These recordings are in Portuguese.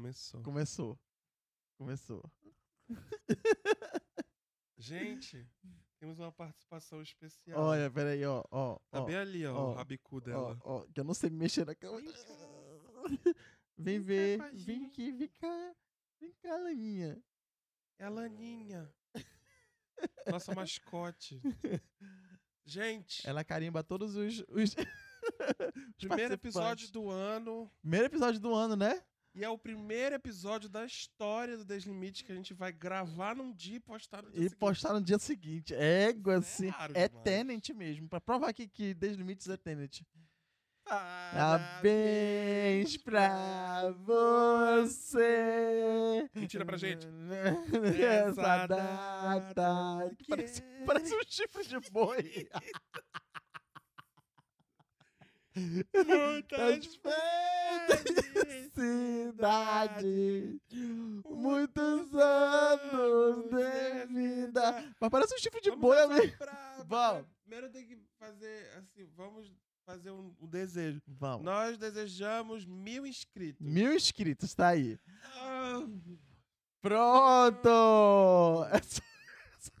Começou. Começou. Começou. Gente, temos uma participação especial. Olha, peraí, ó. ó Tá ó, bem ali, ó, ó, o rabicu ó, dela. ó, que eu não sei mexer na câmera. Vem Vem ver. Vem aqui, vem cá. Vem cá, Laninha. É a Laninha. Nossa mascote. Gente, Ela carimba todos os. os... os primeiro episódio do ano. Primeiro episódio do ano, né? E é o primeiro episódio da história do Deslimite que a gente vai gravar num dia e postar no dia E seguinte. postar no dia seguinte. Égua, Isso é assim. raro É demais. Tenant mesmo. Pra provar que, que Desde Limites é Tenant. Parabéns Parabéns pra você. Mentira pra gente. Essa data. Que Parece, que- parece um chifre de boi. Muitas Felicidade. Muitos anos de vida. Mas parece um chifre de boi ali. Vamos. Primeiro tem que fazer assim, vamos fazer um, um desejo. Vamos. Nós desejamos mil inscritos. Mil inscritos, tá aí. Ah, Pronto! Essa, essa,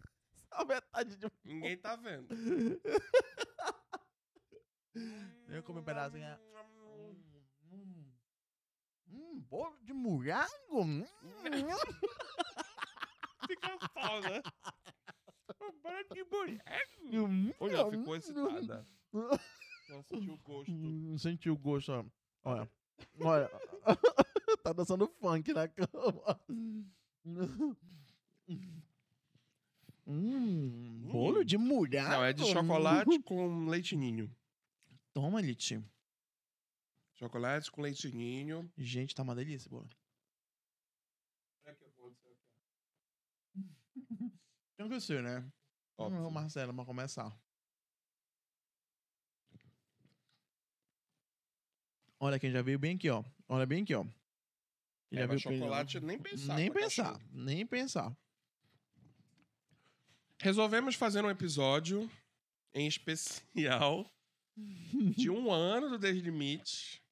essa metade de. ninguém tá vendo. Eu comi um pedacinho. é. Hum, hum, bolo de morango? Hum. Fica só, né? Para de. Hum. Olha, ficou excitada. Ela sentiu o gosto. Hum, Sentiu o gosto, ó. Olha. Olha. tá dançando funk na cama. Hum, bolo de morango. Não, é de chocolate com leite ninho. Toma, Liti. Chocolate com leite ninho. Gente, tá uma delícia, bolo. Tem que ser, né? Vamos, Marcelo, vamos começar. Olha quem já veio bem aqui, ó. Olha bem aqui, ó. Quem É, já veio bem, chocolate nem pensar. Nem pensar, cachorro. nem pensar. Resolvemos fazer um episódio em especial de um ano do Deslimite.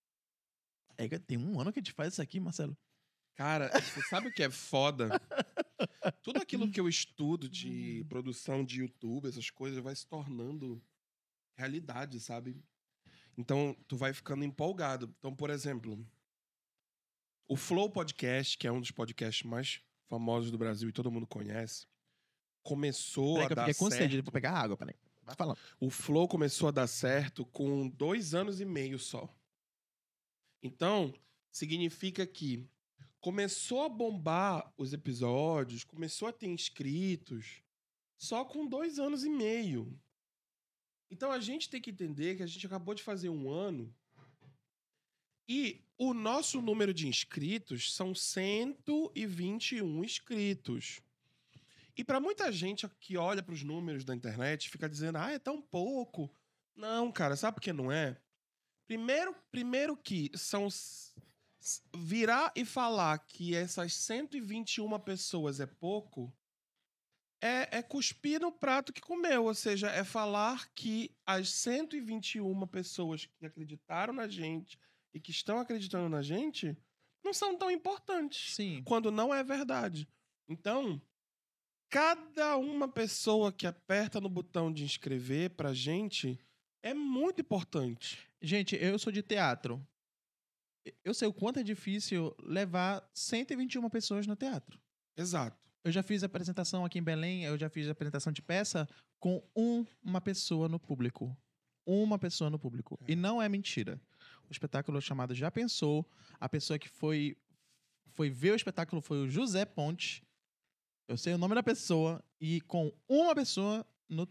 É que tem um ano que a gente faz isso aqui, Marcelo. Cara, você sabe o que é foda? Tudo aquilo que eu estudo de produção de YouTube, essas coisas, vai se tornando realidade, sabe? Então, tu vai ficando empolgado. Então, por exemplo, o Flow Podcast, que é um dos podcasts mais famosos do Brasil e todo mundo conhece, começou Peraí a que eu dar fiquei com certo. sede, vou pegar água, peraí. Vai falando. O Flow começou a dar certo com dois anos e meio só. Então, significa que começou a bombar os episódios, começou a ter inscritos só com dois anos e meio. Então a gente tem que entender que a gente acabou de fazer um ano e o nosso número de inscritos são 121 inscritos. E para muita gente que olha para os números da internet fica dizendo, ah, é tão pouco. Não, cara, sabe por que não é? Primeiro, primeiro que são virar e falar que essas 121 pessoas é pouco é, é cuspir no prato que comeu, ou seja, é falar que as 121 pessoas que acreditaram na gente e que estão acreditando na gente não são tão importantes Sim. quando não é verdade. Então, cada uma pessoa que aperta no botão de inscrever pra gente é muito importante. Gente, eu sou de teatro. Eu sei o quanto é difícil levar 121 pessoas no teatro. Exato. Eu já fiz apresentação aqui em Belém, eu já fiz apresentação de peça com um- uma pessoa no público. Uma pessoa no público. E não é mentira. O espetáculo chamado Já Pensou, a pessoa que foi, foi ver o espetáculo foi o José Ponte. Eu sei o nome da pessoa, e com uma pessoa no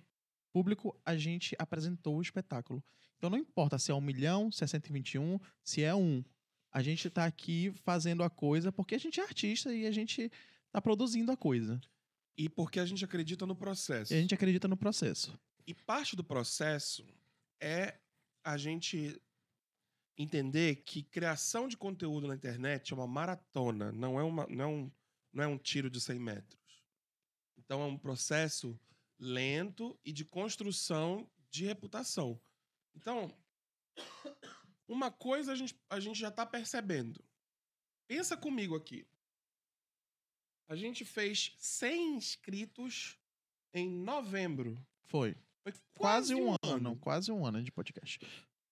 público, a gente apresentou o espetáculo. Então não importa se é um milhão, se é 121, se é um. A gente tá aqui fazendo a coisa porque a gente é artista e a gente tá produzindo a coisa. E porque a gente acredita no processo. E a gente acredita no processo. E parte do processo é a gente entender que criação de conteúdo na internet é uma maratona, não é, uma, não é, um, não é um tiro de 100 metros. Então é um processo lento e de construção de reputação. Então, uma coisa a gente, a gente já está percebendo. Pensa comigo aqui. A gente fez 100 inscritos em novembro. Foi. Foi Quase, um, ano. Quase um ano de podcast.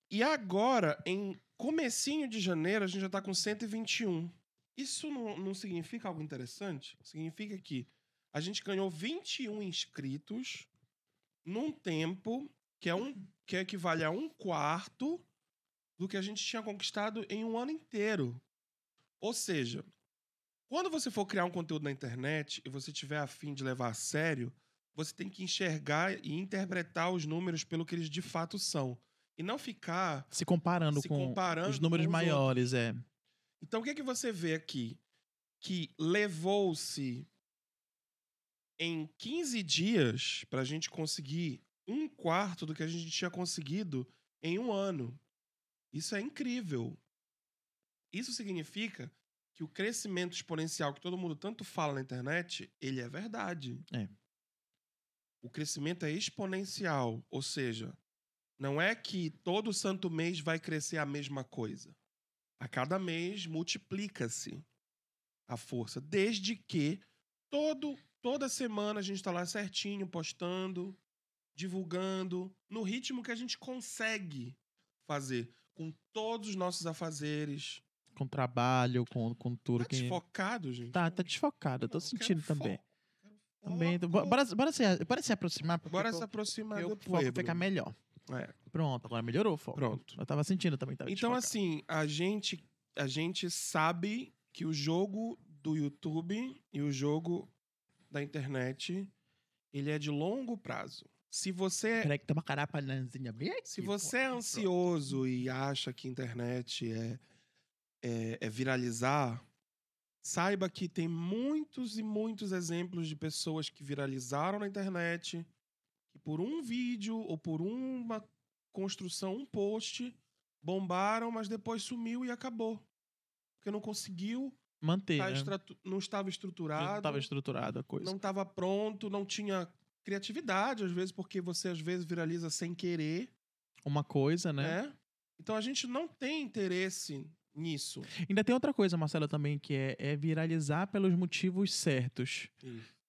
E agora, em comecinho de janeiro, a gente já tá com 121. Isso não, não significa algo interessante? Significa que a gente ganhou 21 inscritos num tempo que, é um, que equivale a um quarto do que a gente tinha conquistado em um ano inteiro. Ou seja, quando você for criar um conteúdo na internet e você tiver a fim de levar a sério, você tem que enxergar e interpretar os números pelo que eles de fato são. E não ficar Se comparando se com comparando os números com os maiores, é. Então, o que, é que você vê aqui? Que levou-se em 15 dias para a gente conseguir um quarto do que a gente tinha conseguido em um ano. Isso é incrível. Isso significa que o crescimento exponencial que todo mundo tanto fala na internet, ele é verdade. É. O crescimento é exponencial, ou seja, não é que todo santo mês vai crescer a mesma coisa. A cada mês multiplica-se a força, desde que todo toda semana a gente está lá certinho, postando, divulgando, no ritmo que a gente consegue fazer, com todos os nossos afazeres. Com trabalho, com, com tudo Tá que. desfocado, gente? Tá, tá desfocado, eu tô sentindo também. Também. Bora, bora, se, bora se aproximar, Bora se aproximar meu do foco ficar melhor. É, Pronto, agora melhorou o foco. pronto. Eu tava sentindo também. Tava Então, assim, a gente, a gente sabe que o jogo do YouTube e o jogo da internet, ele é de longo prazo. Se você, Peraí que tem uma carapanãzinha bem aqui. se pô. você é ansioso e acha que internet é, é, é viralizar, saiba que tem muitos e muitos exemplos de pessoas que viralizaram na internet, que por um vídeo ou por uma construção, um post, bombaram, mas depois sumiu e acabou. Porque não conseguiu, Manter, tá né? estratu- não estava estruturado, Não tava estruturada a coisa. não estava pronto, não tinha criatividade, às vezes, porque você às vezes viraliza sem querer, Uma coisa, né? né? Então a gente não tem interesse nisso. Ainda tem outra coisa, Marcelo, também, que é, é viralizar pelos motivos certos.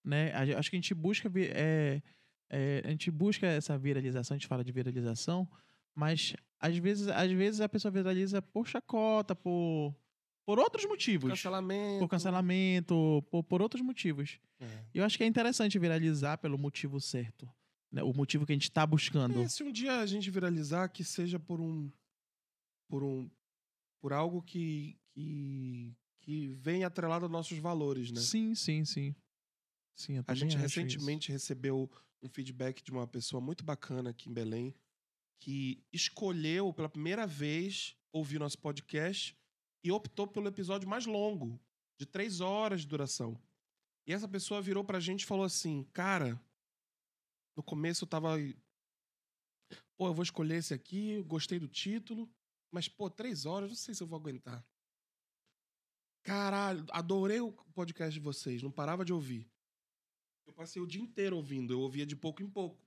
né? A ge- Acho que a gente busca é, é, a gente busca essa viralização, a gente fala de viralização, mas às vezes, às vezes a pessoa viraliza por chacota, por por outros motivos, Cancelamento. por cancelamento, por, por outros motivos. É. Eu acho que é interessante viralizar pelo motivo certo, né? O motivo que a gente tá buscando. É, se um dia a gente viralizar, que seja por um. por um. por algo que. que, que vem atrelado aos nossos valores, né? Sim, sim, sim. Sim, eu A gente acho isso. recentemente recebeu um feedback de uma pessoa muito bacana aqui em Belém, que escolheu pela primeira vez ouvir nosso podcast e optou pelo episódio mais longo, de três horas de duração. E essa pessoa virou pra gente e falou assim: Cara, no começo eu tava. Pô, eu vou escolher esse aqui, gostei do título, mas, pô, três horas, não sei se eu vou aguentar. Caralho, adorei o podcast de vocês, não parava de ouvir. Eu passei o dia inteiro ouvindo, eu ouvia de pouco em pouco.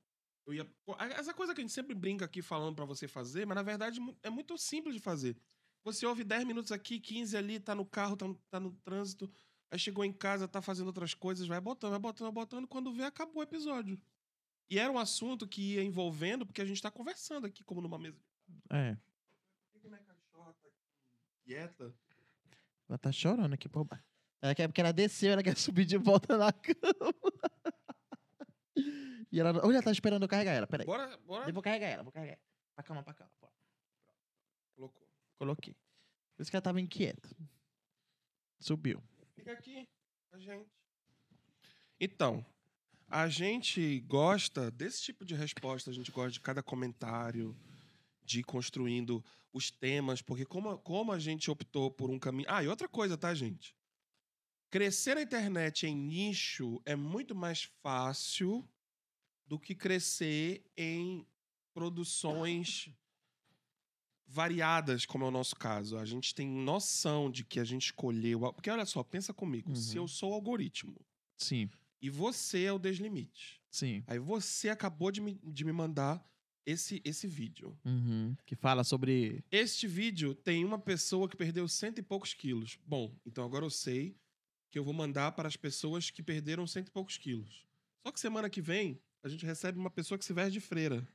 Eu ia... Essa coisa que a gente sempre brinca aqui falando pra você fazer, mas na verdade é muito simples de fazer. Você ouve 10 minutos aqui, 15 ali, tá no carro, tá no, tá no trânsito, aí chegou em casa, tá fazendo outras coisas, vai botando, vai botando, vai botando, quando vê, acabou o episódio. E era um assunto que ia envolvendo, porque a gente tá conversando aqui, como numa mesa. É, Por que minha cachorra tá quieta? ela tá chorando aqui, pô. Ela quer porque ela desceu, ela quer subir de volta na cama. E ela. Olha, ela tá esperando eu carregar ela. Peraí. Bora, bora. Eu vou carregar ela, vou carregar. Pra cama, pra cama. Pô. Colocou. Coloquei. Por isso que ela tava inquieta. Subiu. Fica aqui a gente. Então, a gente gosta desse tipo de resposta, a gente gosta de cada comentário, de ir construindo os temas, porque como, como a gente optou por um caminho. Ah, e outra coisa, tá, gente? Crescer na internet em nicho é muito mais fácil do que crescer em produções variadas, como é o nosso caso. A gente tem noção de que a gente escolheu. a- Porque olha só, pensa comigo. Se Uhum. eu sou o algoritmo Sim, e você é o deslimite, sim. aí você acabou de me, de me mandar esse, esse vídeo. Uhum. Que fala sobre. Este vídeo tem uma pessoa que perdeu cento e poucos quilos. Bom, então agora eu sei que eu vou mandar para as pessoas que perderam cento e poucos quilos. Só que semana que vem, a gente recebe uma pessoa que se veste de freira.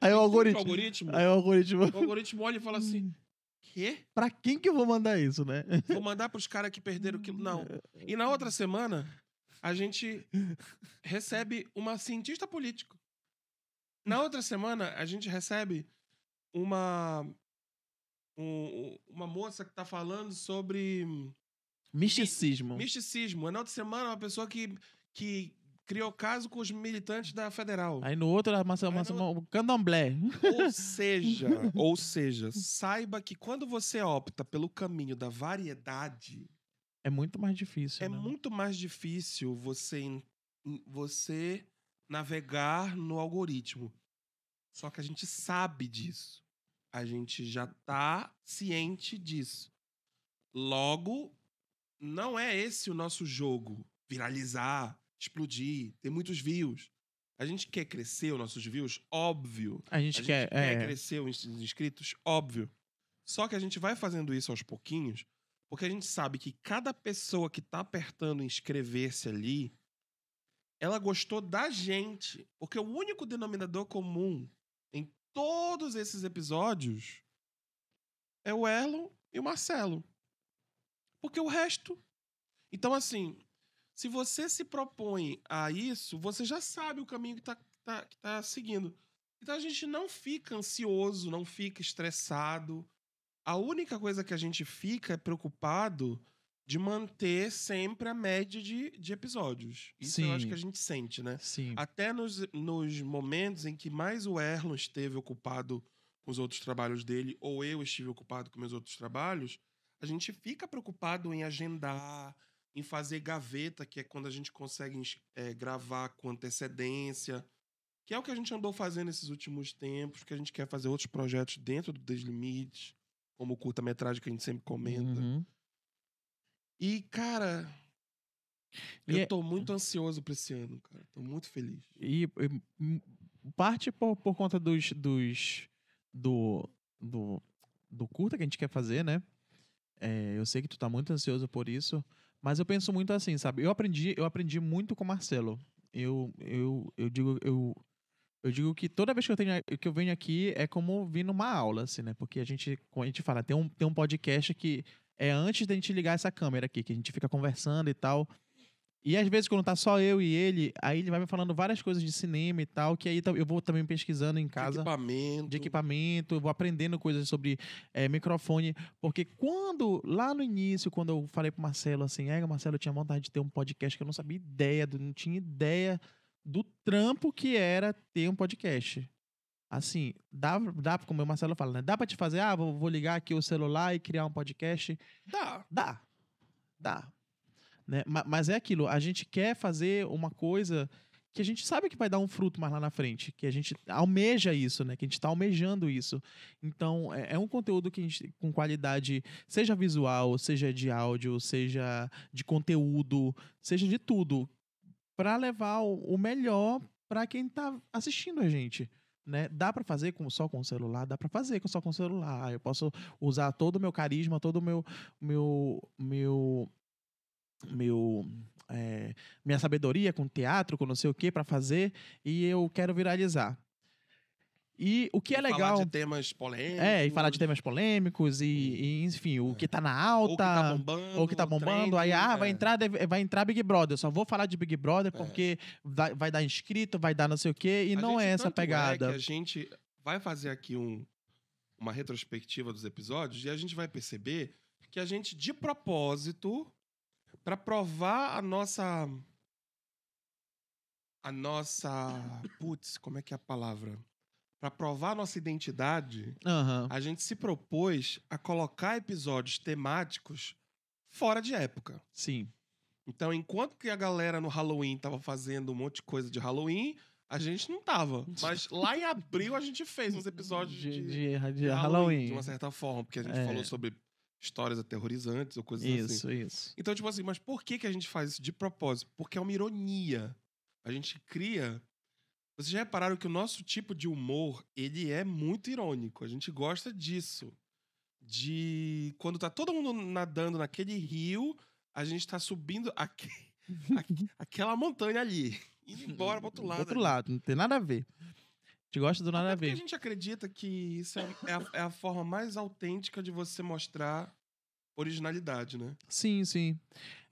Aí o algoritmo. algoritmo, Aí o algoritmo. o algoritmo olha e fala assim: quê? Pra quem que eu vou mandar isso, né? Vou mandar pros caras que perderam quilo. Não. E na outra semana, a gente recebe uma cientista político. Na outra semana, a gente recebe uma. um- uma moça que tá falando sobre Misticismo. misticismo. Na outra semana, uma pessoa que, que criou caso com os militantes da federal. Aí no outro, uma, uma, no uma, um candomblé. Ou seja, ou seja, saiba que quando você opta pelo caminho da variedade, É muito mais difícil. é né? muito mais difícil você, você navegar no algoritmo. Só que a gente sabe disso. A gente já tá ciente disso. Logo, não é esse o nosso jogo. Viralizar, explodir, ter muitos views. A gente quer crescer os nossos views? Óbvio. A gente A quer. gente quer é, crescer os inscritos? Óbvio. Só que a gente vai fazendo isso aos pouquinhos, porque a gente sabe que cada pessoa que tá apertando inscrever-se ali, ela gostou da gente. Porque o único denominador comum em todos esses episódios é o Erlon e o Marcelo. Porque o resto. Então, assim, se você se propõe a isso, você já sabe o caminho que tá, tá, que tá seguindo. Então a gente não fica ansioso, não fica estressado. A única coisa que a gente fica é preocupado de manter sempre a média de, de episódios. Isso eu acho Sim. que a gente sente, né? Sim. Até nos, nos momentos em que mais o Erlon esteve ocupado com os outros trabalhos dele, ou eu estive ocupado com meus outros trabalhos, a gente fica preocupado em agendar, em fazer gaveta, que é quando a gente consegue eh, gravar com antecedência, que é o que a gente andou fazendo esses últimos tempos, que a gente quer fazer outros projetos dentro do Deslimites, como o curta-metragem que a gente sempre comenta. Uhum. E, cara, E eu é- tô muito ansioso pra esse ano, cara. Tô muito feliz. E, e, hum, parte por, por conta dos, dos do, do, do curta que a gente quer fazer, né? É, eu sei que tu tá muito ansioso por isso, mas eu penso muito assim, sabe? Eu aprendi, eu aprendi muito com o Marcelo. Eu, eu, eu digo, eu, eu digo que toda vez que eu, tenho, que eu venho aqui é como vir numa aula, assim, né? Porque a gente, como a gente fala, tem um, tem um podcast que é antes da gente ligar essa câmera aqui, que a gente fica conversando e tal. E às vezes, quando tá só eu e ele, aí ele vai me falando várias coisas de cinema e tal, que aí eu vou também pesquisando em De casa equipamento. de equipamento, eu vou aprendendo coisas sobre eh, microfone, porque quando, lá no início, quando eu falei pro Marcelo assim, é, Marcelo, eu tinha vontade de ter um podcast que eu não sabia ideia, não tinha ideia do trampo que era ter um podcast. Assim, dá, dá como o Marcelo fala, né? Dá pra te fazer, ah, vou, vou ligar aqui o celular e criar um podcast. Dá. Dá. Dá. Né? Ma- Mas é aquilo, a gente quer fazer uma coisa que a gente sabe que vai dar um fruto mais lá na frente, que a gente almeja isso, né? Que a gente tá almejando isso. Então, é, é um conteúdo que a gente, com qualidade, seja visual, seja de áudio, seja de conteúdo, seja de tudo, para levar o, o melhor para quem tá assistindo a gente. Né? Dá para fazer com, só com o celular, dá para fazer com, só com o celular. Eu posso usar todo o meu carisma, todo o meu meu meu meu é, minha sabedoria com teatro, com não sei o que para fazer e eu quero viralizar. E o que é E legal Falar de temas polêmicos. é e falar de temas polêmicos e, e, enfim o que tá na Ou que tá alta bombando. ou que tá bombando, aí ah, vai é. entrar deve- vai entrar Big Brother. Eu só vou falar de Big Brother É. porque vai, vai dar inscrito, vai dar não sei o quê e A não gente- é essa tanto pegada. a gente vai fazer aqui um, uma retrospectiva dos episódios e a gente vai perceber que a gente, de propósito, para provar a nossa. A nossa. Putz, como é que é a palavra? Para provar a nossa identidade, Aham. a gente se propôs a colocar episódios temáticos fora de época. Sim. Então, enquanto que a galera no Halloween tava fazendo um monte de coisa de Halloween, a gente não tava. Mas lá em abril a gente fez uns episódios de, de, de, de de Halloween. De uma certa forma, porque a gente É. falou sobre histórias aterrorizantes ou coisas assim. Isso, isso. Então, tipo assim, mas por que, que a gente faz isso de propósito? Porque é uma ironia. A gente cria. Vocês já repararam que o nosso tipo de humor, ele é muito irônico. A gente gosta disso. De quando tá todo mundo nadando naquele rio, a gente tá subindo aque- aque- aquela montanha ali. Indo embora pro outro Do lado. outro ali. lado, não tem nada a ver. A gente gosta do nada a porque ver. a gente acredita que isso é, é a, é a forma mais autêntica de você mostrar originalidade, né? Sim, sim.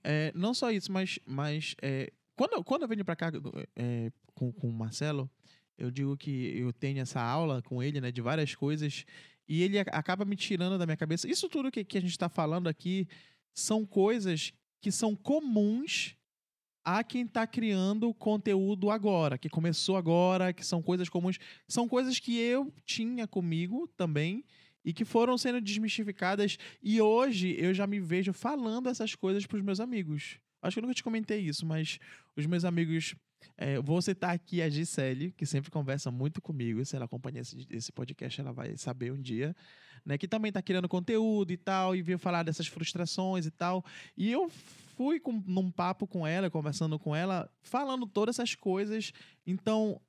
É, não só isso, mas, mas é, quando, eu- quando eu venho pra cá é, com, com o Marcelo, eu digo que eu tenho essa aula com ele, né, de várias coisas, e ele acaba me tirando da minha cabeça. Isso tudo que, que a gente tá falando aqui são coisas que são comuns a quem tá criando conteúdo agora, que começou agora, que são coisas comuns. São coisas que eu tinha comigo também e que foram sendo desmistificadas e hoje eu já me vejo falando essas coisas pros meus amigos. Acho que eu nunca te comentei isso, mas os meus amigos. é, vou citar aqui a Gisele, que sempre conversa muito comigo. Se ela acompanha esse, esse podcast, ela vai saber um dia. Né, que também tá criando conteúdo e tal, e veio falar dessas frustrações e tal. E eu fui com, num papo com ela, conversando com ela, falando todas essas coisas. Então,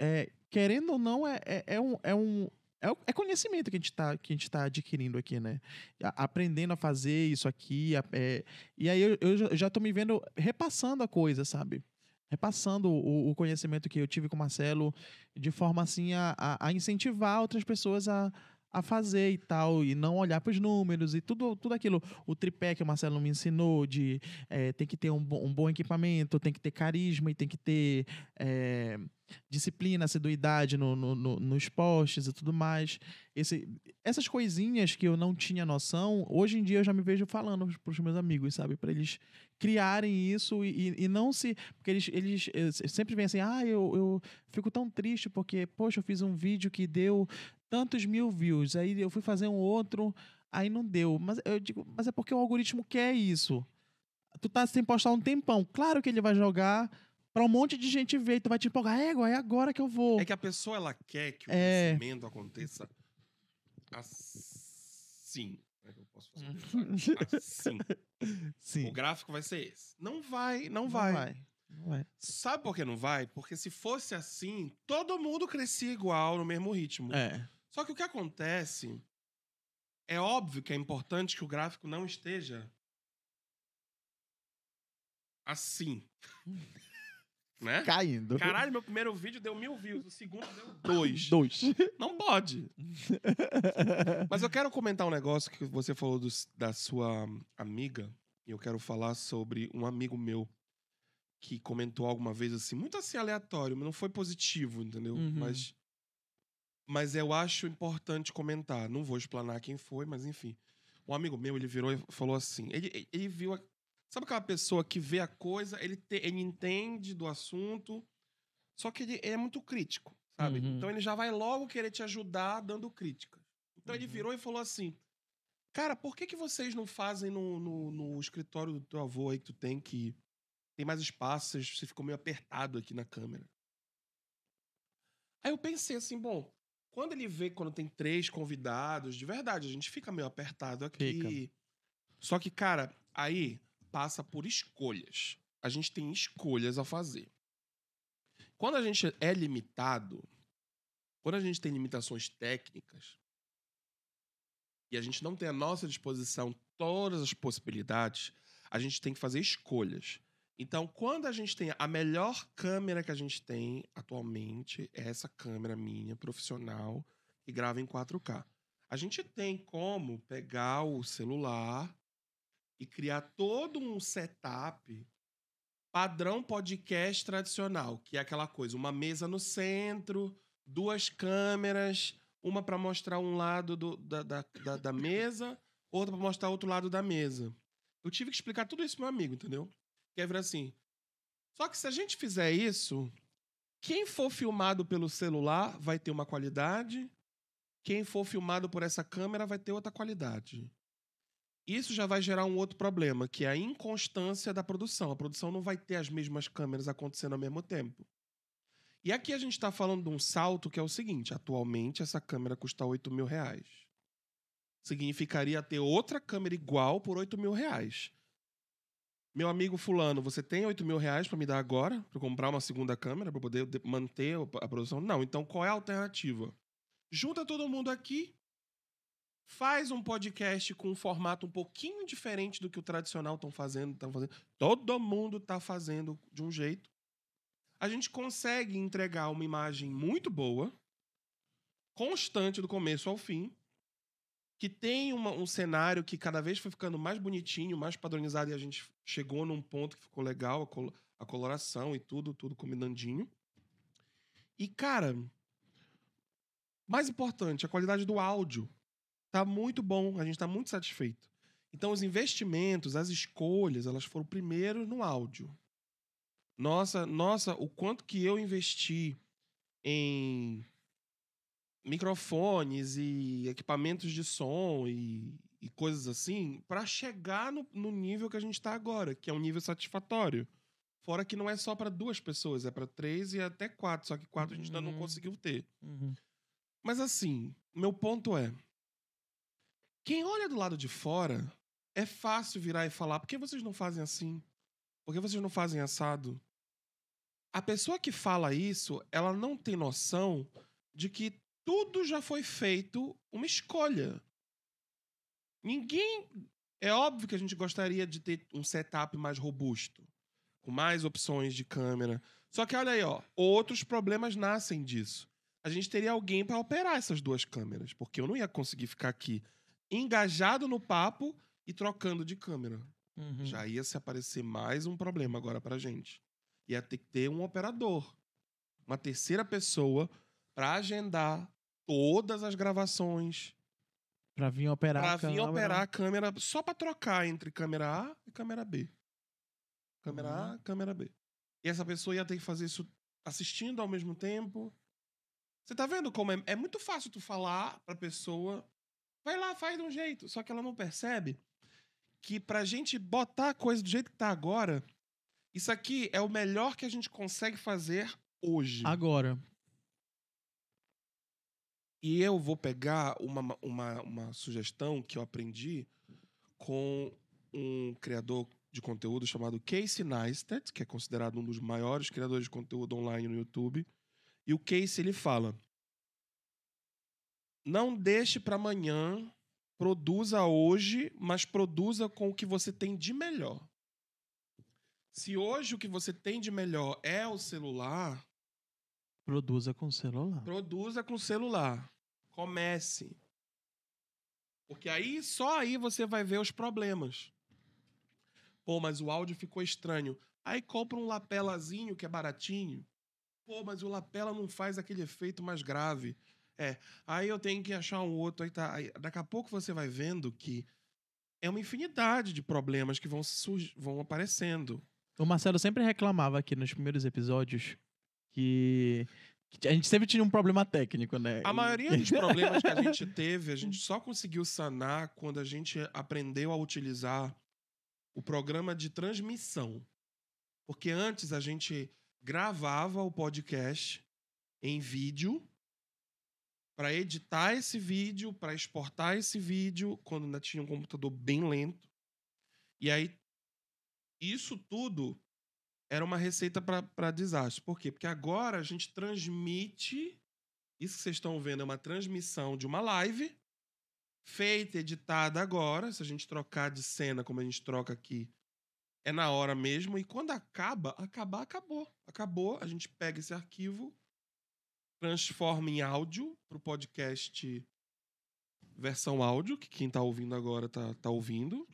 é, querendo ou não, é, é, é um. É um é, é conhecimento que a gente está tá adquirindo aqui, né? Aprendendo a fazer isso aqui. é, e aí eu, eu já- tô me vendo repassando a coisa, sabe? Repassando o, o conhecimento que eu tive com o Marcelo de forma assim a, a incentivar outras pessoas a, a fazer e tal, e não olhar para os números e tudo, tudo aquilo. O tripé que o Marcelo me ensinou de é, tem que ter um, um bom equipamento, tem que ter carisma e tem que ter é, disciplina, assiduidade no, no, no- nos posts e tudo mais. Esse, essas coisinhas que eu não tinha noção, hoje em dia eu já me vejo falando para os meus amigos, sabe? Para eles criarem isso e, e- e não se. Porque eles, eles eh, sempre vêm assim, ah, eu, eu fico tão triste porque, poxa, eu fiz um vídeo que deu tantos mil views, aí eu fui fazer um outro, aí não deu. Mas eu digo, mas é porque o algoritmo quer isso. Tu tá sem postar um tempão. Claro que ele vai jogar pra um monte de gente ver e tu vai te empolgar. É, é agora que eu vou. É que a pessoa ela quer que o É. crescimento aconteça assim. É que eu posso fazer? um design? Assim. Sim. O gráfico vai ser esse. Não vai, não, Não vai. vai. Não vai. Sabe por que não vai? Porque se fosse assim, todo mundo crescia igual, no mesmo ritmo. É. Só que o que acontece é óbvio que é importante que o gráfico não esteja assim. Né? Caindo. Caralho, meu primeiro vídeo deu mil views, o segundo deu dois. Dois. Não pode. Mas eu quero comentar um negócio que você falou dos- da sua amiga. E eu quero falar sobre um amigo meu que comentou alguma vez assim, muito assim aleatório, mas não foi positivo, entendeu? Uhum. Mas, mas eu acho importante comentar. Não vou explanar quem foi, mas enfim. Um amigo meu, ele virou e falou assim: ele, ele viu. Sabe aquela pessoa que vê a coisa, ele, te- ele entende do assunto, só que ele, ele é muito crítico, sabe? Uhum. Então ele já vai logo querer te ajudar dando críticas. Então ele Uhum. virou e falou assim: Cara, por que, que vocês não fazem no, no, no escritório do teu avô aí que tu tem, que tem mais espaço, você- você ficou meio apertado aqui na câmera? Aí eu pensei assim, bom, quando ele vê quando tem três convidados, de verdade, a gente fica meio apertado aqui. Só que, cara, aí passa por escolhas. A gente tem escolhas a fazer. Quando a gente é limitado, quando a gente tem limitações técnicas, e a gente não tem à nossa disposição todas as possibilidades, a gente tem que fazer escolhas. Então, quando a gente tem a melhor câmera que a gente tem atualmente, é essa câmera minha, profissional, que grava em 4K. A gente tem como pegar o celular e criar todo um setup padrão podcast tradicional, que é aquela coisa, uma mesa no centro, duas câmeras, uma para mostrar um lado do- da, da, da, da mesa, outra para mostrar outro lado da mesa. Eu tive que explicar tudo isso pro meu amigo, entendeu? Que é virar assim. Só que se a gente fizer isso, quem for filmado pelo celular vai ter uma qualidade, quem for filmado por essa câmera vai ter outra qualidade. Isso já vai gerar um outro problema, que é a inconstância da produção. A produção não vai ter as mesmas câmeras acontecendo ao mesmo tempo. E aqui a gente está falando de um salto que é o seguinte: atualmente essa câmera custa 8 mil reais. Significaria ter outra câmera igual por 8 mil reais. Meu amigo fulano, você tem 8 mil reais pra me dar agora? Eu comprar uma segunda câmera pra poder de- manter a produção? Não. Então qual é a alternativa? Junta todo mundo aqui, faz um podcast com um formato um pouquinho diferente do que o tradicional estão fazendo, tão fazendo. Todo mundo tá fazendo de um jeito. A gente consegue entregar uma imagem muito boa, constante do começo ao fim, que tem uma- um cenário que cada vez foi ficando mais bonitinho, mais padronizado, e a gente chegou num ponto que ficou legal, a, colo- a coloração e tudo, tudo combinandinho. E, cara, mais importante, a qualidade do áudio tá muito bom, a gente tá muito satisfeito. Então, os investimentos, as escolhas, elas foram primeiro no áudio. Nossa, nossa, o quanto que eu investi em microfones e equipamentos de som e, e coisas assim para chegar no, no nível que a gente tá agora, que é um nível satisfatório. Fora que não é só para duas pessoas, é para três e até quatro, só que quatro a gente ainda não Uhum. conseguiu ter. Uhum. Mas assim, meu ponto é: quem olha do lado de fora, é fácil virar e falar: por que vocês não fazem assim? Por que vocês não fazem assado? A pessoa que fala isso, ela não tem noção de que tudo já foi feito uma escolha. Ninguém. É óbvio que a gente gostaria de ter um setup mais robusto, com mais opções de câmera. Só que olha aí, ó, outros problemas nascem disso a gente teria alguém para operar essas duas câmeras, porque eu não ia conseguir ficar aqui engajado no papo e trocando de câmera. Uhum. Já ia se aparecer mais um problema agora pra gente. Ia ter que ter um operador, uma terceira pessoa para agendar todas as gravações, Pra vir operar. para a vir câmera. operar a câmera só para trocar entre câmera A e câmera B. Câmera A, câmera B. E essa pessoa ia ter que fazer isso assistindo ao mesmo tempo. Você tá vendo como é, é muito fácil tu falar pra pessoa, vai lá, faz de um jeito, só que ela não percebe que pra gente botar a coisa do jeito que tá agora, isso aqui é o melhor que a gente consegue fazer hoje. Agora. E eu vou pegar uma, uma, uma sugestão que eu aprendi com um criador de conteúdo chamado Casey Neistat, que é considerado um dos maiores criadores de conteúdo online no YouTube. E o Casey ele fala: não deixe para amanhã, produza hoje, mas produza com o que você tem de melhor. Se hoje o que você tem de melhor é o celular, Produza com celular. Produza com celular. Comece. Porque aí, só aí você vai ver os problemas. Pô, mas o áudio ficou estranho. Aí compra um lapelazinho que é baratinho. Pô, mas o lapela não faz aquele efeito mais grave. É, aí eu tenho que achar um outro. Aí tá. Aí, daqui a pouco você vai vendo que é uma infinidade de problemas que vão, vão aparecendo. O Marcelo sempre reclamava aqui nos primeiros episódios que, a gente sempre tinha um problema técnico, né? A maioria dos problemas que a gente teve, a gente só conseguiu sanar quando a gente aprendeu a utilizar o programa de transmissão. Porque antes a gente gravava o podcast em vídeo para editar esse vídeo, para exportar esse vídeo, quando ainda tinha um computador bem lento. E aí, isso tudo era uma receita para desastre. Por quê? Porque agora a gente transmite. Isso que vocês estão vendo é uma transmissão de uma live feita, editada agora. Se a gente trocar de cena como a gente troca aqui, é na hora mesmo. E quando acaba, acabar, acabou. Acabou. A gente pega esse arquivo, transforma em áudio para o podcast versão áudio, que quem tá ouvindo agora tá, tá ouvindo.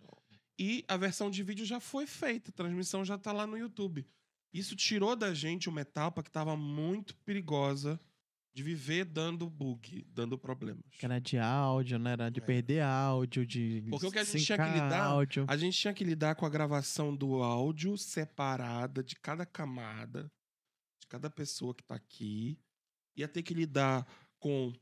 E a versão de vídeo já foi feita, a transmissão já tá lá no YouTube. Isso tirou da gente uma etapa que tava muito perigosa de viver dando bug, dando problemas. Que era de áudio, né? Era de É. perder áudio, de. Porque o que a gente tinha que lidar- Áudio. A gente tinha que lidar com a gravação do áudio separada de cada camada, de cada pessoa que tá aqui. Ia ter que lidar com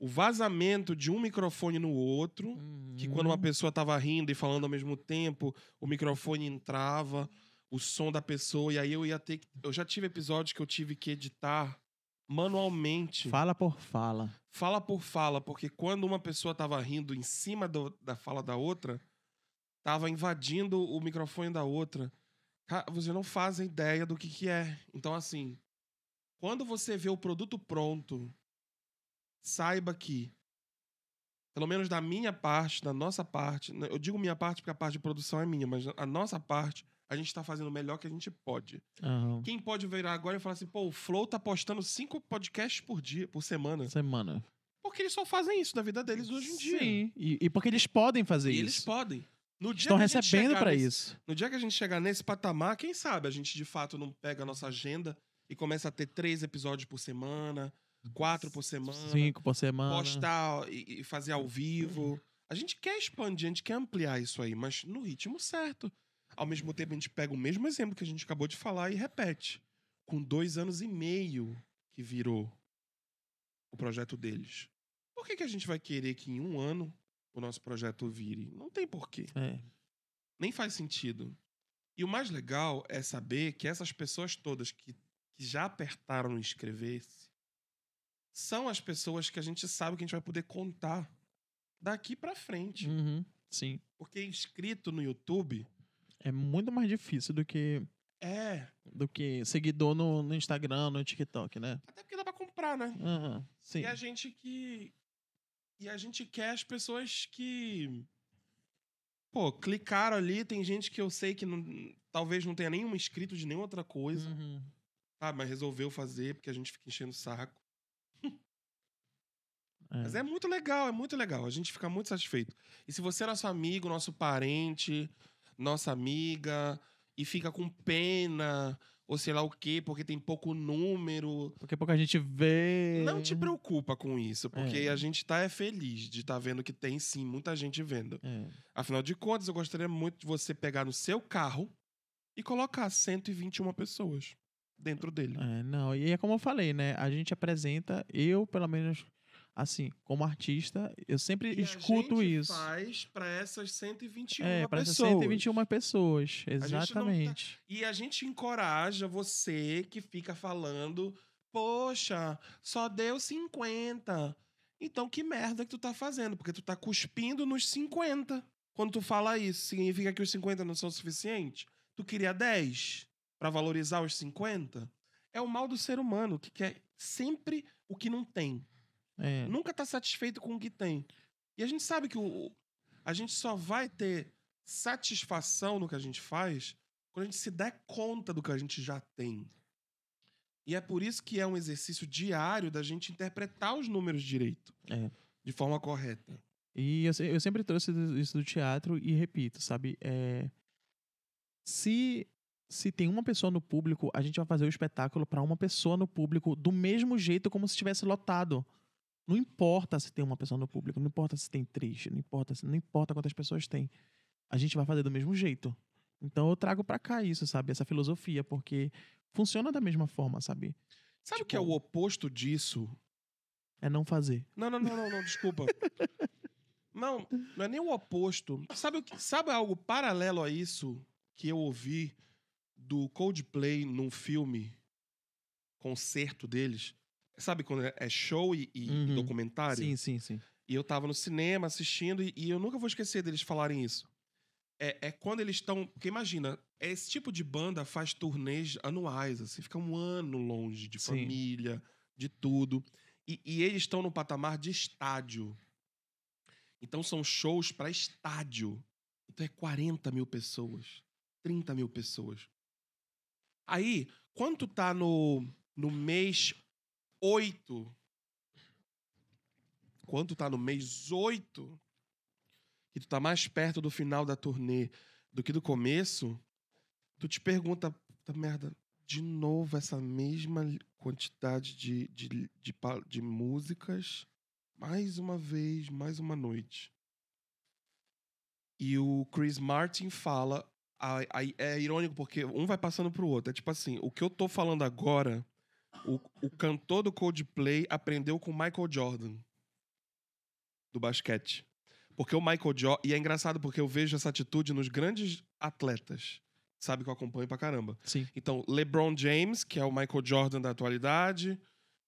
o vazamento de um microfone no outro. Que quando uma Uhum. pessoa tava rindo e falando ao mesmo tempo, o microfone entrava, o som da pessoa, e aí eu ia ter que. Eu já tive episódios que eu tive que editar manualmente, Fala por fala. fala por fala, porque quando uma pessoa tava rindo em cima do- da fala da outra, tava invadindo o microfone da outra. Ca- Você não faz ideia do que, que é. Então, assim, quando você vê o produto pronto, saiba que, pelo menos da minha parte, da nossa parte, né, eu digo minha parte porque a parte de produção é minha, mas a nossa parte, a gente tá fazendo o melhor que a gente pode. Aham. Quem pode virar agora e falar assim, pô, o Flow tá postando cinco podcasts por dia, por semana. Semana. Porque eles só fazem isso da vida deles hoje em dia. Sim. E, e porque eles podem fazer E isso. eles podem. No dia Estão recebendo nesse- isso. No dia que a gente chegar nesse patamar, quem sabe a gente de fato não pega a nossa agenda e começa a ter três episódios por semana, quatro por semana, Cinco por semana. postar e, e fazer ao vivo. A gente quer expandir, a gente quer ampliar isso aí, mas no ritmo certo. Ao mesmo tempo, a gente pega o mesmo exemplo que a gente acabou de falar e repete. Com dois anos e meio que virou o projeto deles. Por que, que a gente vai querer que em um ano o nosso projeto vire? Não tem porquê. É. Nem faz sentido. E o mais legal é saber que essas pessoas todas que, que já apertaram no inscrever-se são as pessoas que a gente sabe que a gente vai poder contar daqui pra frente. Uhum. Sim. Porque inscrito no YouTube É muito mais difícil do que, é. do que seguidor no, no Instagram, no TikTok, né? Até porque dá pra comprar, né? Aham. Sim. E a gente que. E a gente quer as pessoas que. Pô, clicaram ali, tem gente que eu sei que não, talvez não tenha nenhum inscrito de nenhuma outra coisa. Uhum. Ah, mas resolveu fazer porque a gente fica enchendo o saco. É. Mas é muito legal, é muito legal. A gente fica muito satisfeito. E se você é nosso amigo, nosso parente, nossa amiga, e fica com pena, ou sei lá o quê, porque tem pouco número. Porque pouca gente vê. Não te preocupa com isso, porque É. a gente tá é feliz de estar vendo que tem sim muita gente vendo. É. Afinal de contas, eu gostaria muito de você pegar no seu carro e colocar 121 pessoas dentro dele. É, não, e é como eu falei, né? A gente apresenta, eu, pelo menos, assim, como artista, eu sempre E escuto a gente isso. faz para essas 121 É, essas pessoas. 121 pessoas. tá- Exatamente. E a gente encoraja você que fica falando, poxa, só deu 50. Então que merda que tu tá fazendo, porque tu tá cuspindo nos 50. Quando tu fala isso, significa que os 50 não são suficientes? Tu queria 10 para valorizar os 50? É o mal do ser humano, que quer sempre o que não tem. É. Nunca tá satisfeito com o que tem. E a gente sabe que o, a gente só vai ter satisfação no que a gente faz quando a gente se der conta do que a gente já tem. E é por isso que é um exercício diário da gente interpretar os números direito. É. De forma correta. E eu, eu sempre trouxe isso do teatro e repito, sabe? É, se, se tem uma pessoa no público, a gente vai fazer o espetáculo para uma pessoa no público do mesmo jeito como se estivesse lotado. Não importa se tem uma pessoa no público, não importa se tem três, não importa, se- não importa quantas pessoas tem. A gente vai fazer do mesmo jeito. Então eu trago pra cá isso, sabe? Essa filosofia, porque funciona da mesma forma, sabe? Sabe o que é Tipo- o oposto disso? É não fazer. Não, não, não, não, não desculpa. não, não é nem o oposto. Sabe, o que, sabe algo paralelo a isso que eu ouvi do Coldplay num filme, concerto deles? Sabe quando é- é show e, e Uhum. documentário? Sim, sim, sim. E eu tava no cinema assistindo e, e eu nunca vou esquecer deles falarem isso. É, é quando eles estão. Porque imagina, esse tipo de banda faz turnês anuais, assim, fica um ano longe de Sim. família, de tudo. E, e eles estão no patamar de estádio. Então são shows para estádio. Então é 40 mil pessoas, 30 mil pessoas. Aí, quando tu tá no, no mês 8, quando tu tá no mês 8, que tu tá mais perto do final da turnê do que do começo, tu te pergunta, merda, de novo essa mesma quantidade de, de, de, de músicas, mais uma vez, mais uma noite. E o Chris Martin fala, aí- é irônico porque um vai passando pro outro. É tipo assim, o que eu tô falando agora, o, o cantor do Coldplay aprendeu com o Michael Jordan do basquete. Porque o Michael Jordan. E é engraçado porque eu vejo essa atitude nos grandes atletas. Sabe que eu acompanho pra caramba. Sim. Então, LeBron James, que é o Michael Jordan da atualidade.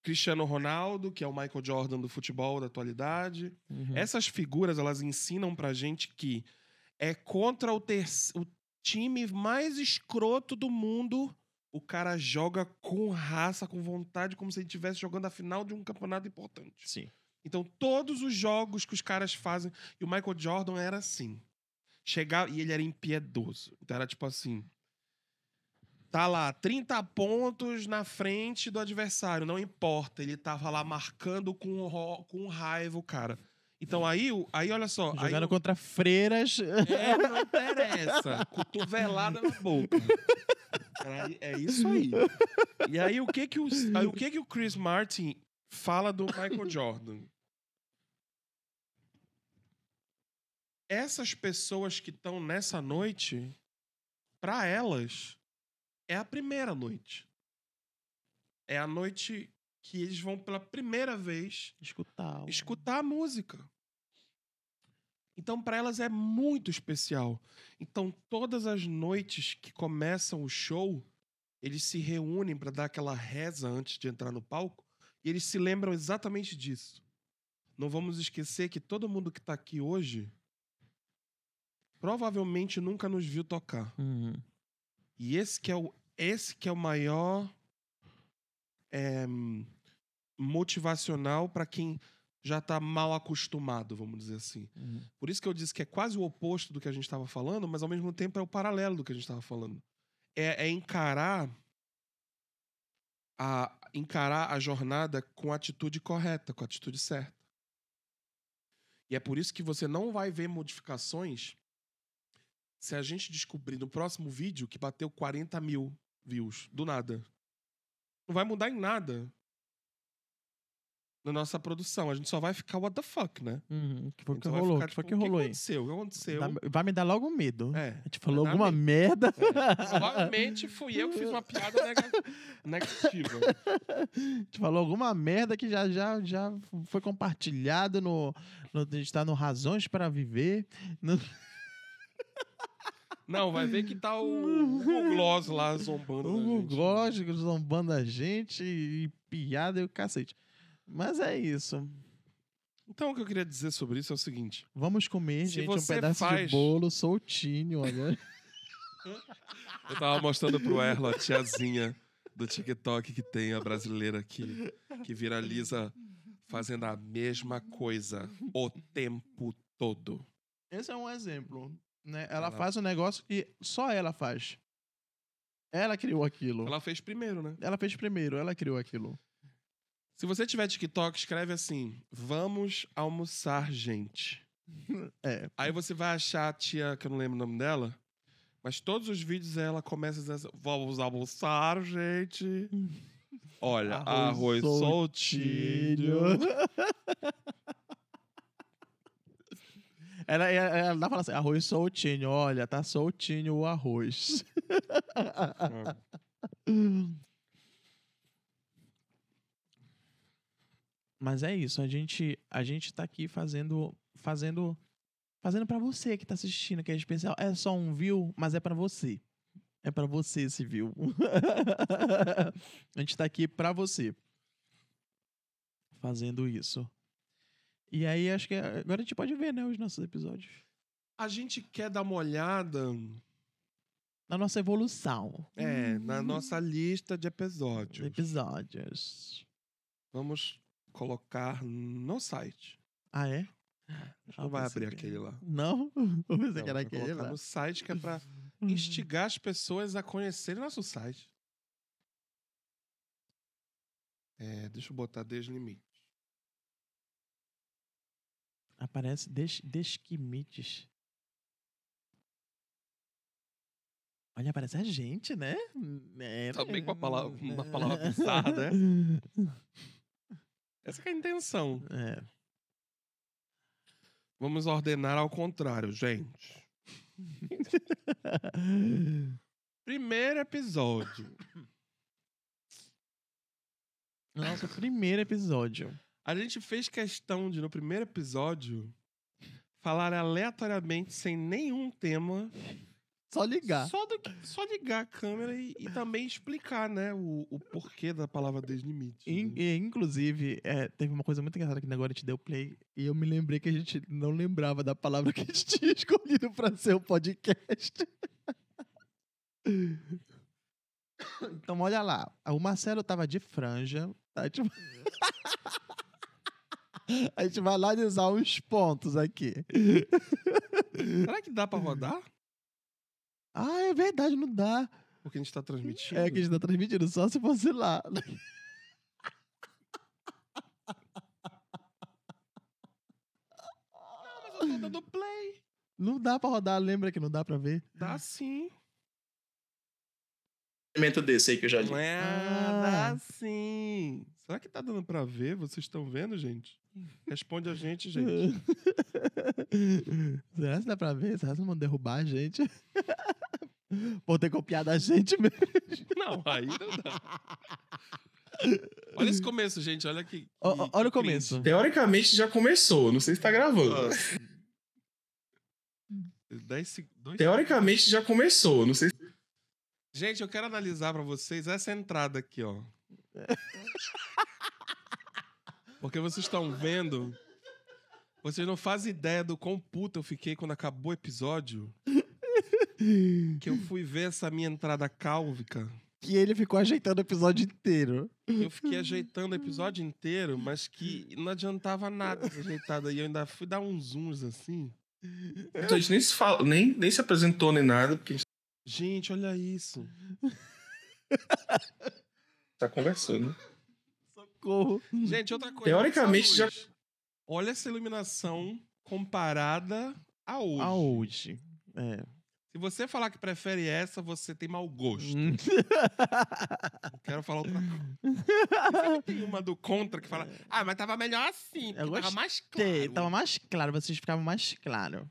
Cristiano Ronaldo, que é o Michael Jordan do futebol da atualidade. Uhum. Essas figuras, elas ensinam pra gente que é contra o, ter... o time mais escroto do mundo, o cara joga com raça, com vontade, como se ele estivesse jogando a final de um campeonato importante. Sim. Então, todos os jogos que os caras fazem. E o Michael Jordan era assim. Chegar, e ele era impiedoso. Então, era tipo assim. Tá lá, 30 pontos na frente do adversário, não importa. Ele tava lá marcando com, com raiva o cara. Então aí, o- aí olha só. aí Jogando o- contra freiras. é, não interessa. Cotovelada na boca. Aí, é isso aí. E aí o que que o, aí, o que que o Chris Martin fala do Michael Jordan? Essas pessoas que estão nessa noite, para elas, é a primeira noite. É a noite que eles vão pela primeira vez Escutar. escutar a música. Então, para elas é muito especial. Então, todas as noites que começam o show, eles se reúnem para dar aquela reza antes de entrar no palco e eles se lembram exatamente disso. Não vamos esquecer que todo mundo que tá aqui hoje provavelmente nunca nos viu tocar. Uhum. E esse que é o, esse que é o maior é, motivacional para quem já tá mal acostumado, vamos dizer assim. Uhum. Por isso que eu disse que é quase o oposto do que a gente estava falando, mas ao mesmo tempo é o paralelo do que a gente estava falando. É, é encarar a encarar a jornada com a atitude correta, com a atitude certa. E é por isso que você não vai ver modificações se a gente descobrir no próximo vídeo que bateu 40 mil views, do nada. Não vai mudar em nada na nossa produção. A gente só vai ficar what the fuck, né? Uhum. Que foi A o que rolou? ficar, que foi tipo, que o rolou que aí? aconteceu? O que aconteceu? Dá- Vai me dar logo medo. É. A gente falou alguma medo. merda. Provavelmente fui eu que fiz uma piada nega- negativa. A gente falou alguma merda que já, já, já foi compartilhado no, no. A gente tá no Razões para Viver. no- Não, vai ver que tá o Hugo Gloss lá zombando. da O gente. Gótico zombando a gente e piada e o cacete. Mas é isso. Então, o que eu queria dizer sobre isso é o seguinte: Vamos comer, Se gente, um você pedaço faz- de bolo soltinho, olha. eu tava mostrando pro Erlo a tiazinha do TikTok que tem a brasileira que, que viraliza fazendo a mesma coisa o tempo todo. Esse é um exemplo. Né? Ela Ela- faz um negócio que só ela faz. Ela criou aquilo. Ela fez primeiro, né? Ela fez primeiro, ela criou aquilo. Se você tiver TikTok, escreve assim: Vamos almoçar, gente. É. Aí você vai achar a tia, que eu não lembro o nome dela, mas todos os vídeos ela começa dizendo assim, Vamos almoçar, gente. Olha, arroz, soltinho. Ela, ela, ela fala assim, arroz soltinho, olha, tá soltinho o arroz. Mas é isso, a gente, a gente tá aqui fazendo, fazendo, fazendo para você que tá assistindo, que é especial. É só um view, mas é para você. É para você esse view. a gente tá aqui para você. Fazendo isso. E aí, acho que agora a gente pode ver, né, os nossos episódios. A gente quer dar uma olhada Na nossa evolução. é, na nossa lista de episódios. Episódios. Vamos colocar no site. Ah, é? Acho que não vai abrir aquele lá. Não? Eu pensei Não, que era aquele colocar lá. no site que é pra instigar as pessoas a conhecerem nosso site. É, deixa eu botar deslimite. Aparece des, desquimites. Olha, aparece a gente, né? É, Tá bem com a palavra- né? uma palavra bizarra, né? Essa que é a intenção. É. Vamos ordenar ao contrário, gente. Primeiro episódio. Nosso primeiro episódio. A gente fez questão de, no primeiro episódio, falar aleatoriamente, sem nenhum tema, Só ligar. Só, do só ligar a câmera e, e também explicar, né, o, o porquê da palavra deslimite. In- né? inclusive, é, teve uma coisa muito engraçada que agora a gente deu play e eu me lembrei que a gente não lembrava da palavra que a gente tinha escolhido pra ser o podcast. Então, olha lá. O Marcelo tava de franja. A gente... a gente vai analisar uns pontos aqui. Será que dá pra rodar? Ah, é verdade, não dá. Porque a gente tá transmitindo. É que a gente tá transmitindo só se fosse lá. Mas eu tô dando play. Não dá pra rodar, lembra que não dá pra ver? Dá sim. Elemento desse aí que eu já li. Não é? Ah. Dá sim. Será que tá dando pra ver? Vocês estão vendo, gente? Responde a gente, gente. Será que dá pra ver? Será que não vão derrubar a gente? Vou ter copiado a gente mesmo. Não, aí não dá. Olha esse começo, gente. Olha que. Ó, que- olha o que começo. cringe. Teoricamente já começou, não sei se tá gravando. Dez dois Teoricamente já começou, não sei se Gente, eu quero analisar pra vocês essa entrada aqui, ó. Porque vocês estão vendo. Vocês não fazem ideia do quão puto eu fiquei quando acabou o episódio. Que eu fui ver essa minha entrada cálvica. Que ele ficou ajeitando o episódio inteiro. Eu fiquei ajeitando o episódio inteiro, mas que não adiantava nada ser ajeitado. E eu ainda fui dar uns zooms assim. a gente nem se fala, nem, nem se apresentou nem nada, porque a gente Gente, olha isso. tá conversando. Socorro. Gente, outra coisa. Teoricamente, já-. Olha essa iluminação comparada a hoje. A hoje. É. Se você falar que prefere essa, você tem mau gosto. Hum. Quero falar outra coisa. Tem uma do contra que fala, ah, mas tava melhor assim, Eu tava mais claro. Tava mais claro, vocês ficavam mais claro.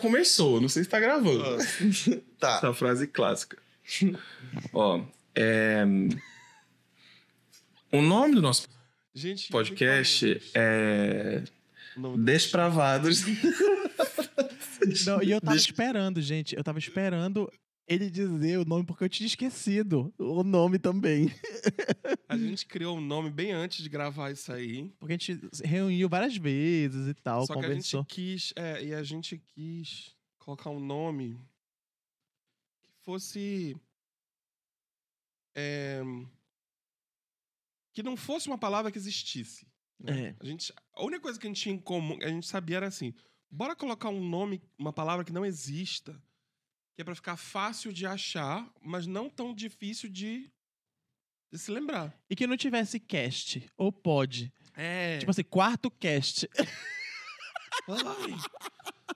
Começou, não sei se tá gravando. Tá. Essa frase clássica. Ó, é... O nome do nosso Gente, podcast é o Despravados. Não, e eu tava Deixa- esperando, gente. Eu tava esperando ele dizer o nome porque eu tinha esquecido o nome também. A gente criou um nome bem antes de gravar isso aí. Porque a gente reuniu várias vezes e tal, Só que a conversou. gente quis, é, e a gente quis colocar um nome que fosse. é, que não fosse uma palavra que existisse. né? É. A, gente, a única coisa que a gente tinha em comum, a gente sabia era assim: bora colocar um nome, uma palavra que não exista, que é pra ficar fácil de achar, mas não tão difícil de, de se lembrar. E que não tivesse cast, ou pod. É. Tipo assim, quarto cast. Ai,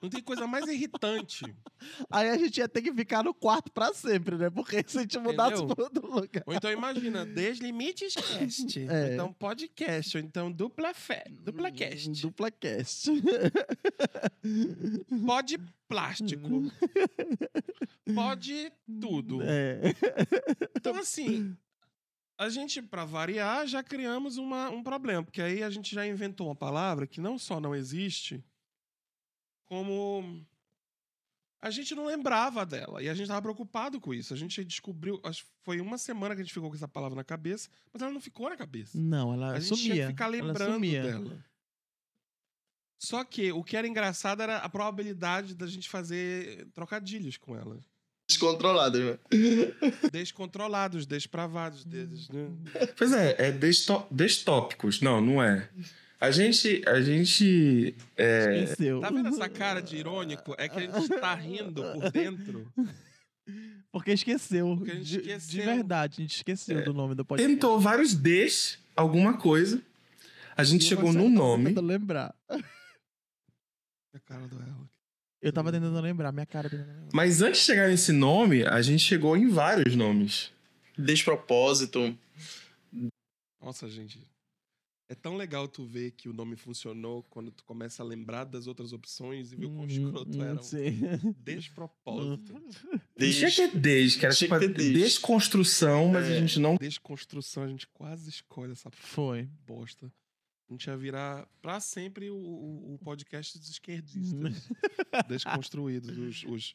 não tem coisa mais irritante. Aí a gente ia ter que ficar no quarto pra sempre, né? Porque se a gente mudasse Entendeu? outro lugar. Ou então imagina, Deslimites Cast. É. Então podcast. Ou então dupla fé. Dupla cast. Dupla cast. Pode plástico. Pode tudo. É. Então, assim, a gente, pra variar, já criamos uma, um problema. Porque aí a gente já inventou uma palavra que não só não existe, como a gente não lembrava dela. E a gente tava preocupado com isso. A gente descobriu. Acho que foi uma semana que a gente ficou com essa palavra na cabeça, mas ela não ficou na cabeça. Não, ela A gente sumia. tinha que ficar lembrando dela. Só que o que era engraçado era a probabilidade da gente fazer trocadilhos com ela. Descontrolado, né? Descontrolados, despravados. Des, né? Pois é, é destópicos. Não, não é. A gente. A gente. É, Esqueceu. Tá vendo essa cara de irônico? É que a gente tá rindo por dentro. Porque esqueceu. Porque a gente de, esqueceu. de verdade, a gente É. esqueceu do nome do podcast. tentou vários Ds, alguma coisa. A gente E chegou num tá nome. tentando lembrar. A cara do ela. Eu tava tentando lembrar, minha cara tentando lembrar. Mas antes de chegar nesse nome, a gente chegou em vários nomes. Despropósito. Nossa, gente. É tão legal tu ver que o nome funcionou quando tu começa a lembrar das outras opções e ver o quão Hum, escroto hum, era. sim. Despropósito. Tinha que ter Ds, que era tipo que a ter Ds. desconstrução, mas a É. gente não. Desconstrução, a gente quase escolhe essa Foi. bosta. A gente ia virar pra sempre o, o, o podcast dos esquerdistas. desconstruídos. Os, os,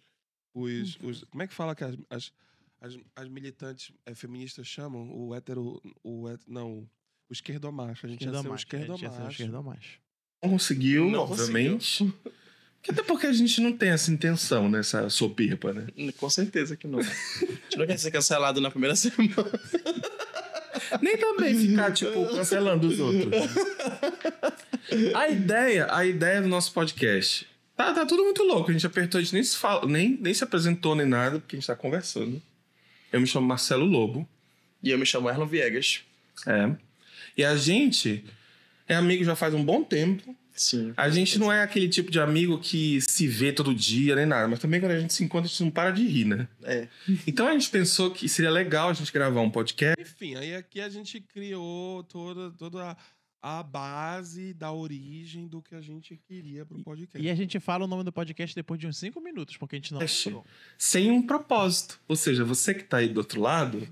os, os- Como é que fala que as, as, as, as militantes eh, feministas chamam? O hétero. O het- não. O esquerdomacho. A gente ia ser o Esquerdomacho, a gente ia ser o esquerdomacho. esquerdomacho. Não conseguiu, Não obviamente. Até porque a gente não tem essa intenção nessa soberba, né? Com certeza que não. A gente não quer ser cancelado na primeira semana. Nem também ficar, tipo, cancelando os outros. A ideia, a ideia do nosso podcast. Tá, tá tudo muito louco. A gente apertou, a gente nem se, fala, nem, nem se apresentou nem nada, porque a gente tá conversando. Eu me chamo Marcelo Lobo. E eu me chamo Erlon Viegas. É. E a gente é amigo já faz um bom tempo. Sim. A gente não é aquele tipo de amigo que se vê todo dia nem nada, mas também quando a gente se encontra, a gente não para de rir, né? É. Então a gente pensou que seria legal a gente gravar um podcast. Enfim, aí aqui a gente criou toda, toda a, a base da origem do que a gente queria pro podcast. E a gente fala o nome do podcast depois de uns 5 minutos, porque a gente não lembrou. sem um propósito. Ou seja, você que tá aí do outro lado,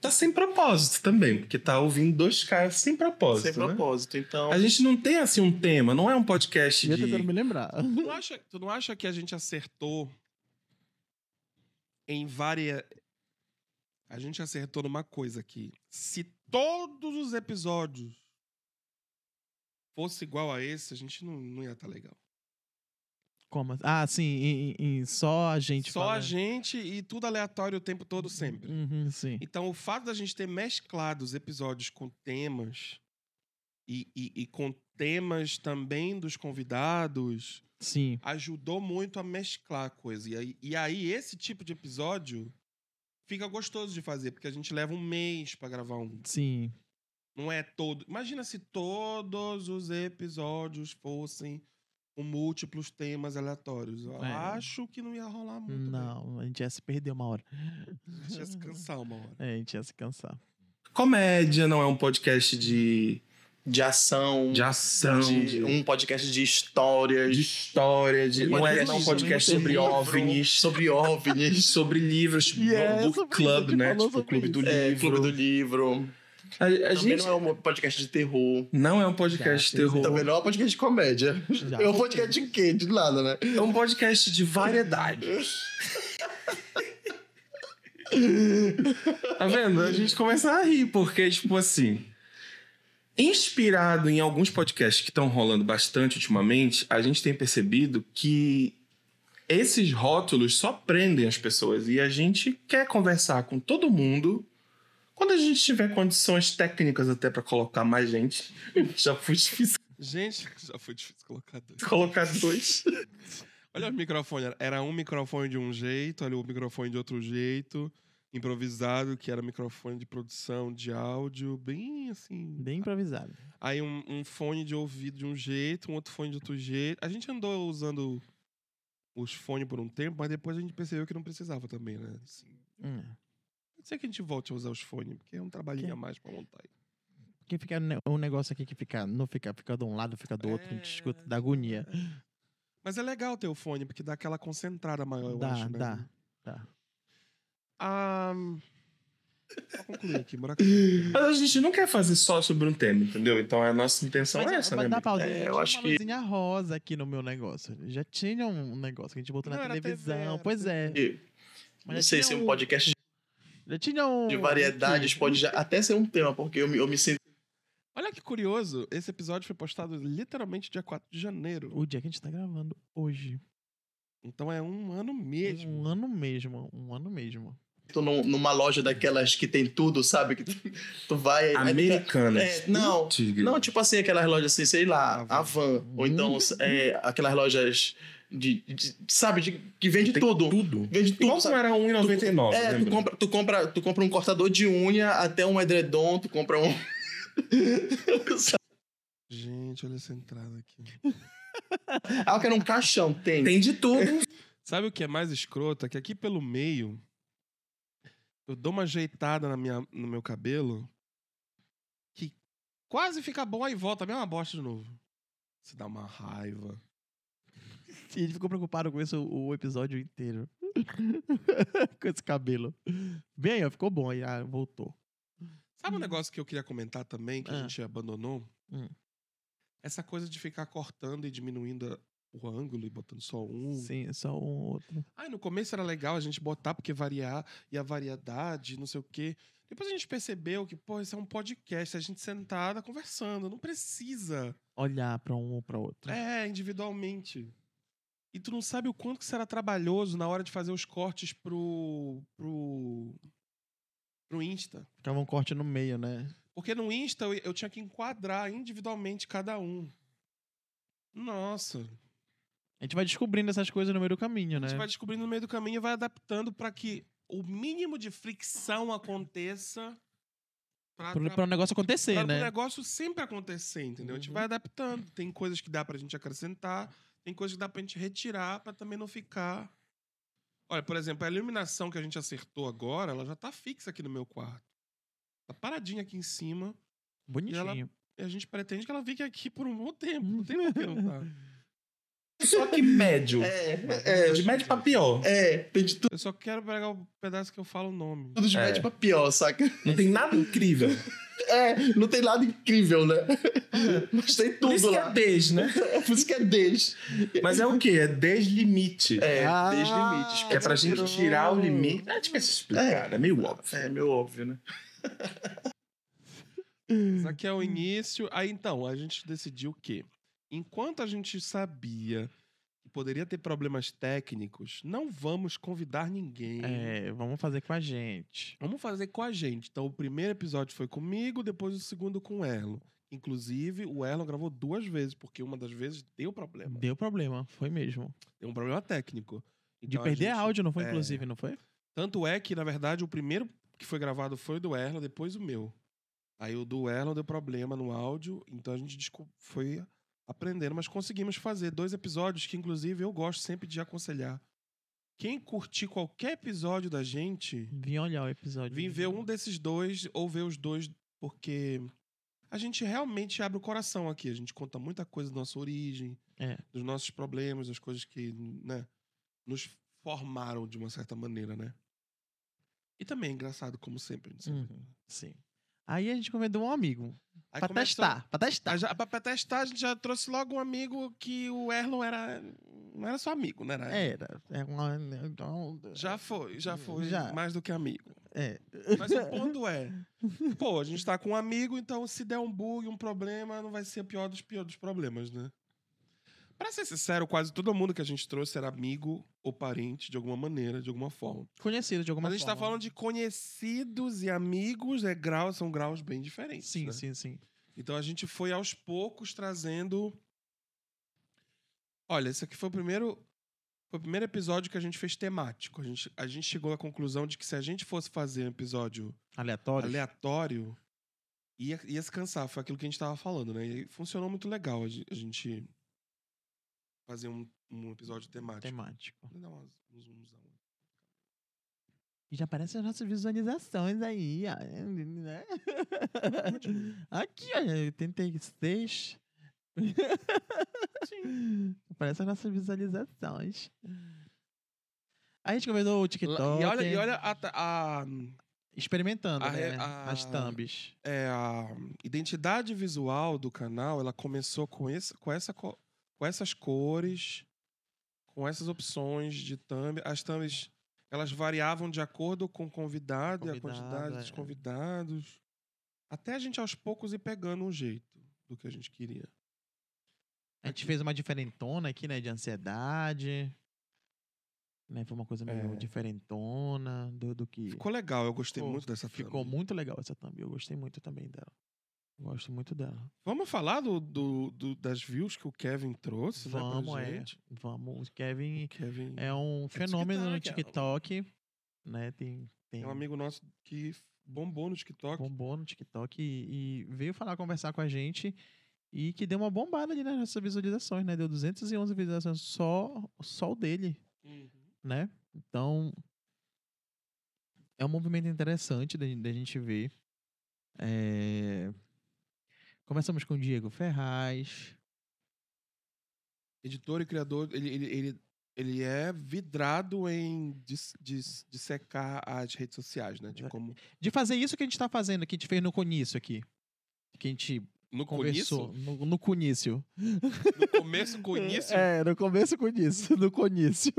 tá sem propósito também, porque tá ouvindo dois caras sem propósito. Sem né? propósito. Então. A gente não tem assim um tema, não é um podcast Eu tentando de. me lembrar. Tu não, acha, tu não acha que a gente acertou em várias. A gente acertou numa coisa aqui. Se todos os episódios fosse igual a esse, a gente não, não ia estar legal. Como? Ah, sim, em, em- só a gente. Só fala- a gente e tudo aleatório o tempo todo sempre. Uhum. Então, o fato da gente ter mesclado os episódios com temas e, e- e com temas também dos convidados Sim. ajudou muito a mesclar a coisa. E aí, e aí, esse tipo de episódio fica gostoso de fazer, porque a gente leva um mês pra gravar um. Sim. Não é todo. Imagina se todos os episódios fossem com múltiplos temas aleatórios. Eu É. acho que não ia rolar muito. bem. Não, a gente ia se perder uma hora. A gente ia se cansar uma hora. É, a gente ia se cansar. Comédia, não é um podcast de, De ação. de ação, de- de, Um podcast de histórias. de história, de, não, é, não é um podcast sobre OVNIs, Sobre OVNIs. sobre livros, é book sobre club, né? Tipo, o sobre clube do É, livro. Clube do Livro. A, a Também gente não é um podcast de terror. não é um podcast Já, de terror. Também não é um podcast de comédia. Já. É um podcast de quê? De nada, né? É um podcast de variedades. tá vendo? A gente começa a rir, porque, tipo assim. Inspirado em alguns podcasts que estão rolando bastante ultimamente, a gente tem percebido que esses rótulos só prendem as pessoas e a gente quer conversar com todo mundo. Quando a gente tiver condições técnicas até pra colocar mais gente, já foi difícil Gente, já foi difícil colocar dois. colocar dois. Olha o microfone. Era um microfone de um jeito, olha o microfone de outro jeito. Improvisado, que era microfone de produção de áudio, bem assim. Bem improvisado. Aí um, um fone de ouvido de um jeito, um outro fone de outro jeito. A gente andou usando os fones por um tempo, mas depois a gente percebeu que não precisava também, né? Assim, Hum. Pode ser que a gente volte a usar os fones, porque é um trabalhinho Que- a mais pra montar. aí. Porque fica um negócio aqui que fica, não fica, fica de um lado, fica do outro, a gente escuta da agonia. Mas é legal ter o fone, porque dá aquela concentrada maior, eu Dá, acho, né? dá, dá. Ah, pra concluir aqui, buraco. Mas a gente não quer fazer só sobre um tema, entendeu? Então a nossa intenção Mas, é essa, mas né? dá pausa. É, eu tinha acho uma que- luzinha rosa aqui no meu negócio. Já tinha um negócio que a gente botou Não, na TV, televisão. era pois é. E não sei se um podcast Já tinha um. de variedades pode já até ser um tema, porque eu me, eu me sinto. Olha que curioso, esse episódio foi postado literalmente dia 4 de janeiro. O dia que a gente tá gravando hoje. Então é um ano mesmo. Um ano mesmo. Um ano mesmo. num- numa loja daquelas que tem tudo, sabe? Que tu, tu vai. aí tu- Americanas. É, não, Tigre. Não, tipo assim, aquelas lojas assim, sei lá, Avan. Avan. Ou então, Hum. é, aquelas lojas de, de- sabe, de, que vende Tem tudo. Tudo. Vende tudo. Igual como era 1,99, É, tu compra, tu, compra, tu compra um cortador de unha até um edredom, tu compra um. Gente, olha essa entrada aqui. ah, eu quero um caixão, tem. Tem de tudo. Sabe o que é mais escroto? É que aqui pelo meio, eu dou uma ajeitada na minha, no meu cabelo que quase fica bom aí volta a mesma bosta de novo. Você dá uma raiva. E ele ficou preocupado com isso o, episódio inteiro. com esse cabelo. Bem aí, ó, ficou bom aí. Ah, voltou. Sabe um negócio que eu queria comentar também, que a Ah. gente abandonou? Hum. Essa coisa de ficar cortando e diminuindo a- o ângulo e botando só um. Sim, só um outro. Ai, no começo era legal a gente botar, porque variar e a variedade, não sei o quê. Depois a gente percebeu que, pô, isso é um podcast, a gente sentada conversando, não precisa. Olhar pra um ou pra outro. É, individualmente. E tu não sabe o quanto que será trabalhoso na hora de fazer os cortes pro. pro. pro Insta. Ficava um corte no meio, né? Porque no Insta eu, eu tinha que enquadrar individualmente cada um. Nossa. A gente vai descobrindo essas coisas no meio do caminho, A né? gente vai descobrindo no meio do caminho e vai adaptando para que o mínimo de fricção aconteça pra, pra- pra o negócio acontecer, pra o né? negócio sempre acontecer, entendeu? A gente Uhum. vai adaptando. Tem coisas que dá pra gente acrescentar, tem coisas que dá pra gente retirar pra também não ficar. Olha, por exemplo, a iluminação que a gente acertou agora, ela já tá fixa aqui no meu quarto. Tá paradinha aqui em cima. Bonitinho. E a gente pretende que ela fique aqui por um bom tempo. Não tem por que não tá. Só que médio. É, é, De médio pra pior. é, tem de tudo, Eu só quero pegar o pedaço que eu falo o nome. tudo de É. médio pra pior, saca? Não tem nada incrível. É, não tem nada incrível, né? Mas tem Por tudo isso que lá. é des, né? Por isso que é desde. Mas é o quê? É deslimite. É, Ah, desde limites. Que é pra gente tirar o limite. É difícil explicar, é, meio óbvio. É, meio óbvio, né? Isso aqui é o início. Aí então, a gente decidiu que, enquanto a gente sabia que poderia ter problemas técnicos, não vamos convidar ninguém. É, vamos fazer com a gente. Vamos fazer com a gente. Então, o primeiro episódio foi comigo, depois o segundo com o Erlon. Inclusive, o Erlon gravou duas vezes, porque uma das vezes deu problema. Deu problema, foi mesmo. Deu um problema técnico. De Então, a perder gente- áudio, não foi, é. inclusive, não foi? Tanto é que, na verdade, o primeiro que foi gravado foi o do Erlon, depois o meu. Aí o do Erlon deu problema no áudio, então a gente foi aprendendo, mas conseguimos fazer dois episódios que, inclusive, eu gosto sempre de aconselhar. Quem curtir qualquer episódio da gente, Vim olhar o episódio. vim ver um desses dois ou ver os dois, porque a gente realmente abre o coração aqui. A gente conta muita coisa da nossa origem, É. dos nossos problemas, das coisas que, né, nos formaram de uma certa maneira, né? E também é engraçado, como sempre. sempre. Uhum, sim. Aí a gente convidou um amigo. Aí pra começou- testar, pra testar. Já, pra, pra testar, a gente já trouxe logo um amigo que o Erlon era. Não era só amigo, né? Era, Era. é uma- então, Já foi, já foi Já. mais do que amigo. É. Mas o ponto é, pô, a gente tá com um amigo, então se der um bug, um problema, não vai ser o pior dos piores dos problemas, né? Pra ser sincero, quase todo mundo que a gente trouxe era amigo ou parente de alguma maneira, de alguma forma. Conhecido de alguma Mas a gente forma. tá falando de conhecidos e amigos, é graus, são graus bem diferentes. Sim, né? sim, sim. Então a gente foi aos poucos trazendo. Olha, esse aqui foi o primeiro. Foi o primeiro episódio que a gente fez temático. A gente, a gente chegou à conclusão de que se a gente fosse fazer um episódio Aleatório. aleatório, ia, ia se cansar. Foi aquilo que a gente tava falando, né? E funcionou muito legal a gente fazer um, um episódio temático. Temático. Vou dar umas- um zoomzão. E já aparecem as nossas visualizações aí, ó. né? Aqui, ó, 86. Aparecem as nossas visualizações. Aí a gente convidou o TikTok. E olha, e olha a, a, Experimentando, a né? a- As thumbs. é, a identidade visual do canal, ela começou com, esse, com, essa, co- com essas cores, com essas opções de thumb. As thumbs, elas variavam de acordo com o convidado, e a Convidado, quantidade dos é. convidados. Até a gente, aos poucos, ir pegando um jeito do que a gente queria. A gente fez uma diferentona aqui, né? De ansiedade. Né? Foi uma coisa meio É. diferentona do, do que. Ficou legal, eu gostei Ficou- muito dessa thumb. Ficou muito legal essa thumb. Eu gostei muito também dela. Gosto muito dela. Vamos falar do, do- do- das views que o Kevin trouxe, né, Vamos, é. gente? Vamos. O Kevin Kevin é um fenômeno no TikTok, TikTok. Né? Tem, tem é um amigo nosso que bombou no TikTok. bombou no TikTok e, e veio falar, conversar com a gente. E que deu uma bombada ali nas nossas visualizações, né? Deu 211 visualizações só, só o dele. Uhum. né? Então, é um movimento interessante da gente ver. É, Começamos com Diego Ferraz. Editor e criador, ele, ele, ele, ele é vidrado em dis- dis- dissecar as redes sociais, né? De como. De fazer isso que a gente tá fazendo, que a gente fez no Conício aqui. Que a gente No conversou. começo? No, no Conício. No começo, com o início. É, no começo Conício. No Conício.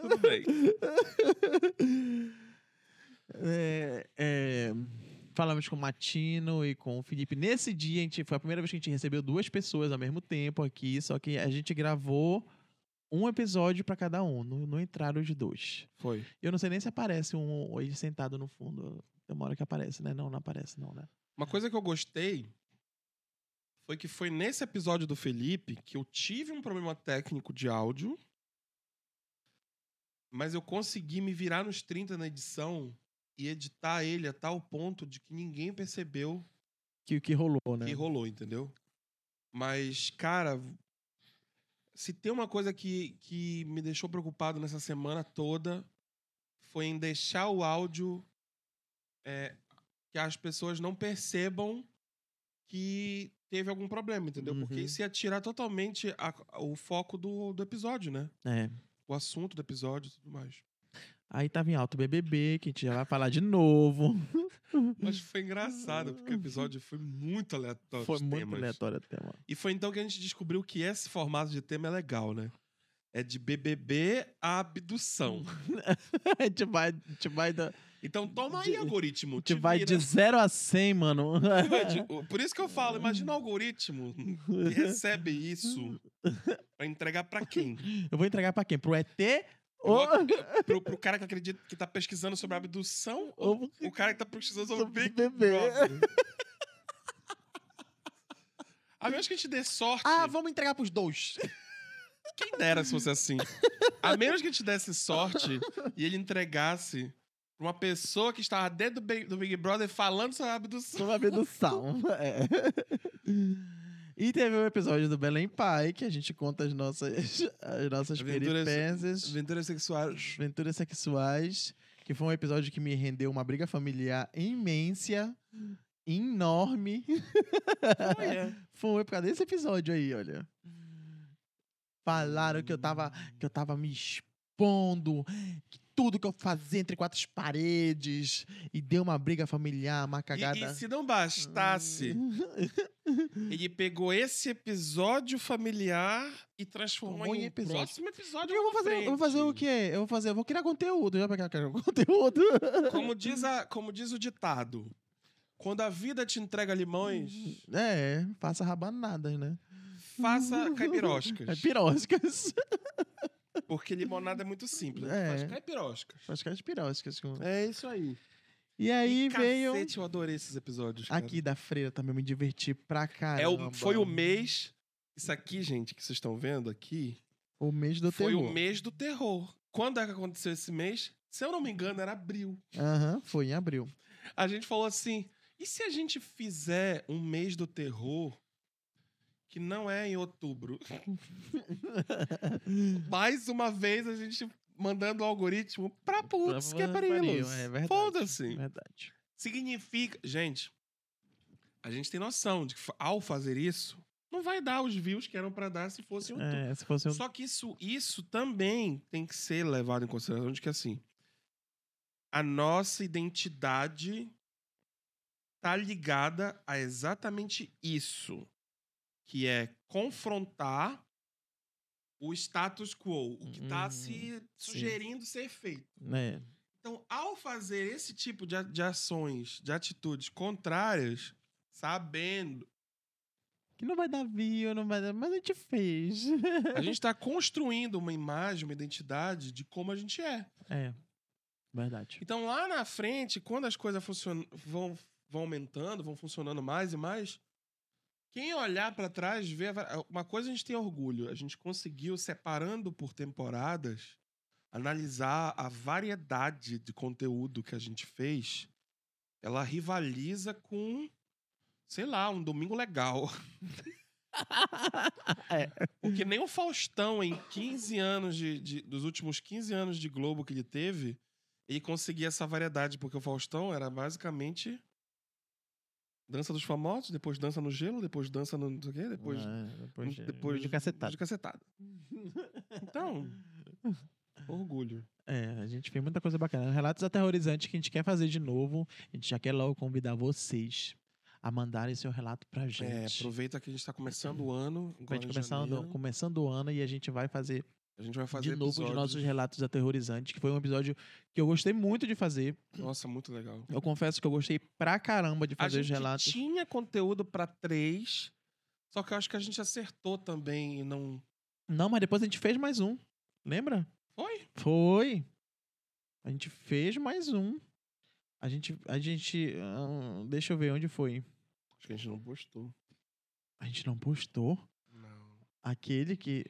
Tudo bem. É, é, Falamos com o Matino e com o Felipe. Nesse dia, a gente, foi a primeira vez que a gente recebeu duas pessoas ao mesmo tempo aqui, só que a gente gravou um episódio pra cada um, não, não entraram os dois. Foi. Eu não sei nem se aparece um ele sentado no fundo. Tem uma hora que aparece, né? Não, não aparece, não, né? Uma coisa que eu gostei foi que foi nesse episódio do Felipe que eu tive um problema técnico de áudio, mas eu consegui me virar nos 30 na edição e editar ele a tal ponto de que ninguém percebeu Que, que rolou, né? que rolou, entendeu? Mas, cara, se tem uma coisa que, que me deixou preocupado nessa semana toda foi em deixar o áudio é, que as pessoas não percebam que teve algum problema, entendeu? Porque Uhum. isso ia tirar totalmente a- o foco do, do episódio, né? É. O assunto do episódio e tudo mais. Aí tava em alto BBB, que a gente já vai falar de novo. Mas foi engraçado, porque o episódio foi muito aleatório. Foi muito temas. aleatório o tema. E foi então que a gente descobriu que esse formato de tema é legal, né? É de BBB a abdução. a gente vai, a gente vai, da- Então toma aí, De- algoritmo. gente te vai vira. de 0 a 100, mano. Por isso que eu falo, imagina o algoritmo que recebe isso pra entregar pra quem? Eu vou entregar pra quem? Pro ET? Ou, Pro, pro cara que acredita que tá pesquisando sobre abdução ou ou o cara que tá pesquisando sobre sobre Big bebê? Brother? A menos que a gente dê sorte. Ah, vamos entregar pros dois. Quem dera se fosse assim. A menos que a gente desse sorte e ele entregasse pra uma pessoa que estava dentro do Big, do Big Brother falando sobre a abdução. Sobre a abdução. É. E teve o episódio do Belém Pai, que a gente conta as nossas, as nossas Aventuras- peripécias, Aventuras sexuais. aventuras sexuais, que foi um episódio que me rendeu uma briga familiar imensa, enorme. Foi, é. Foi por causa desse episódio aí, olha. Falaram que eu tava, que eu tava me expondo, que tudo que eu fazia entre quatro paredes, e deu uma briga familiar, uma E, cagada. e se não bastasse, ele pegou esse episódio familiar e transformou Tomou em um episódio. próximo episódio. Eu vou fazer, eu vou fazer o frente. quê? Eu vou fazer, eu vou criar conteúdo, já pegar conteúdo. Como diz, a, como diz o ditado, quando a vida te entrega limões, É, faça rabanadas, né? faça caipiroscas. É, piroscas. Porque limonada é muito simples. É. Faz caipiroscas. Faz as piroscas. com- É isso aí. E aí E veio Cacete, eu adorei esses episódios. cara. aqui da freira também me diverti pra É caramba. o, foi o mês. Isso aqui, gente, que vocês estão vendo aqui, o mês do foi terror. o mês do terror. Quando é que aconteceu esse mês? Se eu não me engano, era abril. Aham, foi em abril. A gente falou assim: e se a gente fizer um mês do terror que não é em outubro? Mais uma vez a gente mandando o algoritmo pra putz, que é Pra- parilos. É verdade. Foda-se. Verdade. Significa. Gente, a gente tem noção de que ao fazer isso, não vai dar os views que eram pra dar se fosse um. É, se fosse um... Só que isso, isso também tem que ser levado em consideração de que assim. A nossa identidade tá ligada a exatamente isso. Que é confrontar o status quo, o que tá Uhum, se sugerindo ser feito. É. Então, ao fazer esse tipo de, de ações, de atitudes contrárias, sabendo, Que não vai dar view, não vai dar... Mas a gente fez. a gente está construindo uma imagem, uma identidade de como a gente é. É. Verdade. Então, lá na frente, quando as coisas funcionam, vão, vão aumentando, vão funcionando mais e mais, quem olhar para trás vê. Uma coisa a gente tem orgulho, a gente conseguiu, separando por temporadas, analisar a variedade de conteúdo que a gente fez. Ela rivaliza com, sei lá, um domingo legal. é. Porque nem o Faustão, em 15 anos de, de- dos últimos 15 anos de Globo que ele teve, ele conseguia essa variedade, porque o Faustão era basicamente dança dos famosos, depois dança no gelo, depois dança no não sei o quê, depois, É, depois, de- depois de cacetada. de cacetada. Então, orgulho. É, a gente fez muita coisa bacana. Relatos aterrorizantes que a gente quer fazer de novo. A gente já quer logo convidar vocês a mandarem seu relato pra É, gente. aproveita que a gente tá começando o ano. a gente começando, janeiro. começando o ano e a gente vai fazer A gente vai fazer de novo os episódios. nossos relatos aterrorizantes, que foi um episódio que eu gostei muito de fazer. Nossa, muito legal. Eu confesso que eu gostei pra caramba de fazer os relatos. tinha conteúdo pra três, só que eu acho que a gente acertou também e não. Não, mas depois a gente fez mais um. Lembra? Foi? Foi. A gente fez mais um. A gente. A gente. ah, deixa eu ver onde foi. Acho que a gente não postou. A gente não postou. Não. Aquele que.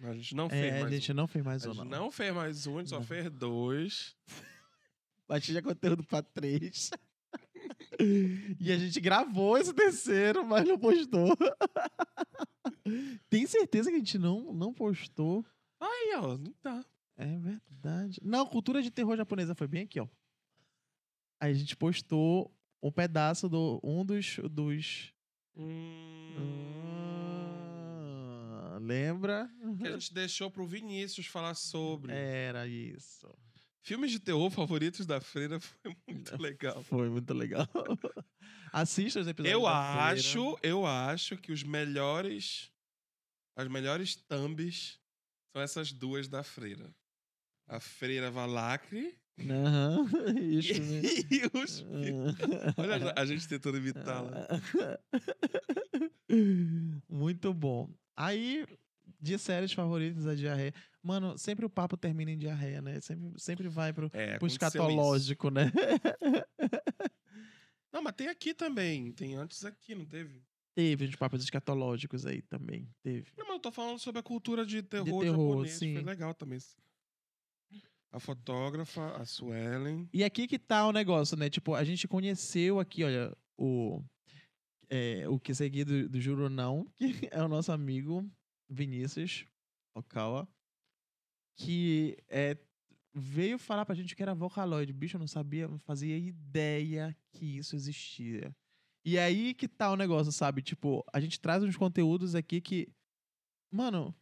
A gente não fez É, a mais gente um. não fez mais A um, gente não. não fez mais um, a gente só fez dois. A tinha conteúdo pra três. e a gente gravou esse terceiro, mas não postou. Tem certeza que a gente não, não postou? Aí, ó, não tá. É verdade. Não, cultura de terror japonesa foi bem aqui, ó. Aí a gente postou um pedaço do. Um dos. dos Hum, Ah, lembra? Que a gente deixou pro Vinícius falar sobre. Era isso. Filmes de terror favoritos da freira foi muito legal. Foi muito legal. Assista os episódios. Eu da Freira. acho, eu acho que os melhores. As melhores thumbs são essas duas da freira. A freira Valacre Aham, isso mesmo. e os. Olha a gente tentando imitá-la. Muito bom. Aí, de séries favoritas, a diarreia. Mano, sempre o papo termina em diarreia, né? Sempre, sempre vai pro, É, pro escatológico, né? isso. Não, mas tem aqui também. Tem antes aqui, não teve? Teve uns papos escatológicos aí também. Teve. Não, mas eu tô falando sobre a cultura de terror, terror, japonês. sim. Foi legal também. A fotógrafa, a Suelen. E aqui que tá o negócio, né? Tipo, a gente conheceu aqui, olha, o. É, o que seguir do, do Juro Não, que é o nosso amigo Vinícius Okawa, que é, veio falar pra gente que era Vocaloid. Bicho, eu não sabia, não fazia ideia que isso existia. E aí que tá o negócio, sabe? Tipo, a gente traz uns conteúdos aqui que. Mano.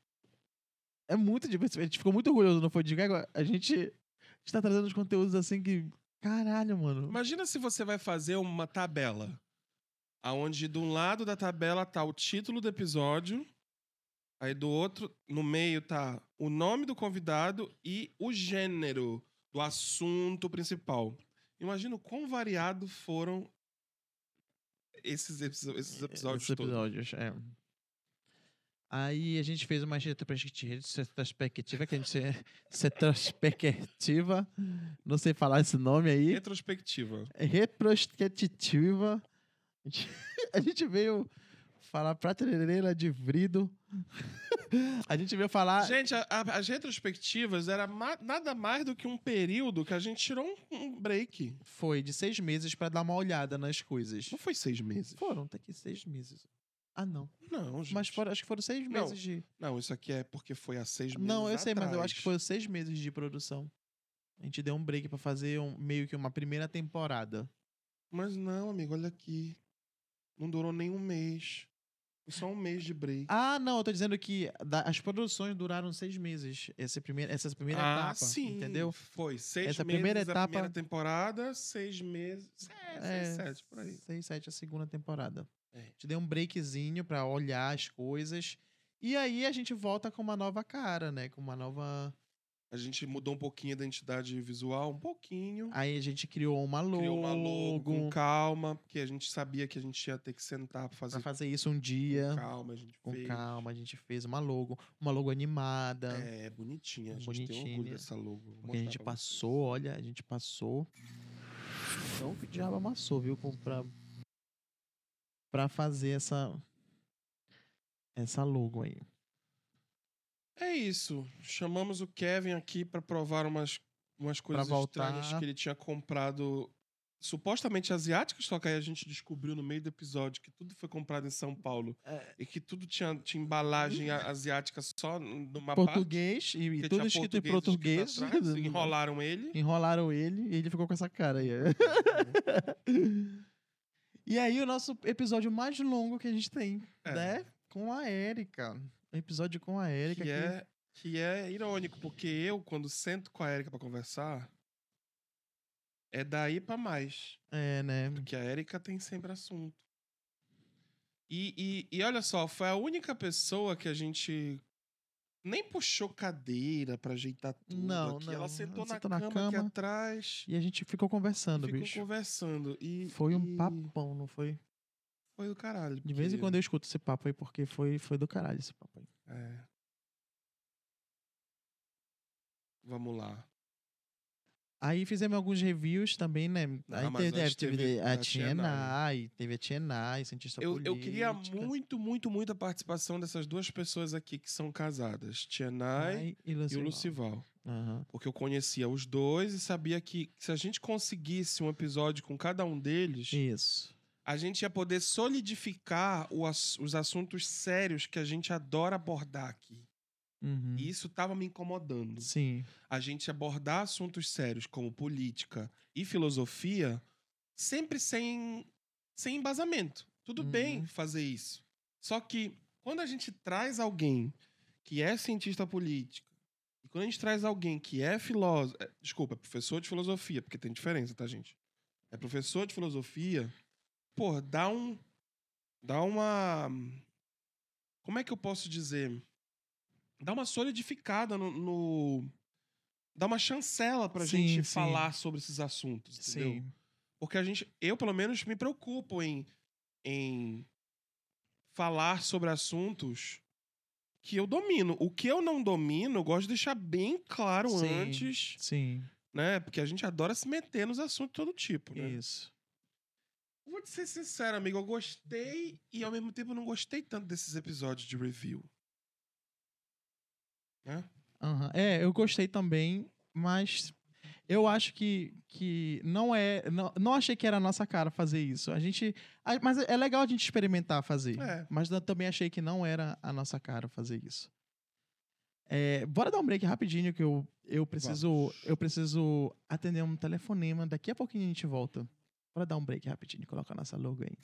É muito divertido. A gente ficou muito orgulhoso, não foi? De agora. A gente. A gente tá trazendo uns conteúdos assim que. Caralho, mano. Imagina se você vai fazer uma tabela. Aonde de um lado da tabela tá o título do episódio. Aí do outro, no meio tá o nome do convidado e o gênero do assunto principal. Imagina o quão variado foram esses, esses episódios Esses todos. episódios, é. Aí a gente fez uma retrospectiva, retrospectiva, que a gente. Retrospectiva. Não sei falar esse nome aí. Retrospectiva. Retrospectiva. A gente- A gente veio falar prateleira de vrido. A gente veio falar. Gente, a- a- as retrospectivas era ma- nada mais do que um período que a gente tirou um, um break. Foi de seis meses pra dar uma olhada nas coisas. Não foi seis meses. Foram, tá aqui seis meses. Ah, não. Não, gente. Mas foram, acho que foram seis Não. meses de. Não, isso aqui é porque foi há seis meses Não, eu sei, mas eu atrás. acho que foram seis meses de produção. A gente deu um break pra fazer um- meio que uma primeira temporada. Mas não, amigo, olha aqui. Não durou nem um mês. Foi só um mês de break. Ah, não, eu tô dizendo que da- as produções duraram seis meses. Essa primeira, essa primeira ah, etapa. sim. Entendeu? Foi seis Essa meses primeira a etapa- primeira temporada, seis meses. É, seis, sete, por aí. Seis, sete a segunda temporada. É. A gente deu um breakzinho pra olhar as coisas. E aí a gente volta com uma nova cara, né? Com uma nova. A gente mudou um pouquinho a identidade visual, um pouquinho. Aí a gente criou uma logo. Criou uma logo com calma, porque a gente sabia que a gente ia ter que sentar pra fazer Pra fazer isso um dia. com calma. A gente Com fez. calma, a gente fez uma logo. Uma logo animada. É, bonitinha. A gente tem Bonitinha. orgulho dessa logo. Porque a gente passou, olha, a gente passou. Então que diabo amassou, viu? com- Pra, pra fazer essa. Essa logo aí. É isso. Chamamos o Kevin aqui pra provar umas, umas coisas estranhas que ele tinha comprado supostamente asiáticas, só que aí a gente descobriu no meio do episódio que tudo foi comprado em São Paulo É. e que tudo tinha, tinha embalagem asiática só numa português e, parte. e que tudo escrito em português atrás, enrolaram ele. Enrolaram ele e ele ficou com essa cara aí. e aí, o nosso episódio mais longo que a gente tem, É. né? Com a Érica. Um episódio com a Érica. Que que- é, que é irônico, porque eu, quando sento com a Erika pra conversar, é daí pra mais. É, né? Porque a Erika tem sempre assunto. E, e, e olha só, foi a única pessoa que a gente nem puxou cadeira pra ajeitar tudo Não, aqui. não. Ela sentou, Ela na, sentou na cama aqui cama atrás. E a gente ficou conversando, ficou bicho. conversando. E, Foi um e papão, não foi? Foi do caralho. De vez em quando eu escuto esse papo aí, porque foi, foi do caralho esse papo aí. É. Vamos lá. Aí fizemos alguns reviews também, né? Aí Amazon teve, teve, teve a a Tienai, teve a Tienai, cientista Eu, política. eu queria muito, muito, muito a participação dessas duas pessoas aqui que são casadas, Tianai Ai, e e o Lucival. Aham. Porque eu conhecia os dois e sabia que se a gente conseguisse um episódio com cada um deles, Isso. A gente ia poder solidificar os assuntos sérios que a gente adora abordar aqui. Uhum. E isso estava me incomodando. Sim. A gente abordar assuntos sérios como política e filosofia sempre sem, sem embasamento. Tudo Uhum. bem fazer isso. Só que quando a gente traz alguém que é cientista político, e quando a gente traz alguém que é filósofo, é, desculpa, é professor de filosofia, porque tem diferença, tá, gente? É professor de filosofia, pô, dá um. Dá uma. Como é que eu posso dizer? Dá uma solidificada no. no- dá uma chancela pra Sim, gente sim. falar sobre esses assuntos, entendeu? Sim. Porque a gente, eu pelo menos me preocupo em, em falar sobre assuntos que eu domino. O que eu não domino, eu gosto de deixar bem claro Sim. antes, Sim. né? Porque a gente adora se meter nos assuntos de todo tipo, né? Isso. Vou te ser sincero, amigo, eu gostei e ao mesmo tempo não gostei tanto desses episódios de review. Né? Aham. É, eu gostei também, mas eu acho que, que não é. Não, não achei que era a nossa cara fazer isso. A gente. a- mas é legal a gente experimentar fazer. É. Mas também achei que não era a nossa cara fazer isso. É, bora dar um break rapidinho que eu, eu preciso eu preciso atender um telefonema. Daqui a pouquinho a gente volta. Bora dar um break rapidinho, coloca a nossa logo aí.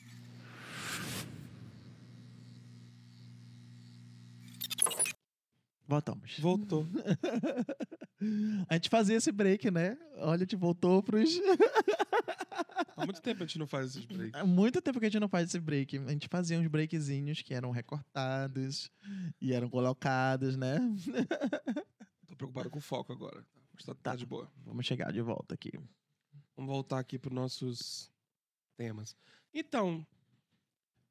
Voltamos. Voltou. A gente fazia esse break, né? Olha, a gente voltou pros. Há muito tempo a gente não faz esses breaks. Há muito tempo que a gente não faz esse break. A gente fazia uns breakzinhos que eram recortados e eram colocados, né? Tô preocupado com o foco agora. Mas tá, tá Tá. de boa. Vamos chegar de volta aqui. Vamos voltar aqui para nossos temas. Então,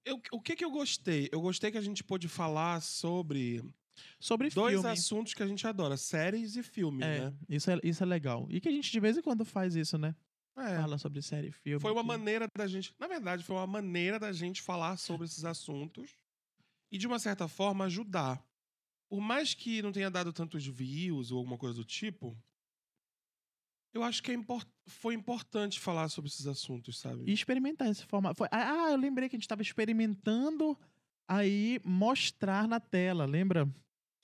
eu- o que que eu gostei? Eu gostei que a gente pôde falar sobre Sobre dois filme. assuntos que a gente adora, séries e filmes, É, né? isso é, isso é legal. E que a gente de vez em quando faz isso, né? É. Fala sobre série e filme. Foi uma que- maneira da gente, na verdade, foi uma maneira da gente falar sobre esses assuntos e de uma certa forma ajudar. Por mais que não tenha dado tantos views ou alguma coisa do tipo, eu acho que é import- foi importante falar sobre esses assuntos, sabe? E experimentar esse formato. Foi- Ah, eu lembrei que a gente tava experimentando aí mostrar na tela, lembra?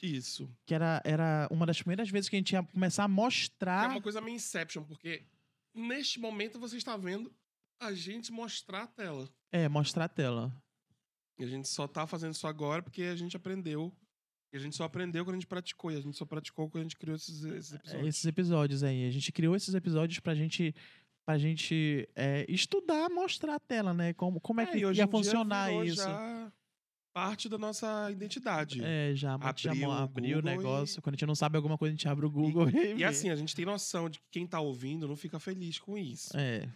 Isso. Que era, era uma das primeiras vezes que a gente ia começar a É mostrar. uma coisa meio Inception, porque neste momento você está vendo a gente mostrar a tela. É, mostrar a tela. E a gente só tá fazendo isso agora porque a gente aprendeu. E a gente só aprendeu quando a gente praticou. E a gente só praticou quando a gente criou esses, esses É, episódios. Esses episódios aí. A gente criou esses episódios pra gente. Pra gente é, estudar, mostrar a tela, né? Como, como é que e hoje ia funcionar isso. já parte da nossa identidade. É, já Abriu abriu, o abriu o negócio. Quando a gente não sabe alguma coisa, a gente abre o Google e, E vê. assim, a gente tem noção de que quem tá ouvindo não fica feliz com isso. É,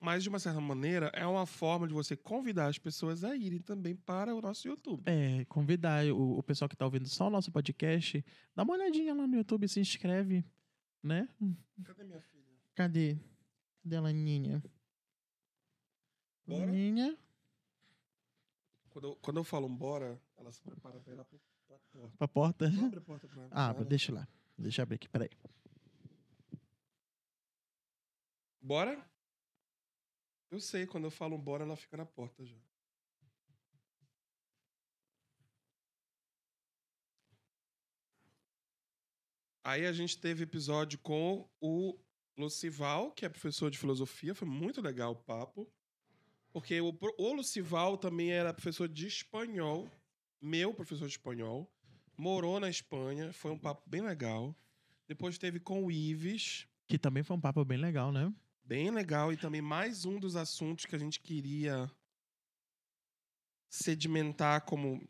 Mas, de uma certa maneira, é uma forma de você convidar as pessoas a irem também para o nosso YouTube. é, convidar o, o pessoal que tá ouvindo só o nosso podcast, dá uma olhadinha lá no YouTube, se inscreve, né? Cadê minha filha? Cadê? Cadê a Laninha? Bora? Laninha? Quando eu, quando eu falo bora, ela se prepara pra ir lá pro, pra porta. Pra porta? Abre a porta pra Ah, deixa lá. Deixa eu abrir aqui, peraí. Bora? Eu sei, quando eu falo bora, ela fica na porta já. Aí a gente teve episódio com o Lucival, que é professor de filosofia. Foi muito legal o papo. Porque o, o Lucival também era professor de espanhol. Meu professor de espanhol. Morou na Espanha. Foi um papo bem legal. Depois teve com o Ives. Que também foi um papo bem legal, né? Bem legal. E também mais um dos assuntos que a gente queria sedimentar como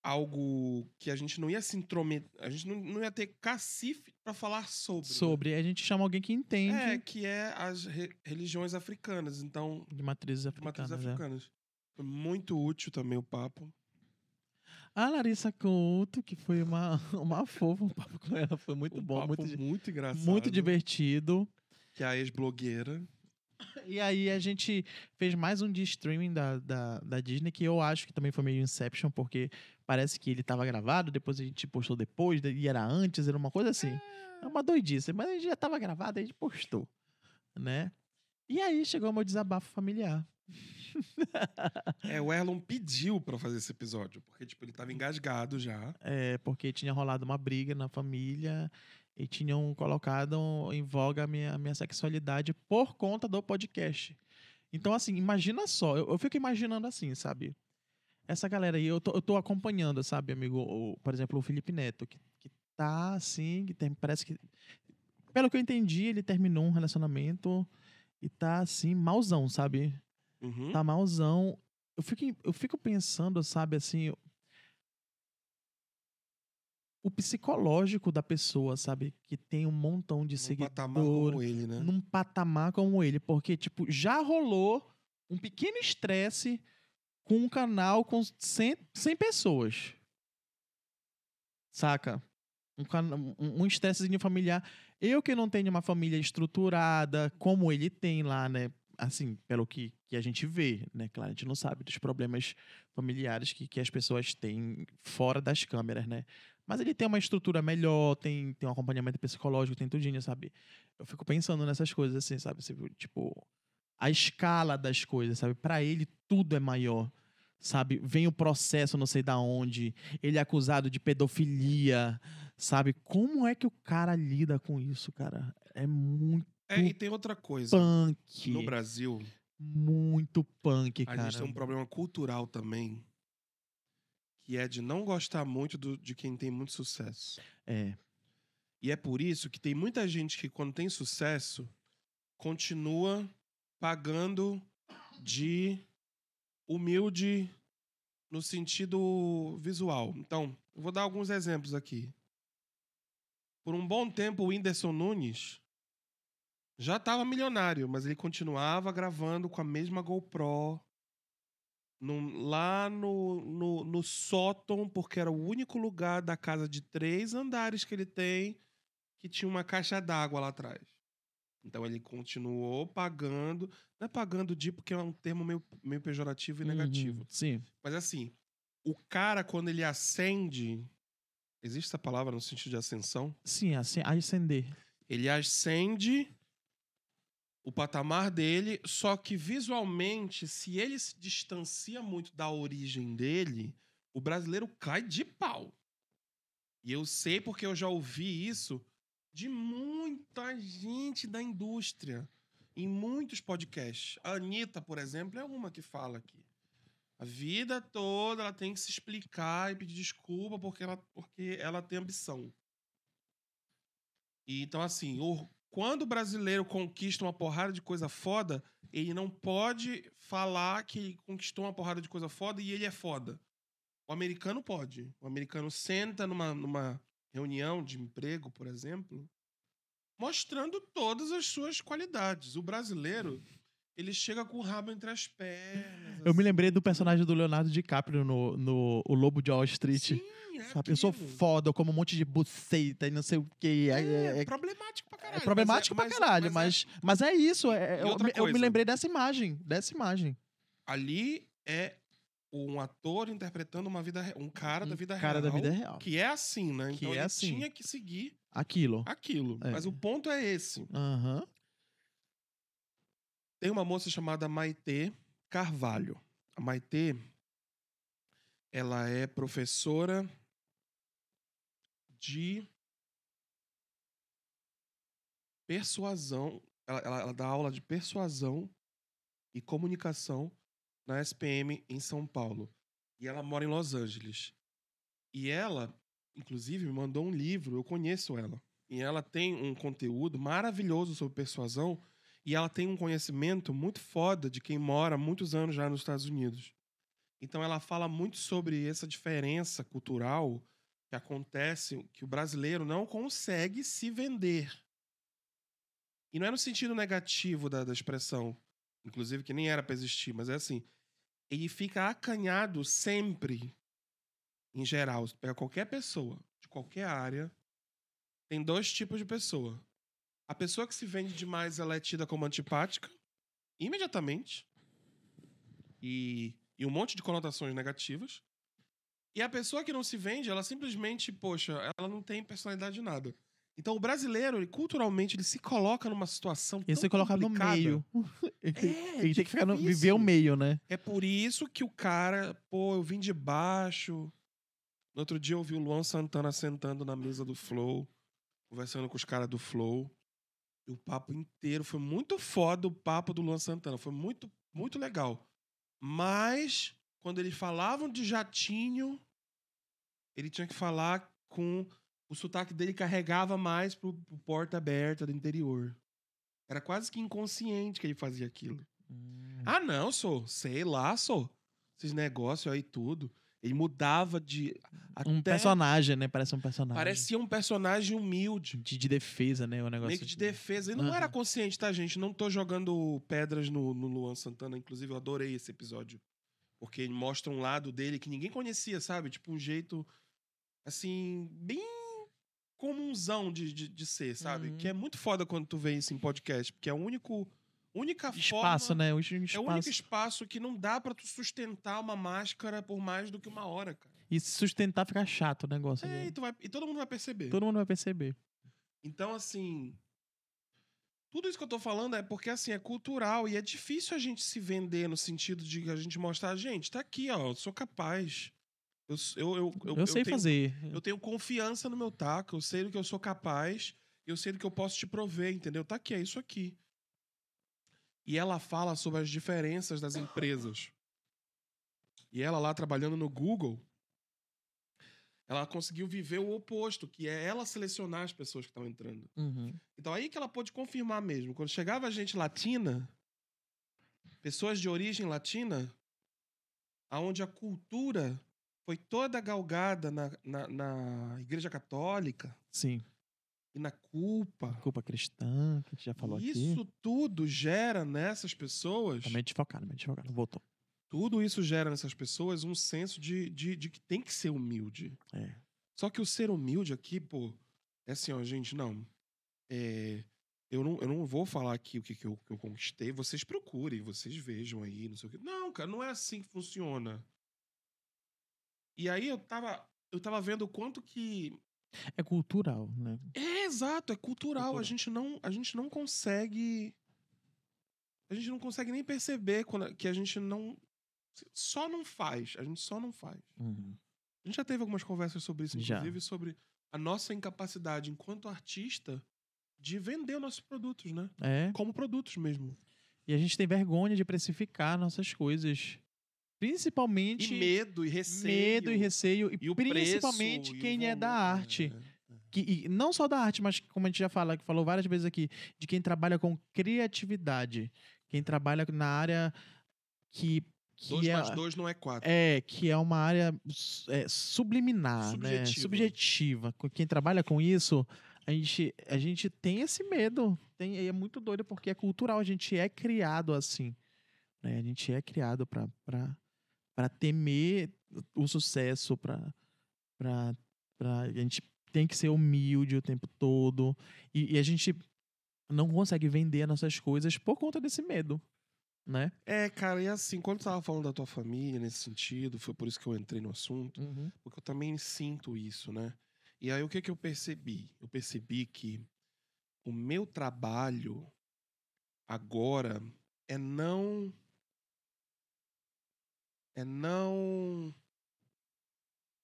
algo que a gente não ia se intrometer, a gente não, não ia ter cacife pra falar sobre. né? Sobre. A gente chama alguém que entende É, que é as re- religiões africanas. Então, de matrizes de matrizes africanas. é. africanas. Foi muito útil também o papo. A Larissa Couto, que foi uma, uma fofa, um papo com ela, foi muito um bom, muito, muito engraçado. muito divertido. Que é a ex-blogueira. E aí a gente fez mais um de streaming da, da, da Disney, que eu acho que também foi meio Inception, porque parece que ele tava gravado, depois a gente postou depois, e era antes, era uma coisa assim. É uma doidice, mas a gente já tava gravado, a gente postou, né? E aí chegou o meu desabafo familiar. É, o Erlon pediu pra fazer esse episódio, porque, tipo, ele tava engasgado já. É, porque tinha rolado uma briga na família e tinham colocado em voga a minha, a minha sexualidade por conta do podcast. Então, assim, imagina só, eu, eu fico imaginando assim, sabe? Essa galera aí, eu tô, eu tô acompanhando, sabe, amigo? O- por exemplo, o Felipe Neto, que, que tá assim, que tem, parece que. Pelo que eu entendi, ele terminou um relacionamento e tá assim, malzão, sabe? Uhum. tá malzão. Eu fico, eu fico pensando, sabe, assim. O psicológico da pessoa, sabe? Que tem um montão de Num patamar seguidores. como ele, né? Num patamar como ele. Porque, tipo, já rolou um pequeno estresse com um canal com 100, 100 pessoas. Saca? Um cana- um um familiar. Eu que não tenho uma família estruturada, como ele tem lá, né? Assim, pelo que, que a gente vê, né? Claro, a gente não sabe dos problemas familiares que, que as pessoas têm fora das câmeras, né? Mas ele tem uma estrutura melhor, tem, tem um acompanhamento psicológico, tem tudinho, sabe? Eu fico pensando nessas coisas, assim, sabe? Tipo, a escala das coisas, sabe? Pra ele, tudo é maior, sabe? Vem o processo não sei da onde, ele é acusado de pedofilia, sabe? Como é que o cara lida com isso, cara? É muito É, e tem outra coisa. punk. No Brasil, Muito punk, a cara. gente tem um problema cultural também, que é de não gostar muito do- de quem tem muito sucesso. É. E é por isso que tem muita gente que, quando tem sucesso, continua pagando de humilde no sentido visual. Então, eu vou dar alguns exemplos aqui. Por um bom tempo, o Whindersson Nunes já estava milionário, mas ele continuava gravando com a mesma GoPro. Num- lá no, no, no sótão, porque era o único lugar da casa de três andares que ele tem que tinha uma caixa d'água lá atrás. Então ele continuou pagando. Não é pagando de porque é um termo meio, meio pejorativo e negativo. Uhum, Sim. Mas assim, o cara, quando ele ascende. Existe essa palavra no sentido de ascensão? Sim, assim, ascender. Ele ascende o patamar dele, só que visualmente, se ele se distancia muito da origem dele, o brasileiro cai de pau. E eu sei porque eu já ouvi isso de muita gente da indústria, em muitos podcasts. A Anitta, por exemplo, é uma que fala aqui. A vida toda ela tem que se explicar e pedir desculpa porque ela, porque ela tem ambição. E, então, assim, o- quando o brasileiro conquista uma porrada de coisa foda, ele não pode falar que ele conquistou uma porrada de coisa foda e ele é foda. O americano pode. O americano senta numa, numa reunião de emprego, por exemplo, mostrando todas as suas qualidades. O brasileiro, ele chega com o rabo entre as pernas. Eu me assim. lembrei do personagem do Leonardo DiCaprio no, no O Lobo de Wall Street. Sim, é sabe? Eu sou foda, eu como um monte de buceta e não sei o quê. É, É, é- problemático pra é caralho. problemático mas pra caralho, mas, mas, é isso. é- E eu, outra me- eu me lembrei dessa imagem. Dessa imagem. ali é um ator interpretando uma vida um cara da Um vida cara real da vida real. que é assim né Que então é ele assim. tinha que seguir Aquilo. aquilo É. mas o ponto é esse Aham. tem uma moça chamada Maitê Carvalho a Maitê ela é professora de persuasão ela, ela- ela dá aula de persuasão e comunicação na SPM em São Paulo. E ela mora em Los Angeles. E ela, inclusive, me mandou um livro, eu conheço ela. E ela tem um conteúdo maravilhoso sobre persuasão. E ela tem um conhecimento muito foda de quem mora há muitos anos já nos Estados Unidos. Então ela fala muito sobre essa diferença cultural que acontece, que o brasileiro não consegue se vender. E não é no sentido negativo da, da expressão, inclusive que nem era pra existir, mas é assim, ele fica acanhado sempre, em geral. Se pega qualquer pessoa, de qualquer área, tem dois tipos de pessoa. A pessoa que se vende demais, ela é tida como antipática, imediatamente. E, e um monte de conotações negativas. E a pessoa que não se vende, ela simplesmente, poxa, ela não tem personalidade de nada. Então o brasileiro, ele, culturalmente, ele se coloca numa situação E tão você coloca no complicada. meio. É, Ele tem que ficar no, difícil. viver o meio, né? É por isso que o cara, pô, eu vim de baixo. No outro dia eu vi o Luan Santana sentando na mesa do Flow, conversando com os caras do Flow. E o papo inteiro foi muito foda o papo do Luan Santana, foi muito muito legal. Mas quando eles falavam de jatinho, ele tinha que falar com o sotaque dele carregava mais pro, pro porta aberta do interior. Era quase que inconsciente que ele fazia aquilo. Ah, não, sou. Sei lá, sou. Esses negócios aí tudo. Ele mudava de. Um até- personagem, né? Parece um personagem. Parecia um personagem humilde. De, de defesa, né? O negócio Meio que de defesa. E não Aham. era consciente, tá, gente? Não tô jogando pedras no, no Luan Santana. Inclusive, eu adorei esse episódio. Porque ele mostra um lado dele que ninguém conhecia, sabe? Tipo, um jeito, assim, bem comunzão de, de, de ser, sabe? Uhum. Que é muito foda quando tu vê isso em podcast. Porque é a único, única Espaço, forma... né? O É espaço. o único espaço que não dá pra tu sustentar uma máscara por mais do que uma hora, cara. E se sustentar fica chato o negócio. É, né? e, tu vai- e todo mundo vai perceber. Todo mundo vai perceber. Então, assim. Tudo isso que eu tô falando é porque, assim, é cultural e é difícil a gente se vender no sentido de a gente mostrar, gente, tá aqui, ó, eu sou capaz. Eu, s- eu, eu, Eu, sei tenho, fazer. Eu tenho confiança no meu taco, eu sei do que eu sou capaz, eu sei do que eu posso te prover, entendeu? Tá aqui, é isso aqui. E ela fala sobre as diferenças das empresas. E ela lá trabalhando no Google, ela conseguiu viver o oposto, que é ela selecionar as pessoas que estão entrando. Uhum. Então aí que ela pôde confirmar mesmo. Quando chegava gente latina, pessoas de origem latina, aonde a cultura foi toda galgada na, na, na Igreja Católica Sim. e na culpa. Culpa cristã, que a gente já falou isso aqui. tudo gera nessas pessoas. Tá meio desfocado, meio desfocado. Voltou. Tudo isso gera nessas pessoas um senso de, de, de que tem que ser humilde. É. Só que o ser humilde aqui, pô, é assim, ó, gente, não. É, eu, não eu não vou falar aqui o que, que, eu, que eu conquistei. Vocês procurem, vocês vejam aí, não sei o quê. Não, cara, não é assim que funciona. E aí eu tava, eu tava vendo o quanto que. É cultural, né? É exato, é cultural. Cultural. A, gente não, a gente não consegue. A gente não consegue nem perceber quando, que a gente não. Só não faz. A gente só não faz. Uhum. A gente já teve algumas conversas sobre isso, Já. inclusive sobre a nossa incapacidade enquanto artista de vender nossos produtos, né? É. Como produtos mesmo. E a gente tem vergonha de precificar nossas coisas. Principalmente E medo e receio. medo e receio. E, e principalmente preço, e quem é da arte. É, é. Que, e não só da arte, mas como a gente já fala, que falou várias vezes aqui, de quem trabalha com criatividade. Quem trabalha na área que, que Dois é, mais dois não é quatro. é que é uma área é, subliminar, né? Subjetiva. Subjetiva. Com Quem trabalha com isso, a gente, a gente tem esse medo. Tem, e é muito doido porque é cultural. A gente é criado assim. Né? A gente é criado para para temer o sucesso, para para a gente tem que ser humilde o tempo todo e, e a gente não consegue vender as nossas coisas por conta desse medo, né? É, cara, e assim, quando tu tava falando da tua família nesse sentido, foi por isso que eu entrei no assunto, porque eu também sinto isso, né? E aí o que que eu percebi? Eu percebi que o meu trabalho agora é não é não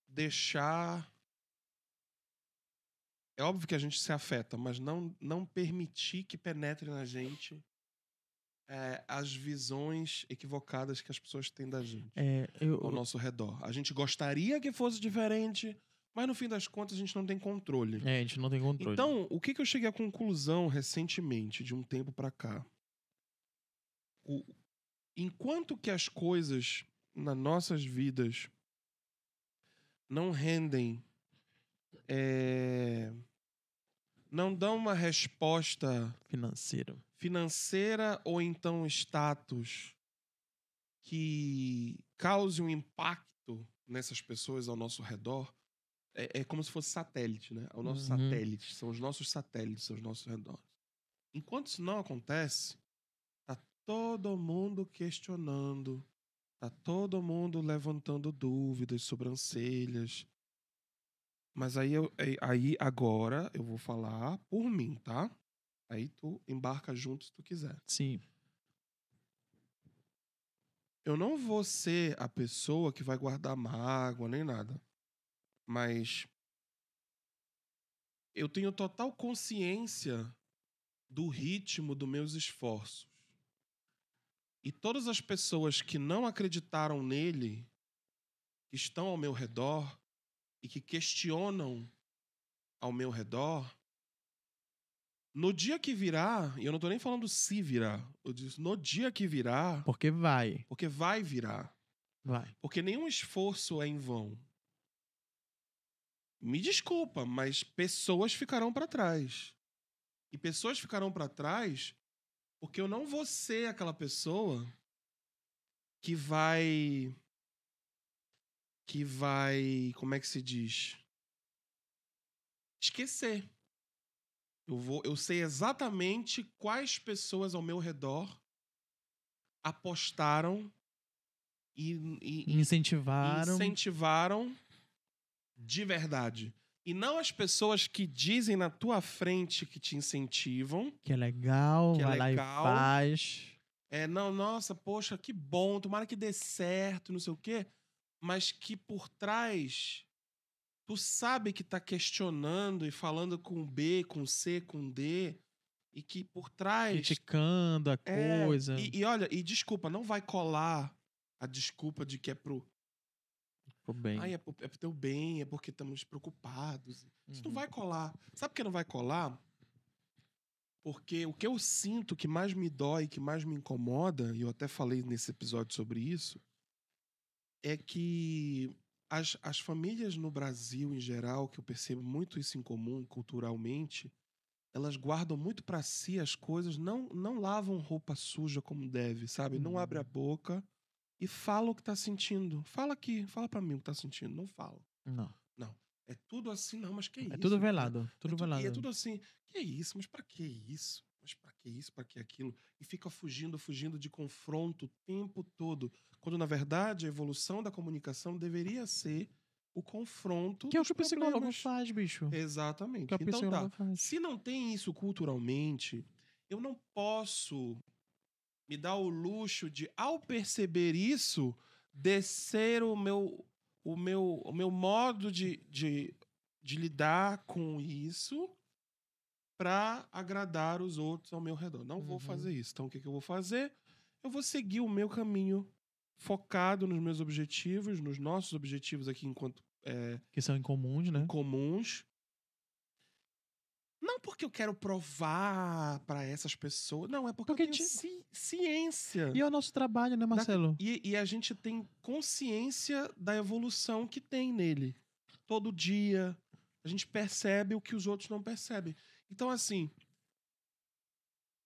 deixar é óbvio que a gente se afeta, mas não não permitir que penetre na gente é, as visões equivocadas que as pessoas têm da gente É, eu, ao nosso redor. A gente gostaria que fosse diferente, mas no fim das contas a gente não tem controle. é, a gente não tem controle. Então, o que, que eu cheguei à conclusão recentemente, de um tempo pra cá? O- enquanto que as coisas nas nossas vidas não rendem, é, não dão uma resposta Financeiro. financeira ou então status que cause um impacto nessas pessoas ao nosso redor, é, é como se fosse satélite, né? É o nosso Uhum. satélite, são os nossos satélites ao nosso redor. Enquanto isso não acontece, tá todo mundo questionando, tá todo mundo levantando dúvidas, sobrancelhas. Mas aí, eu, aí- aí agora eu vou falar por mim, tá? Aí tu embarca junto se tu quiser. Sim. Eu não vou ser a pessoa que vai guardar mágoa nem nada. Mas eu tenho total consciência do ritmo dos meus esforços. E todas as pessoas que não acreditaram nele, que estão ao meu redor e que questionam ao meu redor, no dia que virá, e eu não tô nem falando se virá, eu disse no dia que virá, Porque vai. porque vai virar. Vai. Porque nenhum esforço é em vão. Me desculpa, mas pessoas ficarão para trás. E pessoas ficarão para trás porque eu não vou ser aquela pessoa que vai que vai, como é que se diz? Esquecer. Eu vou, eu sei exatamente quais pessoas ao meu redor apostaram e, e- Incentivaram. incentivaram de verdade. E não as pessoas que dizem na tua frente que te incentivam. Que é legal, Que é vai lá legal. e faz. É, não, nossa, poxa, que bom, tomara que dê certo, não sei o quê. Mas que por trás, tu sabe que tá questionando e falando com B, com C, com D. E que por trás. Criticando a É, coisa. E, e olha, e desculpa, não vai colar a desculpa de que é pro. Ficou bem. Ai, é pro, é pro teu bem, é porque estamos preocupados. Isso não Uhum. vai colar. Sabe por que não vai colar? Porque o que eu sinto que mais me dói, que mais me incomoda, e eu até falei nesse episódio sobre isso, é que as, as famílias no Brasil, em geral, que eu percebo muito isso em comum culturalmente, elas guardam muito pra si as coisas, não, não lavam roupa suja como deve, sabe? Não Uhum. abre a boca e fala o que tá sentindo. Fala aqui, fala pra mim o que tá sentindo. Não fala. Não. É tudo assim, não, mas que isso? É tudo velado. Tudo é velado. E é tudo assim, que isso? Mas pra que isso? Mas pra que isso? Pra que aquilo? E fica fugindo, fugindo de confronto o tempo todo. Quando, na verdade, a evolução da comunicação deveria ser o confronto Que é o que o psicólogo problemas. faz, bicho. Exatamente. Que é o Então tá. faz. Se não tem isso culturalmente, eu não posso me dar o luxo de, ao perceber isso, descer o meu, o meu, o meu modo de, de, de lidar com isso para agradar os outros ao meu redor. Não vou Uhum. fazer isso. Então, o que, que eu vou fazer? Eu vou seguir o meu caminho focado nos meus objetivos, nos nossos objetivos aqui enquanto é, Que são incomuns, né? comuns. Não porque eu quero provar para essas pessoas. Não, é porque, Porque eu tenho te- ci- ciência. E é o nosso trabalho, né, Marcelo? E, e a gente tem consciência da evolução que tem nele. Todo dia a gente percebe o que os outros não percebem. Então, assim,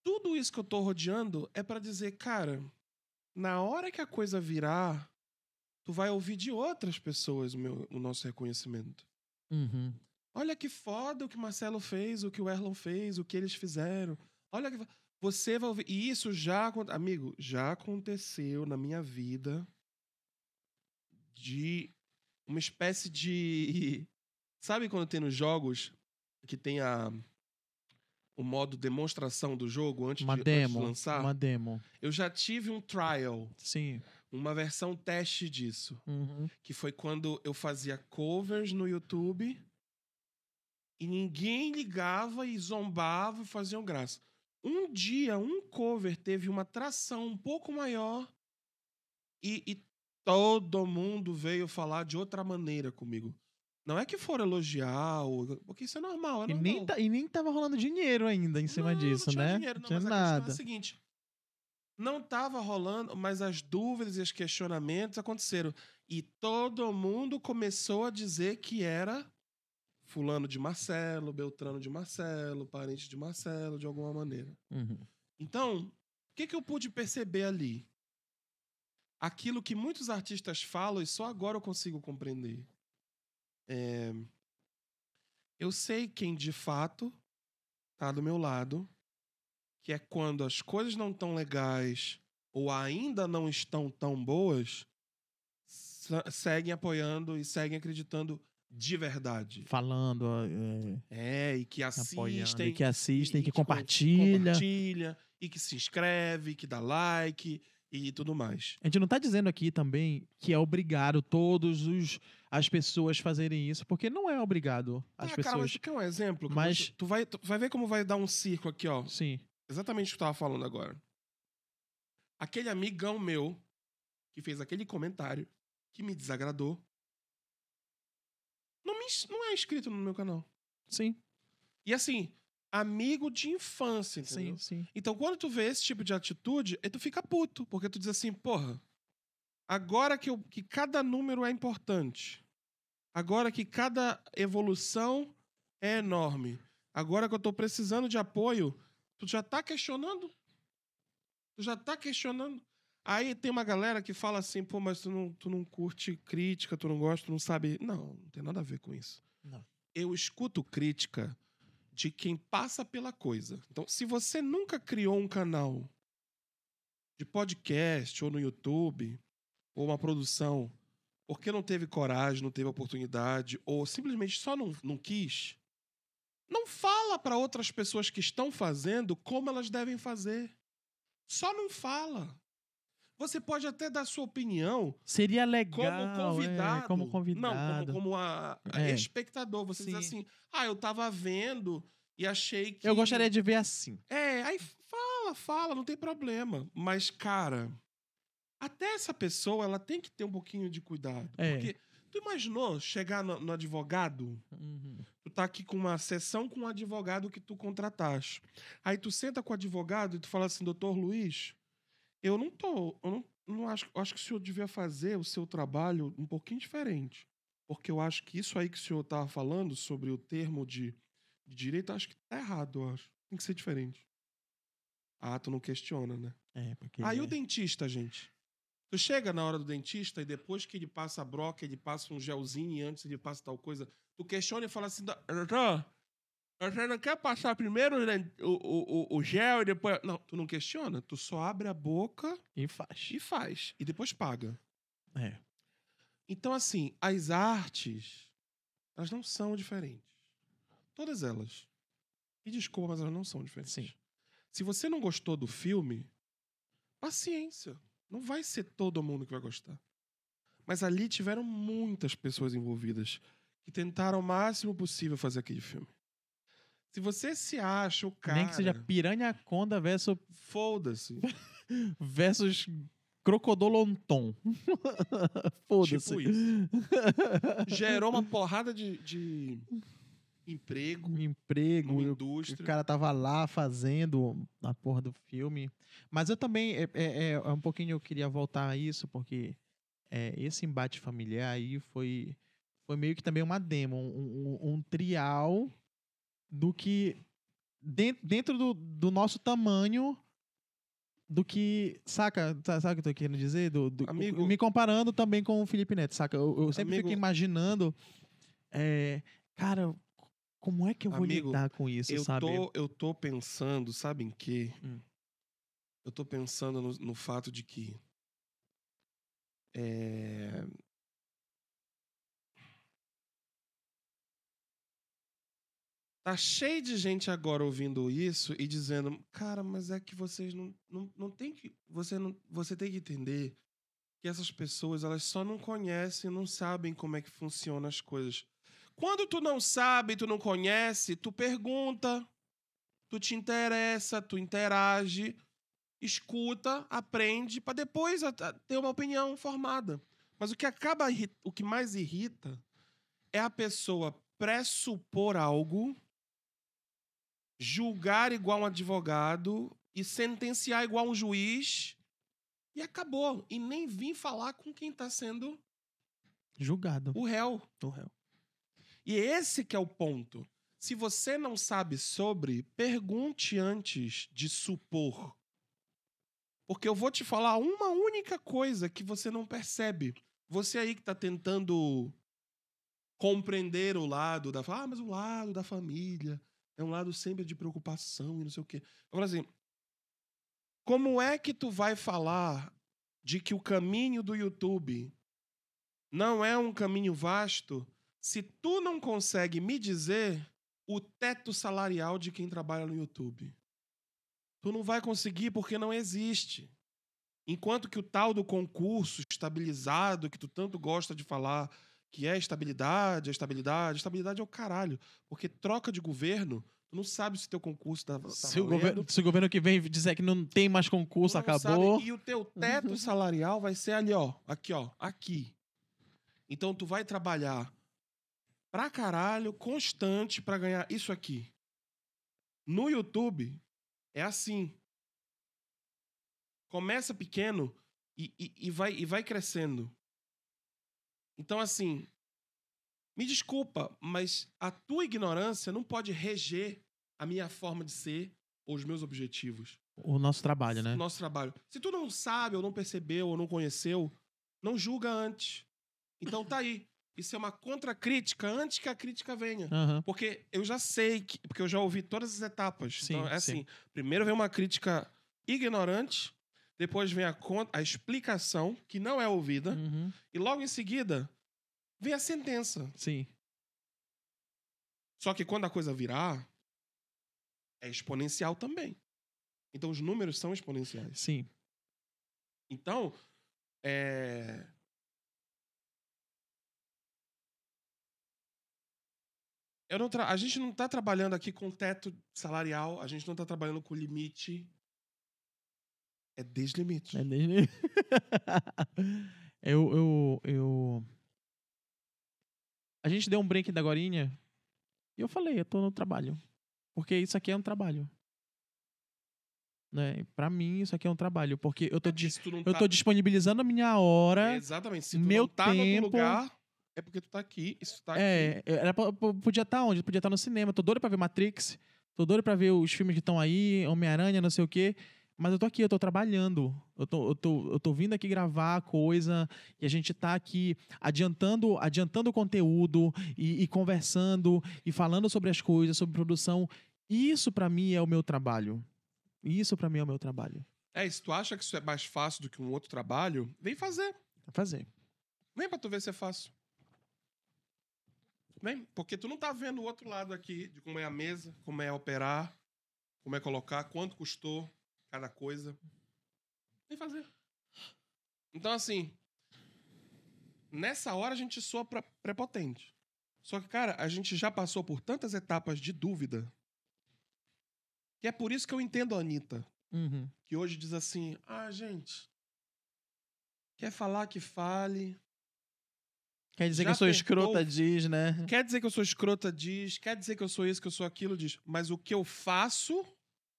tudo isso que eu tô rodeando é para dizer, cara, na hora que a coisa virar, tu vai ouvir de outras pessoas o, meu, o nosso reconhecimento. Uhum. Olha que foda o que o Marcelo fez, o que o Erlon fez, o que eles fizeram. Olha que. Você vai ouvir. E isso já. Amigo, já aconteceu na minha vida de uma espécie de. Sabe quando tem nos jogos que tem a. O modo demonstração do jogo antes, Uma de, antes de demo. lançar? Uma demo. Eu já tive um trial, Sim. uma versão teste disso Uhum. que foi quando eu fazia covers no YouTube e ninguém ligava e zombava e faziam graça. Um dia, um cover teve uma tração um pouco maior e, e todo mundo veio falar de outra maneira comigo. Não é que for elogiar, ou, porque isso é normal, é E normal. nem, tá, e nem tava rolando dinheiro ainda em cima Não, disso, não tinha né? dinheiro, não, tinha mas a questão nada. é seguinte. Não tava rolando, mas as dúvidas e os questionamentos aconteceram. E todo mundo começou a dizer que era fulano de Marcelo, Beltrano de Marcelo, parente de Marcelo, de alguma maneira. Uhum. Então, o que, que eu pude perceber ali? Aquilo que muitos artistas falam e só agora eu consigo compreender. É, Eu sei quem de fato tá do meu lado, que é quando as coisas não estão legais ou ainda não estão tão boas, seguem apoiando e seguem acreditando de verdade. Falando, é, É, e que apoiando, assistem e que assistem, e- que e com- compartilha. compartilha, e que se inscreve, que dá like e tudo mais. A gente não tá dizendo aqui também que é obrigado todos os as pessoas fazerem isso, porque não é obrigado as ah, pessoas. cara, mas tu quer um exemplo? Que Mas- você- Tu vai, tu vai ver como vai dar um círculo aqui, ó. Sim. Exatamente o que tu tava falando agora. Aquele amigão meu que fez aquele comentário que me desagradou não, me, não é inscrito no meu canal. Sim, E assim, amigo de infância, entendeu? sim, sim. Então, quando tu vê esse tipo de atitude, tu fica puto, porque tu diz assim, porra, agora que, eu, que cada número é importante, agora que cada evolução é enorme, agora que eu tô precisando de apoio, tu já tá questionando? Tu já tá questionando? Aí tem uma galera que fala assim, pô, mas tu não, tu não curte crítica, tu não gosta, tu não sabe. Não, não tem nada a ver com isso. Não. Eu escuto crítica de quem passa pela coisa. Então, se você nunca criou um canal de podcast ou no YouTube, ou uma produção, porque não teve coragem, não teve oportunidade, ou simplesmente só não, não quis, não fala para outras pessoas que estão fazendo como elas devem fazer. Só não fala. Você pode até dar sua opinião Seria legal. como convidado. é, como convidado. Não, como, como a, a É. espectador. Você diz Sim. assim, ah, eu tava vendo e achei que... Eu gostaria de ver assim. É, aí fala, fala, não tem problema. Mas, cara, até essa pessoa, ela tem que ter um pouquinho de cuidado. É. Porque tu imaginou chegar no, no advogado, tu tá aqui com uma sessão com um advogado que tu contrataste. Aí tu senta com o advogado e tu fala assim, doutor Luiz, eu não tô, eu não, não acho, eu acho que o senhor devia fazer o seu trabalho um pouquinho diferente. Porque eu acho que isso aí que o senhor tava falando sobre o termo de, de direito, acho que tá errado, eu acho. Tem que ser diferente. Ah, tu não questiona, né? É, porque. Aí é. o dentista, gente. Tu chega na hora do dentista e depois que ele passa a broca, ele passa um gelzinho e antes ele passa tal coisa, tu questiona e fala assim, doutor, você não quer passar primeiro o, den- o, o, o gel e depois... Não, tu não questiona, tu só abre a boca E faz. e faz. E depois paga. É. Então, assim, as artes, elas não são diferentes. Todas elas. E desculpa, mas elas não são diferentes. Sim. Se você não gostou do filme, paciência. Não vai ser todo mundo que vai gostar. Mas ali tiveram muitas pessoas envolvidas que tentaram o máximo possível fazer aquele filme. Se você se acha o cara. Nem que seja Piranha Conda versus, Foda-se. versus Crocodolonton. Foda-se. Tipo isso. Gerou uma porrada de, de emprego emprego. indústria. O cara tava lá fazendo a porra do filme. Mas eu também, é, é- é um pouquinho eu queria voltar a isso, porque é, esse embate familiar aí foi, foi meio que também uma demo, um, um- um trial do que, den- dentro do, do nosso tamanho, do que, saca, Sa- sabe o que eu tô querendo dizer? Do, do- Amigo- me comparando também com o Felipe Neto, saca? Eu, eu sempre Amigo- fico imaginando, é, cara, como é que eu vou Amigo, lidar com isso, eu sabe? tô, eu tô pensando, sabe em quê? Hum. Eu tô pensando no, no fato de que. É... Tá cheio de gente agora ouvindo isso e dizendo, cara, mas é que vocês não, não, não tem que. Você, não, você tem que entender que essas pessoas elas só não conhecem, não sabem como é que funcionam as coisas. Quando tu não sabe, tu não conhece, tu pergunta, tu te interessa, tu interage, escuta, aprende, para depois ter uma opinião formada. Mas o que acaba, o que mais irrita é a pessoa pressupor algo, julgar igual um advogado e sentenciar igual um juiz e acabou. E nem vir falar com quem tá sendo Julgado. o réu. O réu. E esse que é o ponto. Se você não sabe sobre, pergunte antes de supor. Porque eu vou te falar uma única coisa que você não percebe. Você aí que tá tentando compreender o lado da... Ah, mas o lado da família é um lado sempre de preocupação e não sei o quê. Falo assim, como é que tu vai falar de que o caminho do YouTube não é um caminho vasto se tu não consegue me dizer o teto salarial de quem trabalha no YouTube. Tu não vai conseguir porque não existe. Enquanto que o tal do concurso estabilizado, que tu tanto gosta de falar, que é estabilidade, é estabilidade, estabilidade é o caralho. Porque troca de governo, tu não sabe se teu concurso tá, tá Se o, governo, se o governo que vem dizer que não tem mais concurso, Tu acabou. sabe, E o teu teto salarial vai ser ali, ó. Aqui, ó. Aqui. Então tu vai trabalhar pra caralho, constante, pra ganhar isso aqui. No YouTube, é assim. Começa pequeno e, e, e vai, e vai crescendo. Então, assim, me desculpa, mas a tua ignorância não pode reger a minha forma de ser ou os meus objetivos O nosso trabalho, né? nosso trabalho. Se tu não sabe, ou não percebeu, ou não conheceu, não julga antes. Então tá aí. Isso é uma contracrítica antes que a crítica venha. Aham. Porque eu já sei, que, porque eu já ouvi todas as etapas. Sim, então é sim. assim: primeiro vem uma crítica ignorante, depois vem a, a explicação, que não é ouvida, Uhum. e logo em seguida vem a sentença. Sim. Só que quando a coisa virar, é exponencial também. Então os números são exponenciais. Sim. Então, é... Eu não tra- A gente não está trabalhando aqui com teto salarial, a gente não está trabalhando com limite. É deslimite. É desde... eu, eu, eu... A gente deu um break da Gorinha e eu falei, eu tô no trabalho. Porque isso aqui é um trabalho. Né? Pra mim, isso aqui é um trabalho. Porque eu tô, dis- não eu tá- tô disponibilizando a minha hora. Exatamente. Se tu meu não tá no tempo- outro lugar, é porque tu tá aqui. Tu tá aqui. É, era, pra- pra- podia estar onde? Podia estar no cinema. Tô doido pra ver Matrix. Tô doido pra ver os filmes que estão aí, Homem-Aranha, não sei o quê. Mas eu tô aqui, eu tô trabalhando. Eu tô, eu, tô, eu tô vindo aqui gravar coisa e a gente tá aqui adiantando adiantando o conteúdo e, e conversando e falando sobre as coisas, sobre produção. Isso pra mim é o meu trabalho. Isso pra mim é o meu trabalho. É, e se tu acha que isso é mais fácil do que um outro trabalho, vem fazer. Fazer. Vem pra tu ver se é fácil. Vem, porque tu não tá vendo o outro lado aqui, de como é a mesa, como é operar, como é colocar, quanto custou cada coisa. Vem fazer. Então, assim, nessa hora a gente soa pra- prepotente. Só que, cara, a gente já passou por tantas etapas de dúvida que é por isso que eu entendo a Anitta Uhum. que hoje diz assim: ah, gente, quer falar que fale. Quer dizer Já que eu sou tentou? escrota, diz, né? Quer dizer que eu sou escrota, diz. Quer dizer que eu sou isso, que eu sou aquilo, diz. Mas o que eu faço,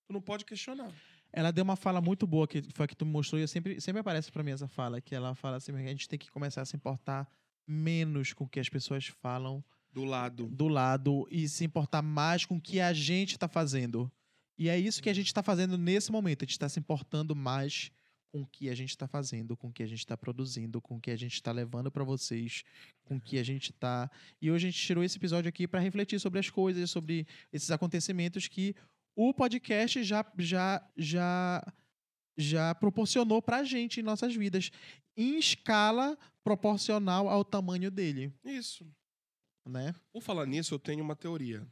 tu não pode questionar. Ela deu uma fala muito boa que foi a que tu me mostrou e sempre, sempre aparece pra mim essa fala, que ela fala assim, a gente tem que começar a se importar menos com o que as pessoas falam Do lado. do lado e se importar mais com o que a gente tá fazendo. E é isso que a gente tá fazendo nesse momento, a gente tá se importando mais com o que a gente tá fazendo, com o que a gente tá produzindo, com o que a gente tá levando pra vocês, com o que a gente tá. E hoje a gente tirou esse episódio aqui pra refletir sobre as coisas, sobre esses acontecimentos que o podcast já já já já proporcionou pra gente em nossas vidas em escala proporcional ao tamanho dele, Isso. né? Por falar nisso, eu tenho uma teoria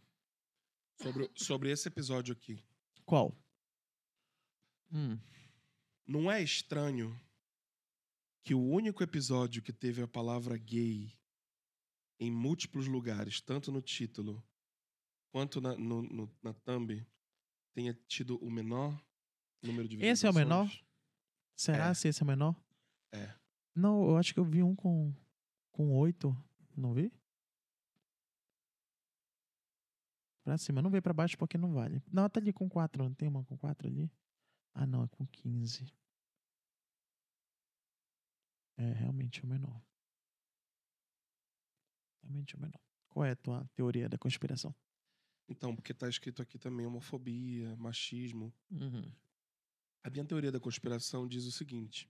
sobre, sobre esse episódio aqui. Qual? Hum. Não é estranho que o único episódio que teve a palavra gay em múltiplos lugares, tanto no título quanto na, no, no- na thumb, tenha tido o menor número de Esse é o menor? visualizações? Será É. se esse é o menor? É. Não, eu acho que eu vi um com com oito. Não vi? Pra cima. Não veio pra baixo porque não vale. Não, tá ali com quatro. Não tem uma com quatro ali? Ah, não, é com 15. É realmente o menor. Realmente o menor. Qual é a tua teoria da conspiração? Então, porque tá escrito aqui também homofobia, machismo. Uhum. A minha teoria da conspiração diz o seguinte: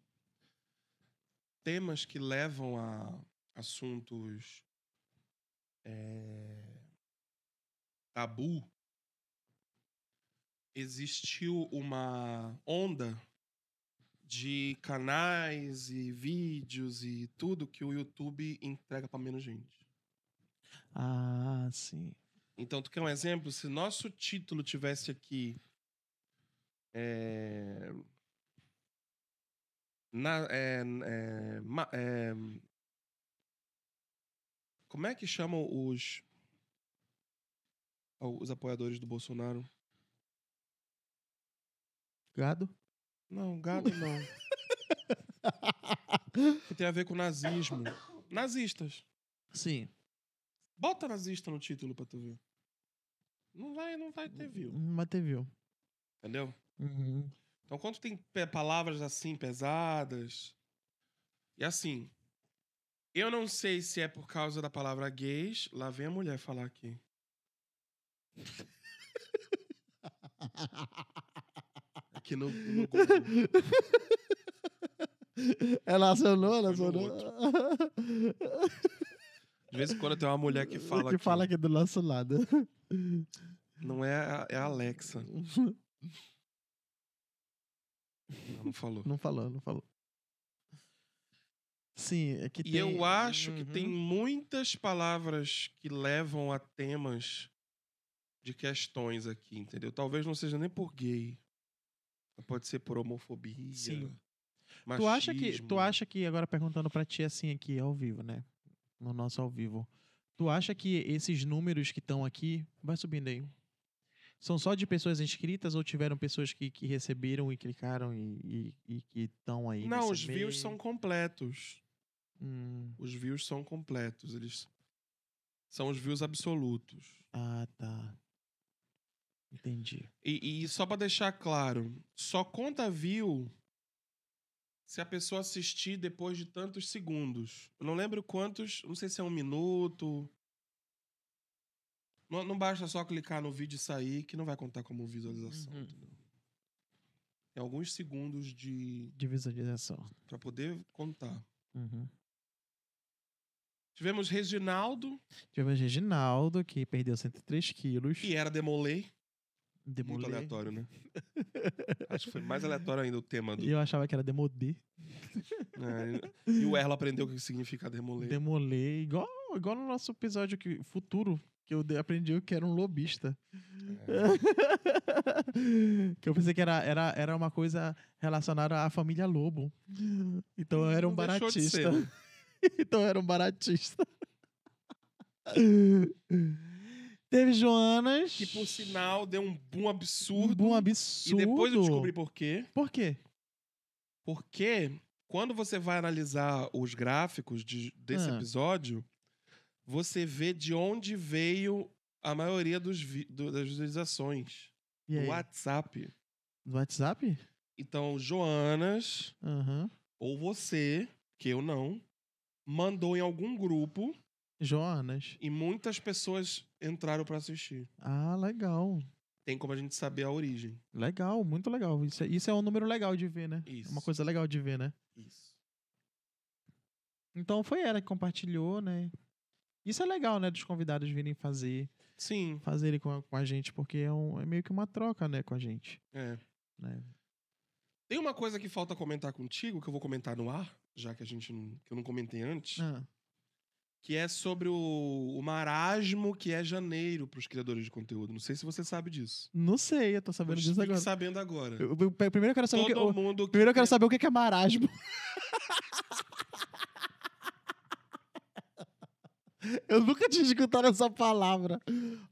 temas que levam a assuntos é, tabu, existiu uma onda de canais e vídeos e tudo que o YouTube entrega para menos gente. Ah, sim. Então, tu quer um exemplo? Se nosso título tivesse aqui. É, na, é, é, ma- é, como é que chamam os. Os apoiadores do Bolsonaro? Gado? Não, gado não. que tem a ver com nazismo. Nazistas. Sim. Bota nazista no título pra tu ver. Não vai, não vai ter view. Mas te viu. Entendeu? Uhum. Então, quando tem palavras assim pesadas. E assim. Eu não sei se é por causa da palavra gays. Lá vem a mulher falar aqui. Aqui no, no. Ela acionou, ela acionou. De vez em quando tem uma mulher que fala que aqui. fala aqui do nosso lado. Não é a, é a Alexa. Não, não falou. Não falou, não falou. Sim, é que E tem... eu acho que Uhum. tem muitas palavras que levam a temas de questões aqui, entendeu? Talvez não seja nem por gay. Pode ser por homofobia. Sim. Tu acha que, tu machismo. acha que agora perguntando pra ti assim aqui ao vivo, né? No nosso ao vivo. Tu acha que esses números que estão aqui, vai subindo aí. São só de pessoas inscritas ou tiveram pessoas que, que receberam e clicaram e, e, e que estão aí? Não, os views meio? são completos. Hum, Os views são completos. Eles são os views absolutos. ah, tá. Entendi. E, e só pra deixar claro, só conta view se a pessoa assistir depois de tantos segundos. Eu não lembro quantos, não sei se é um minuto. Não, não basta só clicar no vídeo e sair, que não vai contar como visualização. Uhum. Tem alguns segundos de De visualização. para poder contar. Uhum. Tivemos Reginaldo, Tivemos Reginaldo, que perdeu 103 quilos. que era Demolei. Muito aleatório, né? Acho que foi mais aleatório ainda o tema do. E eu achava que era Demodê. É, e o Erlo aprendeu o que significa Demolei. Demolei. Igual, igual no nosso episódio que, futuro, que eu aprendi que era um lobista. que eu pensei que era, era, era uma coisa relacionada à família Lobo. Então eu era um Não de ser, baratista. né? então eu era um baratista. Teve Joanas. Que por sinal deu um boom um absurdo. boom E absurdo. depois eu descobri por quê. Por quê? Porque quando você vai analisar os gráficos de- desse Ah. episódio, você vê de onde veio a maioria dos do- das visualizações. E Do aí? WhatsApp. Do WhatsApp? Então, Joanas, Aham. ou você, que eu não, mandou em algum grupo Joanas. e muitas pessoas entraram pra assistir. Ah, legal. Tem como a gente saber a origem. Legal, muito legal. Isso é, isso é um número legal de ver, né? Isso. Uma coisa legal de ver, né? Isso. Então foi ela que compartilhou, né? Isso é legal, né? Dos convidados virem fazer, Sim, fazerem com a, com a gente, porque é, um- é meio que uma troca, né, com a gente. é. Né? Tem uma coisa que falta comentar contigo, que eu vou comentar no ar, já que a gente não, que eu não comentei antes, Ah, que é sobre o, o marasmo que é janeiro para os criadores de conteúdo. Não sei se você sabe disso. não sei, eu tô sabendo Pois disso agora. sabendo agora. Eu- eu- primeiro eu quero saber o que, Todo o- mundo que primeiro eu quero saber o que é marasmo. eu nunca tinha escutado essa palavra.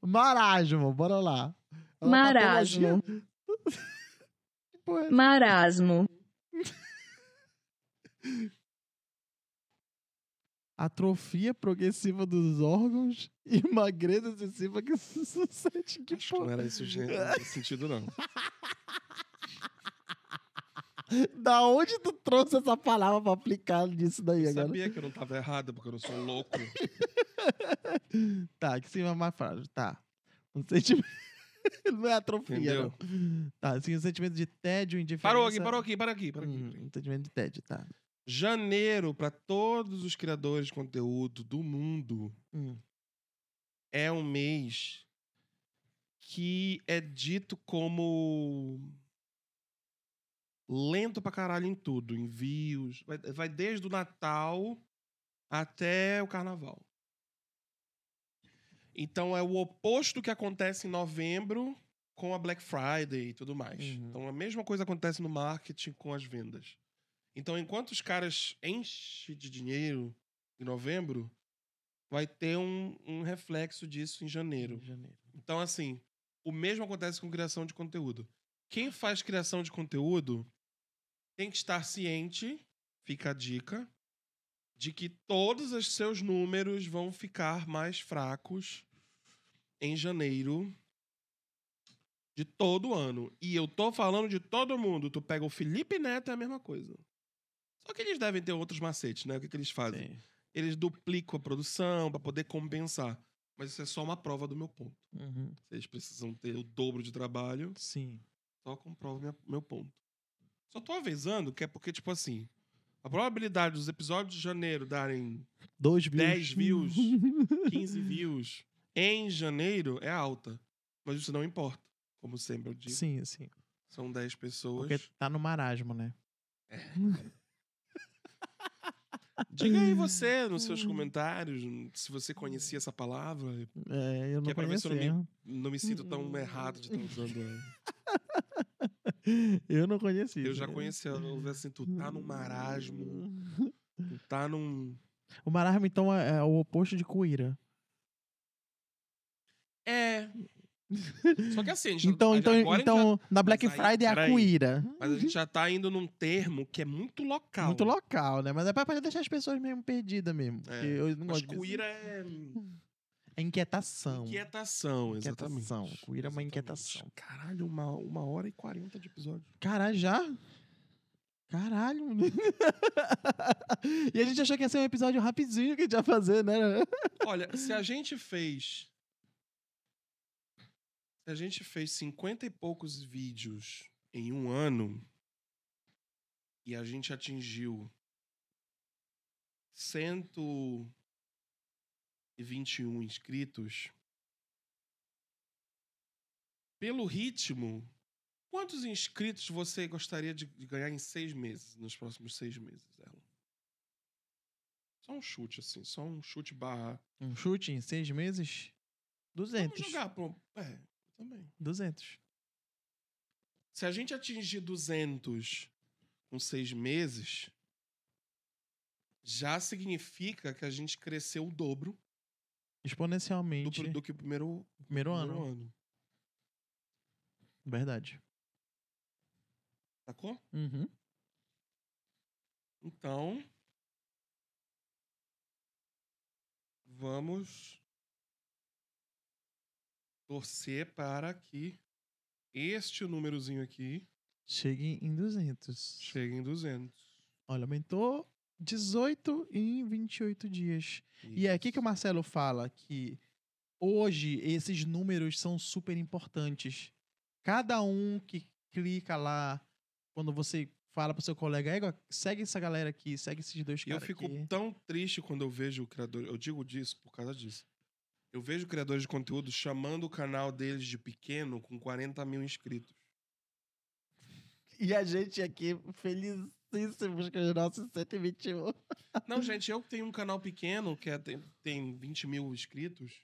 Marasmo, bora lá. É uma Marasmo. é? Marasmo. atrofia progressiva dos órgãos e magreza excessiva que sucede. Que Acho que não era esse sentido, não. Da onde tu trouxe essa palavra pra aplicar nisso daí Eu agora? sabia que eu não tava errado, porque eu não sou louco. Tá, que sim é mais frágil. Tá. Um sentimento. não é atrofia, Entendeu? não. Tá, assim, um sentimento de tédio, indiferença. Parou aqui, parou aqui, parou aqui. Parou aqui. Hum, um sentimento de tédio, tá. Janeiro, pra todos os criadores de conteúdo do mundo, Hum. é um mês que é dito como lento pra caralho em tudo, em views. Vai, vai desde o Natal até o Carnaval. Então é o oposto do que acontece em novembro com a Black Friday e tudo mais. Uhum. Então a mesma coisa acontece no marketing com as vendas. Então enquanto os caras enchem de dinheiro em novembro, vai ter um, um reflexo disso em janeiro. Janeiro. Então, assim, o mesmo acontece com criação de conteúdo. Quem faz criação de conteúdo tem que estar ciente, fica a dica, de que todos os seus números vão ficar mais fracos em janeiro de todo ano. E eu tô falando de todo mundo. Tu pega o Felipe Neto, é a mesma coisa. Só que eles devem ter outros macetes, né? O que, que eles fazem? Sim. Eles duplicam a produção para poder compensar. Mas isso é só uma prova do meu ponto. Uhum. Vocês precisam ter o dobro de trabalho, Sim. só comprova minha- meu ponto. Só tô avisando que é porque, tipo assim, a probabilidade dos episódios de janeiro darem Dois views. 10 views, 15 views em janeiro é alta. Mas isso não importa. Como sempre eu digo, sim, sim. são 10 pessoas. Porque tá no marasmo, né? Diga aí você nos seus comentários se você conhecia essa palavra. É, eu Que não é pra ver se eu não conhecia. Não me sinto tão errado de estar usando ela. Eu não conhecia. Eu já conheci ela, eu assim, tu tá num marasmo, tu tá num. O marasmo, então, é, é o oposto de cuíra. É. Só que assim, a gente Então, então, agora a gente então na Black Mas aí, Friday é a cuíra. já- mas a gente já tá indo num termo que é muito local. Muito local, né? Mas é pra deixar as pessoas mesmo perdidas mesmo. É, eu não Mas gosto cuíra é É inquietação. inquietação, exatamente. Inquietação. Cuíra é uma inquietação. Caralho, uma, uma hora e quarenta de episódio. Caralho, já? Caralho. e a gente achou que ia ser um episódio rapidinho que a gente ia fazer, né? Olha, se a gente fez. A gente fez cinquenta e poucos vídeos em um ano e a gente atingiu 121 inscritos, pelo ritmo, quantos inscritos você gostaria de ganhar em seis meses, nos próximos seis meses, ela? Só um chute, assim, só um chute barra Um chute em seis meses? Vamos 200. jogar, pô. É, também. 200. Se a gente atingir 200 com seis meses, já significa que a gente cresceu o dobro do, Exponencialmente. pr- do que o primeiro, Primeiro ano. primeiro ano. Verdade. Sacou? Uhum. Então. Vamos torcer para que este númerozinho aqui Chegue em 200. chegue em 200. Olha, aumentou 18 em 28 dias. E é aqui que o Marcelo fala que hoje esses números são super importantes. Cada um que clica lá, quando você fala pro seu colega, "Égua, segue essa galera aqui, segue esses dois E eu caras fico aqui. tão triste quando eu vejo o criador. Eu digo disso por causa disso. Eu vejo criadores de conteúdo chamando o canal deles de pequeno com 40 mil inscritos. E a gente aqui, felicíssimos com os nossos 121. Não, gente, eu tenho um canal pequeno que é- tem, tem 20 mil inscritos.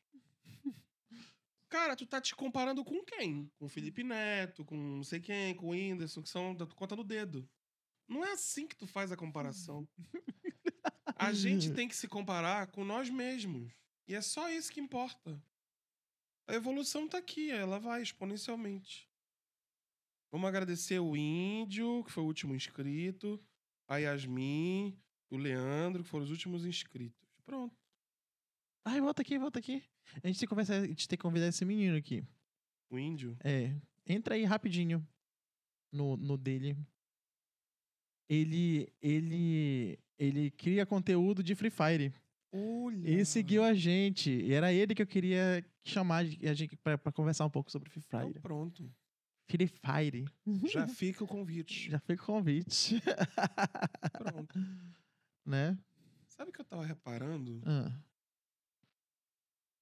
Cara, tu tá te comparando com quem? Com o Felipe Neto, com não sei quem, com o Whindersson, que são da conta no dedo. Não é assim que tu faz a comparação. A gente tem que se comparar com nós mesmos. E é só isso que importa. A evolução tá aqui, ela vai exponencialmente. Vamos agradecer o Índio, que foi o último inscrito, a Yasmin, o Leandro, que foram os últimos inscritos. Pronto. Ai, volta aqui, volta aqui. A gente tem que, conversar, a gente tem que convidar esse menino aqui. O Índio. É. Entra aí rapidinho no, no dele. ele, ele, ele cria conteúdo de Free Fire. Olha. E seguiu a gente. E era ele que eu queria chamar a gente pra, pra conversar um pouco sobre Free Então, Fire. pronto. Free Fire. Já fica o convite. Já foi convite. Pronto. né? Sabe o que eu tava reparando? Ah,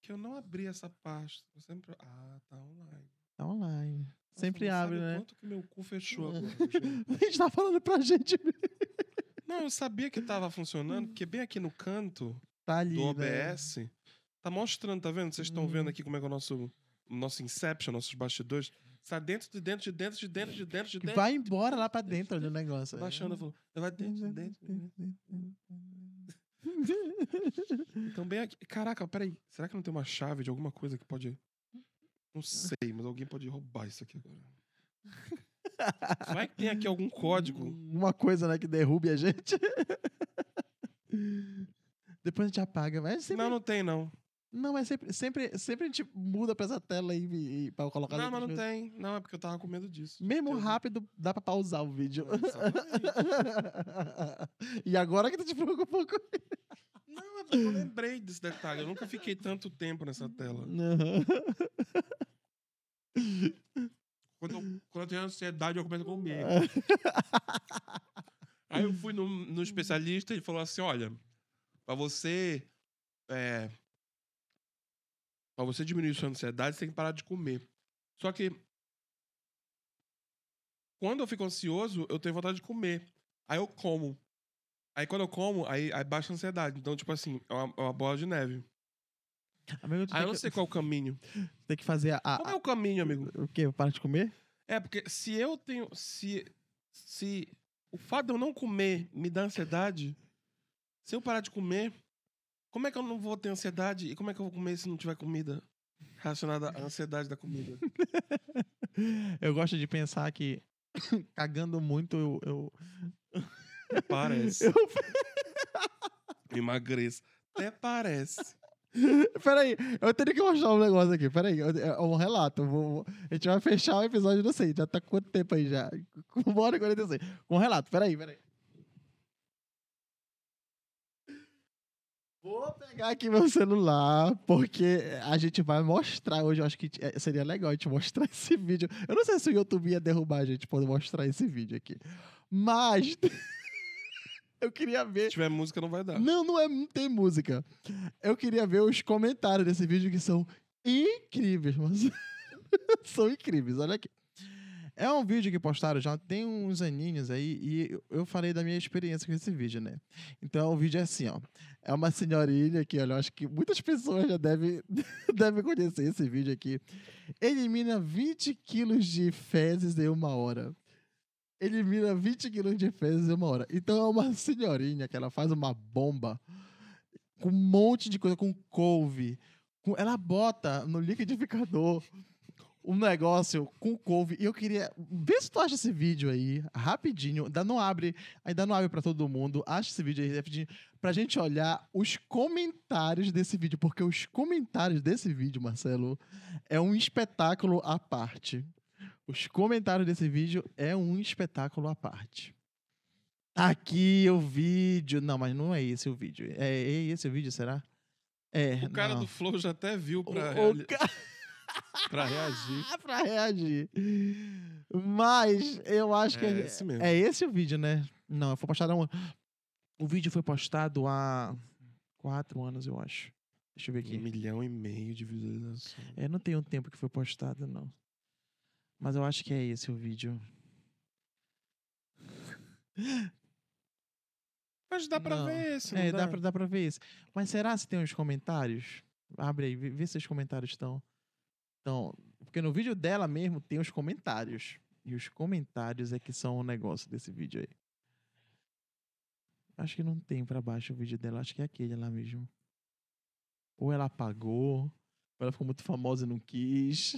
Que eu não abri essa pasta. Eu sempre. Ah, tá online. tá online. Nossa, Sempre não abre, sabe o né? Quanto que meu cu fechou agora, gente. A gente tá falando pra gente. Não, eu sabia que tava funcionando, porque bem aqui no canto Tá ali. do né? OBS, tá mostrando, tá vendo? Vocês estão vendo Uhum. aqui como é que é o nosso, nosso Inception, nossos bastidores. Tá dentro de dentro de dentro de dentro de dentro de dentro. vai embora lá pra dentro do negócio. Baixando, falou. Vai dentro de dentro. de dentro. Então, bem aqui. Caraca, peraí. Será que não tem uma chave de alguma coisa que pode. Não sei, mas alguém pode roubar isso aqui agora. Vai que tem aqui algum código. Uma coisa, né, que derrube a gente. Depois a gente apaga. Mas sempre... Não, não tem, não. Não, mas sempre, sempre, sempre a gente muda pra essa tela aí e, e, pra colocar. Não, mas não tem. Não, é porque eu tava com medo disso. Mesmo rápido, dá pra pausar o vídeo. E agora que tu te preocupou com Não, é porque eu lembrei desse detalhe. Eu nunca fiquei tanto tempo nessa tela. Quando eu, quando eu tenho ansiedade, eu começo a comer. Aí eu fui no, no especialista e ele falou assim: olha, pra você. É, pra você diminuir sua ansiedade, você tem que parar de comer. Só que. Quando eu fico ansioso, eu tenho vontade de comer. Aí eu como. Aí quando eu como, aí, aí baixa a ansiedade. Então, tipo assim, é uma, é uma bola de neve. Amigo, Aí eu não que, sei qual é o caminho. tem que fazer a, a- Qual é o caminho, amigo? O quê? Para de comer? É, porque se eu tenho. Se. Se o fato de eu não comer me dá ansiedade, se eu parar de comer, como é que eu não vou ter ansiedade? E como é que eu vou comer se não tiver comida relacionada à ansiedade da comida? Eu gosto de pensar que cagando muito eu. eu... Até parece. eu... Emagreço. Até parece. Peraí, eu teria que mostrar um negócio aqui. Peraí, é um relato. vou- a gente vai fechar o episódio, não sei. Já tá quanto tempo aí já? Uma hora e 46. Com um relato, peraí, peraí. Vou pegar aqui meu celular, porque a gente vai mostrar hoje. Eu acho que é, seria legal a gente mostrar esse vídeo. Eu não sei se o YouTube ia derrubar a gente por mostrar esse vídeo aqui. Mas. eu queria ver. Se tiver música, não vai dar. Não, não, é, não tem música. Eu queria ver os comentários desse vídeo que são incríveis, mas são incríveis. Olha aqui. É um vídeo que postaram já tem uns aninhos aí e eu- falei da minha experiência com esse vídeo, né? Então o vídeo é assim, ó. É uma senhorinha que, olha, eu acho que muitas pessoas já devem, devem conhecer esse vídeo aqui. Elimina 20 quilos de fezes em uma hora. Elimina 20 quilos de fezes em uma hora. Então é uma senhorinha que ela faz uma bomba com um monte de coisa, com couve. com- ela bota no liquidificador um negócio com couve. E eu queria. Vê se tu acha esse vídeo aí, rapidinho. Ainda não abre, ainda não abre pra todo mundo. Acha esse vídeo aí rapidinho. Pra gente olhar os comentários desse vídeo. Porque os comentários desse vídeo, Marcelo, é um espetáculo à parte. Os comentários desse vídeo é um espetáculo à parte. Aqui o vídeo. Não, mas não é esse o vídeo. É, é esse o vídeo, será? É. O cara não. do Flow já até viu O- pra, o reali- ca- pra reagir. pra reagir. Mas eu acho que É esse mesmo. é esse o vídeo, né? Não, foi postado há um... O vídeo foi postado há quatro anos, eu acho. Deixa eu ver Um aqui. milhão e meio de visualizações. É, não tem um tempo que foi postado, não. Mas eu acho que é esse o vídeo. Mas dá pra Não. ver esse, não É, dá? dá pra, dá pra ver isso. Mas será se tem uns comentários? Abre aí, vê, vê se os comentários estão. Então, porque no vídeo dela mesmo tem os comentários. E os comentários é que são o negócio desse vídeo aí. Acho que não tem pra baixo o vídeo dela, acho que é aquele lá mesmo. Ou ela apagou, ou ela ficou muito famosa e não quis.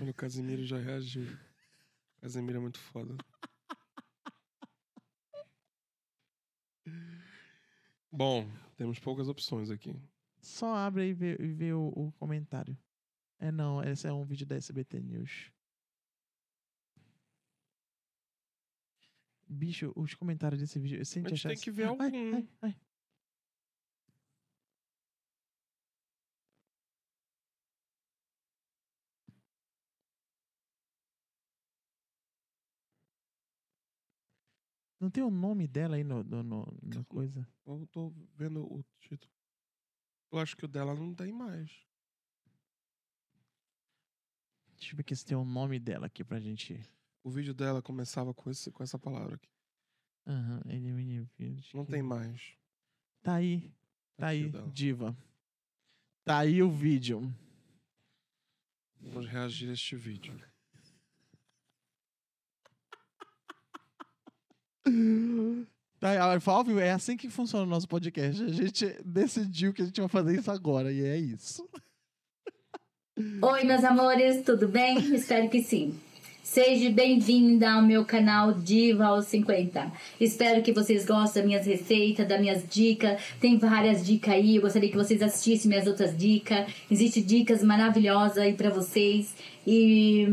O Casimiro já reagiu. O Casimiro é muito foda. Bom, temos poucas opções aqui. Só abre aí e vê, e vê o, o comentário. É não, esse é um vídeo da SBT News. Bicho, os comentários desse vídeo. Eu A gente achar tem que ver Ai, algum. ai, ai. Não tem o nome dela aí no, no, no- na coisa? Eu tô vendo o título. Eu acho que o dela não tem mais. Deixa eu ver aqui se tem o nome dela aqui pra gente. O vídeo dela começava com, esse, com essa palavra aqui. Aham, ele- Não tem mais. Tá aí. Tá Aqui aí, dela. diva. Tá aí o vídeo. Vamos reagir a este vídeo. Tá, aí, ela "Ó, é assim que funciona o nosso podcast. A gente decidiu que a gente vai fazer isso agora, e é isso. Oi, meus amores, tudo bem? Espero que sim. Seja bem-vinda ao meu canal Diva aos 50. Espero que vocês gostem das minhas receitas, das minhas dicas. Tem várias dicas aí, eu gostaria que vocês assistissem minhas outras dicas. Existem dicas maravilhosas aí pra vocês. E,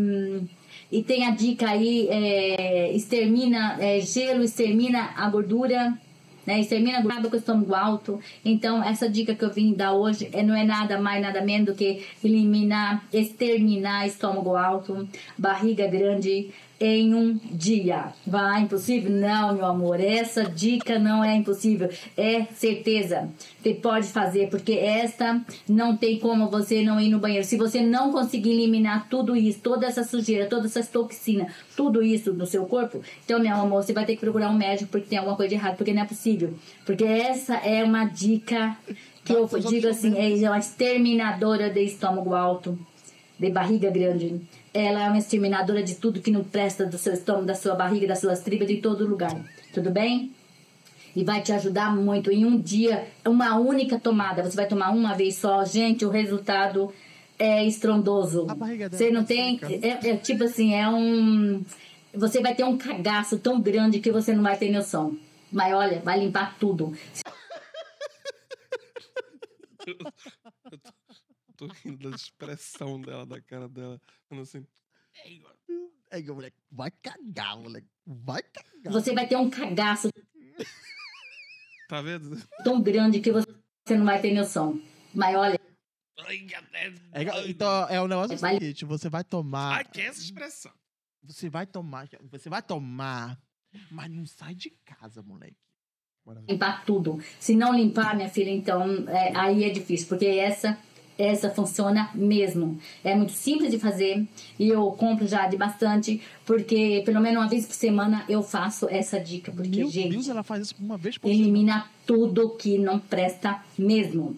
e tem a dica aí, é, extermina, é, gelo extermina a gordura né? Extermina gordura com estômago alto. Então, essa dica que eu vim dar hoje é, não é nada mais, nada menos do que eliminar, exterminar estômago alto, barriga grande em um dia. Vai, impossível? Não, meu amor. Essa dica não é impossível. É certeza. Você pode fazer, porque esta não tem como você não ir no banheiro. Se você não conseguir eliminar tudo isso, toda essa sujeira, todas essas toxinas, tudo isso do seu corpo, então, meu amor, você vai ter que procurar um médico porque tem alguma coisa de errado, porque não é possível. Porque essa é uma dica que eu digo assim, é uma exterminadora de estômago alto, de barriga grande. Ela é uma exterminadora de tudo que não presta do seu estômago, da sua barriga, das suas tribas, de todo lugar. Tudo bem? e vai te ajudar muito. Em um dia, uma única tomada, você vai tomar uma vez só, gente, o resultado é estrondoso. A barriga dela Você não tem, seca. é, é tipo assim, é um, você vai ter um cagaço tão grande que você não vai ter noção. Mas olha, vai limpar tudo. Tô, rindo da expressão dela, da cara dela. Falando assim. É, moleque, vai cagar, moleque. Vai cagar. Você vai ter um cagaço Tá vendo? tão grande que você não vai ter noção. Mas olha, Ai, até- É, então, é o negócio Vai- seguinte, você vai tomar... Ai, que é essa expressão. Você vai tomar... Você vai tomar, mas não sai de casa, moleque. limpar tudo. Se não limpar, minha filha, então é, aí é difícil, porque essa essa funciona mesmo. É muito simples de fazer e eu compro já de bastante, porque pelo menos uma vez por semana eu faço essa dica, porque Meu gente, Deus, ela faz isso uma vez por semana. elimina tudo que não presta mesmo.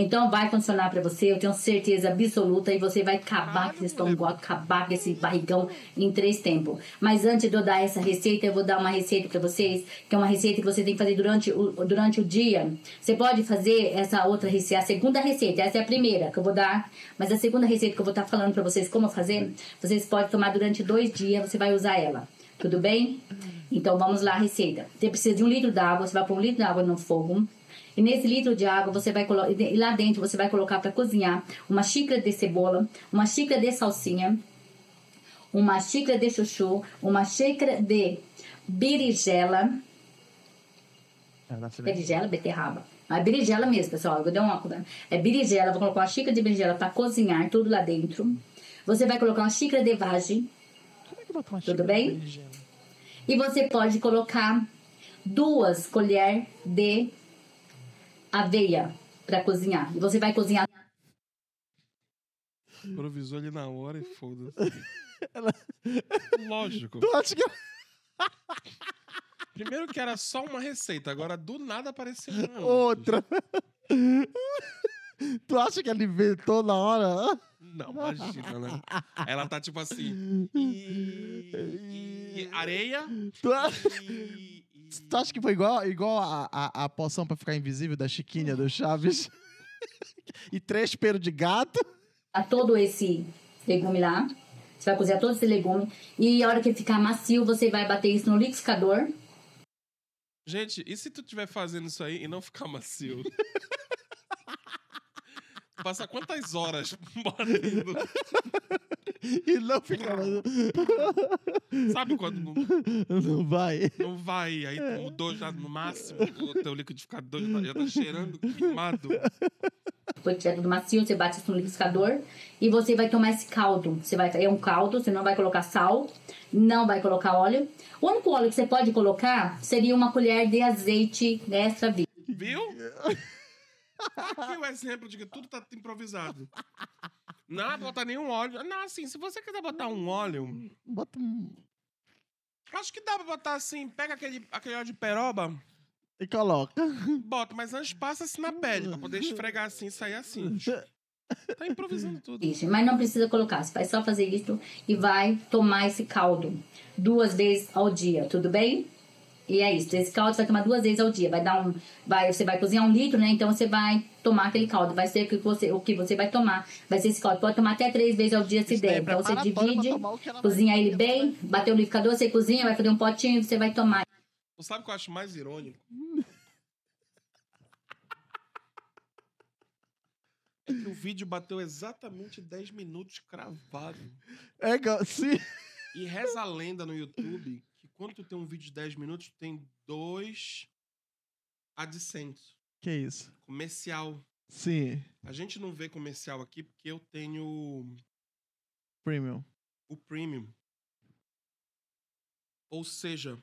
Então vai funcionar pra você, eu tenho certeza absoluta, e você vai acabar com esse estômago, acabar com esse barrigão em três tempos. Mas antes de eu dar essa receita, eu vou dar uma receita pra vocês, que é uma receita que você tem que fazer durante o, durante o dia. Você pode fazer essa outra receita, a segunda receita, essa é a primeira que eu vou dar, mas a segunda receita que eu vou estar falando pra vocês como fazer, vocês podem tomar durante dois dias, você vai usar ela. Tudo bem? Então vamos lá a receita. Você precisa de um litro d'água, você vai pôr um litro d'água no fogo. E nesse litro de água, você vai colocar. E lá dentro você vai colocar para cozinhar uma xícara de cebola, uma xícara de salsinha, uma xícara de chuchu, uma xícara de berinjela. Silêncio. Berinjela, beterraba. Mas berinjela mesmo, pessoal. Eu dei uma. É berinjela, vou colocar uma xícara de berinjela para cozinhar tudo lá dentro. Você vai colocar uma xícara de vagem. Como é Tudo bem? E você pode colocar duas colheres de aveia para cozinhar. E você vai cozinhar Improvisou ali na hora e foda-se. Lógico. Tu acha que... Primeiro que era só uma receita, agora do nada apareceu uma Outra. tu acha que ela inventou na hora? Não, imagina, né? Ela tá tipo assim. E, e areia. Tu, a- E, e- tu acha que foi igual, igual a, a, a poção pra ficar invisível da Chiquinha do Chaves? e três pelos de gato? todo esse legume lá. Você vai cozinhar todo esse legume. E a hora que ficar macio, você vai bater isso no liquidificador. Gente, e se tu estiver fazendo isso aí e não ficar macio? Passa quantas horas batendo? E não fica mais. Sabe quando não, Não vai. não vai, aí mudou já no máximo, o teu liquidificador já tá, já tá cheirando queimado. Depois que tiver tudo macio, você bate isso no liquidificador e você vai tomar esse caldo. Você vai, é um caldo, você não vai colocar sal, não vai colocar óleo. O único óleo que você pode colocar seria uma colher de azeite extra virgem. Viu? Aqui o exemplo de que tudo tá improvisado. Não botar nenhum óleo. Não, assim, se você quiser botar um óleo, Bota um. acho que dá pra botar assim, pega aquele, aquele óleo de peroba, E coloca. bota, mas antes passa assim na pele, pra poder esfregar assim e sair assim. Tá improvisando tudo. virgem, Mas não precisa colocar, você vai só fazer isso e vai tomar esse caldo duas vezes ao dia, tudo bem? E é isso, esse caldo você vai tomar duas vezes ao dia. Vai dar um. Vai, você vai cozinhar um litro, né? Então você vai tomar aquele caldo. Vai ser o que você, o que você vai tomar. Vai ser esse caldo. Pode tomar até três vezes ao dia se Isso daí é der. Então você divide, o cozinha ele bem, depois. bateu no liquidificador, você cozinha, vai fazer um potinho e você vai tomar. Tu sabe o que eu acho mais irônico? É que o vídeo bateu exatamente 10 minutos cravado. É, sim. E reza a lenda no YouTube quando tu tem um vídeo de 10 minutos, tu tem dois AdSense. Que isso? Comercial. Sim. A gente não vê comercial aqui porque eu tenho Premium. o premium. Ou seja,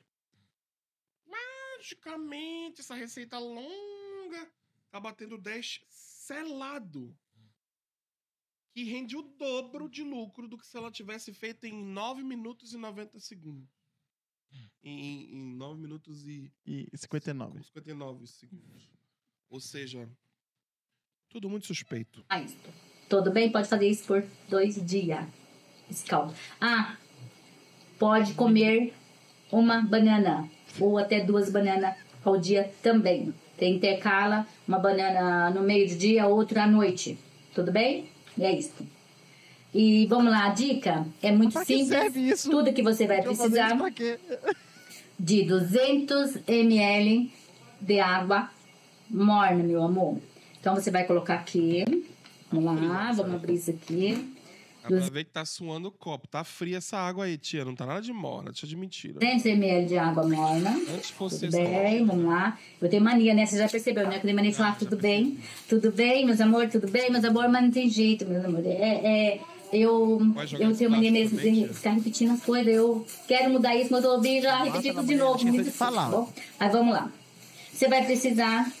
magicamente essa receita longa tá batendo 10 selado. Que rende o dobro de lucro do que se ela tivesse feito em 9 minutos e 90 segundos. Em, em 9 minutos e E 59. 59 segundos. Ou seja, tudo muito suspeito. Ah, isso. Tudo bem? Pode fazer isso por dois dias. Esse caldo. Ah, pode comer uma banana ou até duas bananas ao dia também. Tem intercala uma banana no meio do dia, outra à noite. Tudo bem? E é isso. E vamos lá, a dica é muito Pra que simples. serve isso? Tudo que você vai precisar isso pra quê? de 200 ml de água morna, meu amor. Então você vai colocar aqui. Vamos lá, vamos abrir isso aqui. Ver que tá suando o copo. Tá fria essa água aí, tia. Não tá nada de morna, deixa de mentira. 200 ml de água morna. Antes fosse Tudo bem, vamos lá. Eu tenho mania, né? Você já percebeu, né? Que eu tenho mania de falar tudo bem. Tudo bem, meus amores, tudo bem, meus amores, mas não tem jeito, meus amores. É, é, eu, eu tenho mania mesmo de ficar repetindo as coisas. Eu quero mudar isso, mas eu ouvi já repetir tudo de manhã novo. Muito de falar. tá bom? Mas vamos lá. Você vai precisar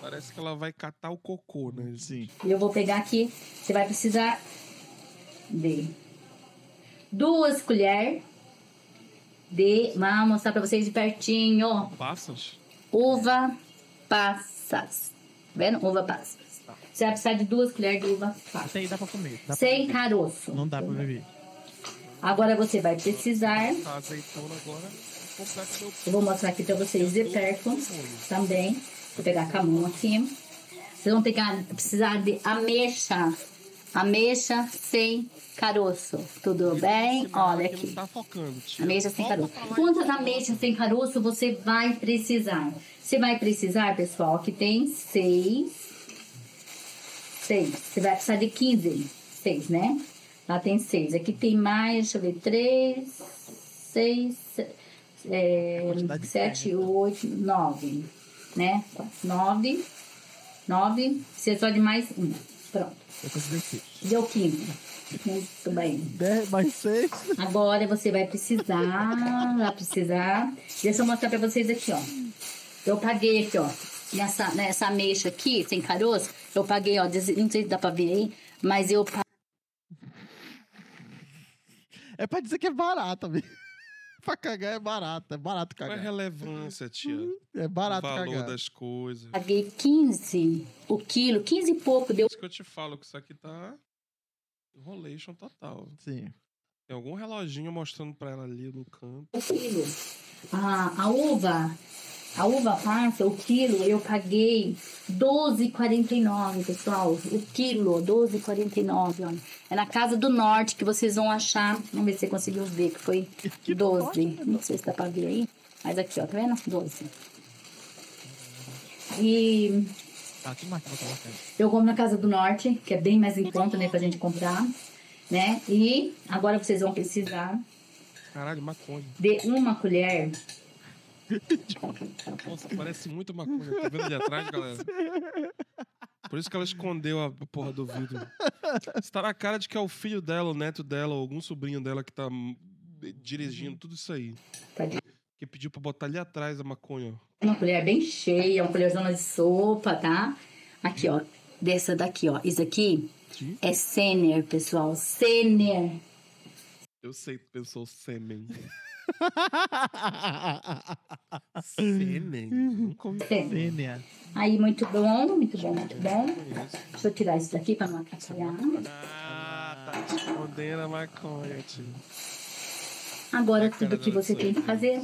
Parece que ela vai catar o cocô, né? Sim. E eu vou pegar aqui. Você vai precisar de duas colheres de. Vou mostrar pra vocês de pertinho. Passas? Uva passas. Tá vendo? Uva passas. Você vai precisar de duas colheres de uva passas. Até aí dá pra comer. Dá pra Sem beber. caroço. Não dá pra beber. Agora você vai precisar. Tá azeitona agora. Eu vou mostrar aqui pra vocês de perto também. Vou pegar com a mão aqui. Vocês vão pegar, precisar de ameixa. Ameixa sem caroço. Tudo bem? Olha aqui. Tá. Ameixa sem caroço. pra Quantas ameixas sem caroço você vai precisar? Você vai precisar, pessoal, que tem seis. Seis. Você vai precisar de 15. Seis, né? Lá tem seis. Aqui tem mais, deixa eu ver, três, seis, se- é, Quantidade de sete, oito, nove. Né? Nove. Nove. Precisa só de mais um. Pronto. Deu 15. Muito bem. 10 mais 6. Agora você vai precisar, vai precisar. Deixa eu mostrar pra vocês aqui, ó. Eu paguei aqui, ó. Nessa, nessa ameixa aqui, sem caroço, eu paguei, ó. Não sei se dá pra ver aí, mas eu paguei. É pra dizer que é barato, amigo. pra cagar é barato. É barato Qual é a cagar. relevância, tia? É O barato valor cagar. das coisas. 15 o quilo, 15 e pouco deu Isso que eu te falo, que isso aqui tá enrolation total. Sim. Tem algum reloginho mostrando pra ela ali no canto. o quilo. A, a uva, a uva passa, o quilo, eu paguei 12,49, pessoal. O quilo, 12,49, olha. É na Casa do Norte que vocês vão achar. Vamos ver se você conseguiu ver, que foi 12. Não sei se dá pra ver aí. Mas aqui, ó, tá vendo? 12. E Tá, eu compro na Casa do Norte, que é bem mais em conta, né, pra gente comprar. né? E agora vocês vão precisar Caralho, maconha. de uma colher. Nossa, parece muito maconha. Tá vendo ali atrás, galera? Por isso que ela escondeu a porra do vidro. Está na cara de que é o filho dela, o neto dela, ou algum sobrinho dela que tá hum, dirigindo tudo isso aí. Que pediu pra botar ali atrás a maconha. Uma colher bem cheia, uma colherzona de sopa, tá? Aqui, ó. Dessa daqui, ó. Isso aqui Sim. é Sener, pessoal. Sener. Eu sei que pensou sêmen. Sêmen? Nunca ouvi Sener. Sênia. Aí, muito bom, muito bom, muito bom. Deixa eu tirar isso daqui pra não atrapalhar. Ah, tá escondendo a maconha, tio. Agora, tudo que você tem que fazer,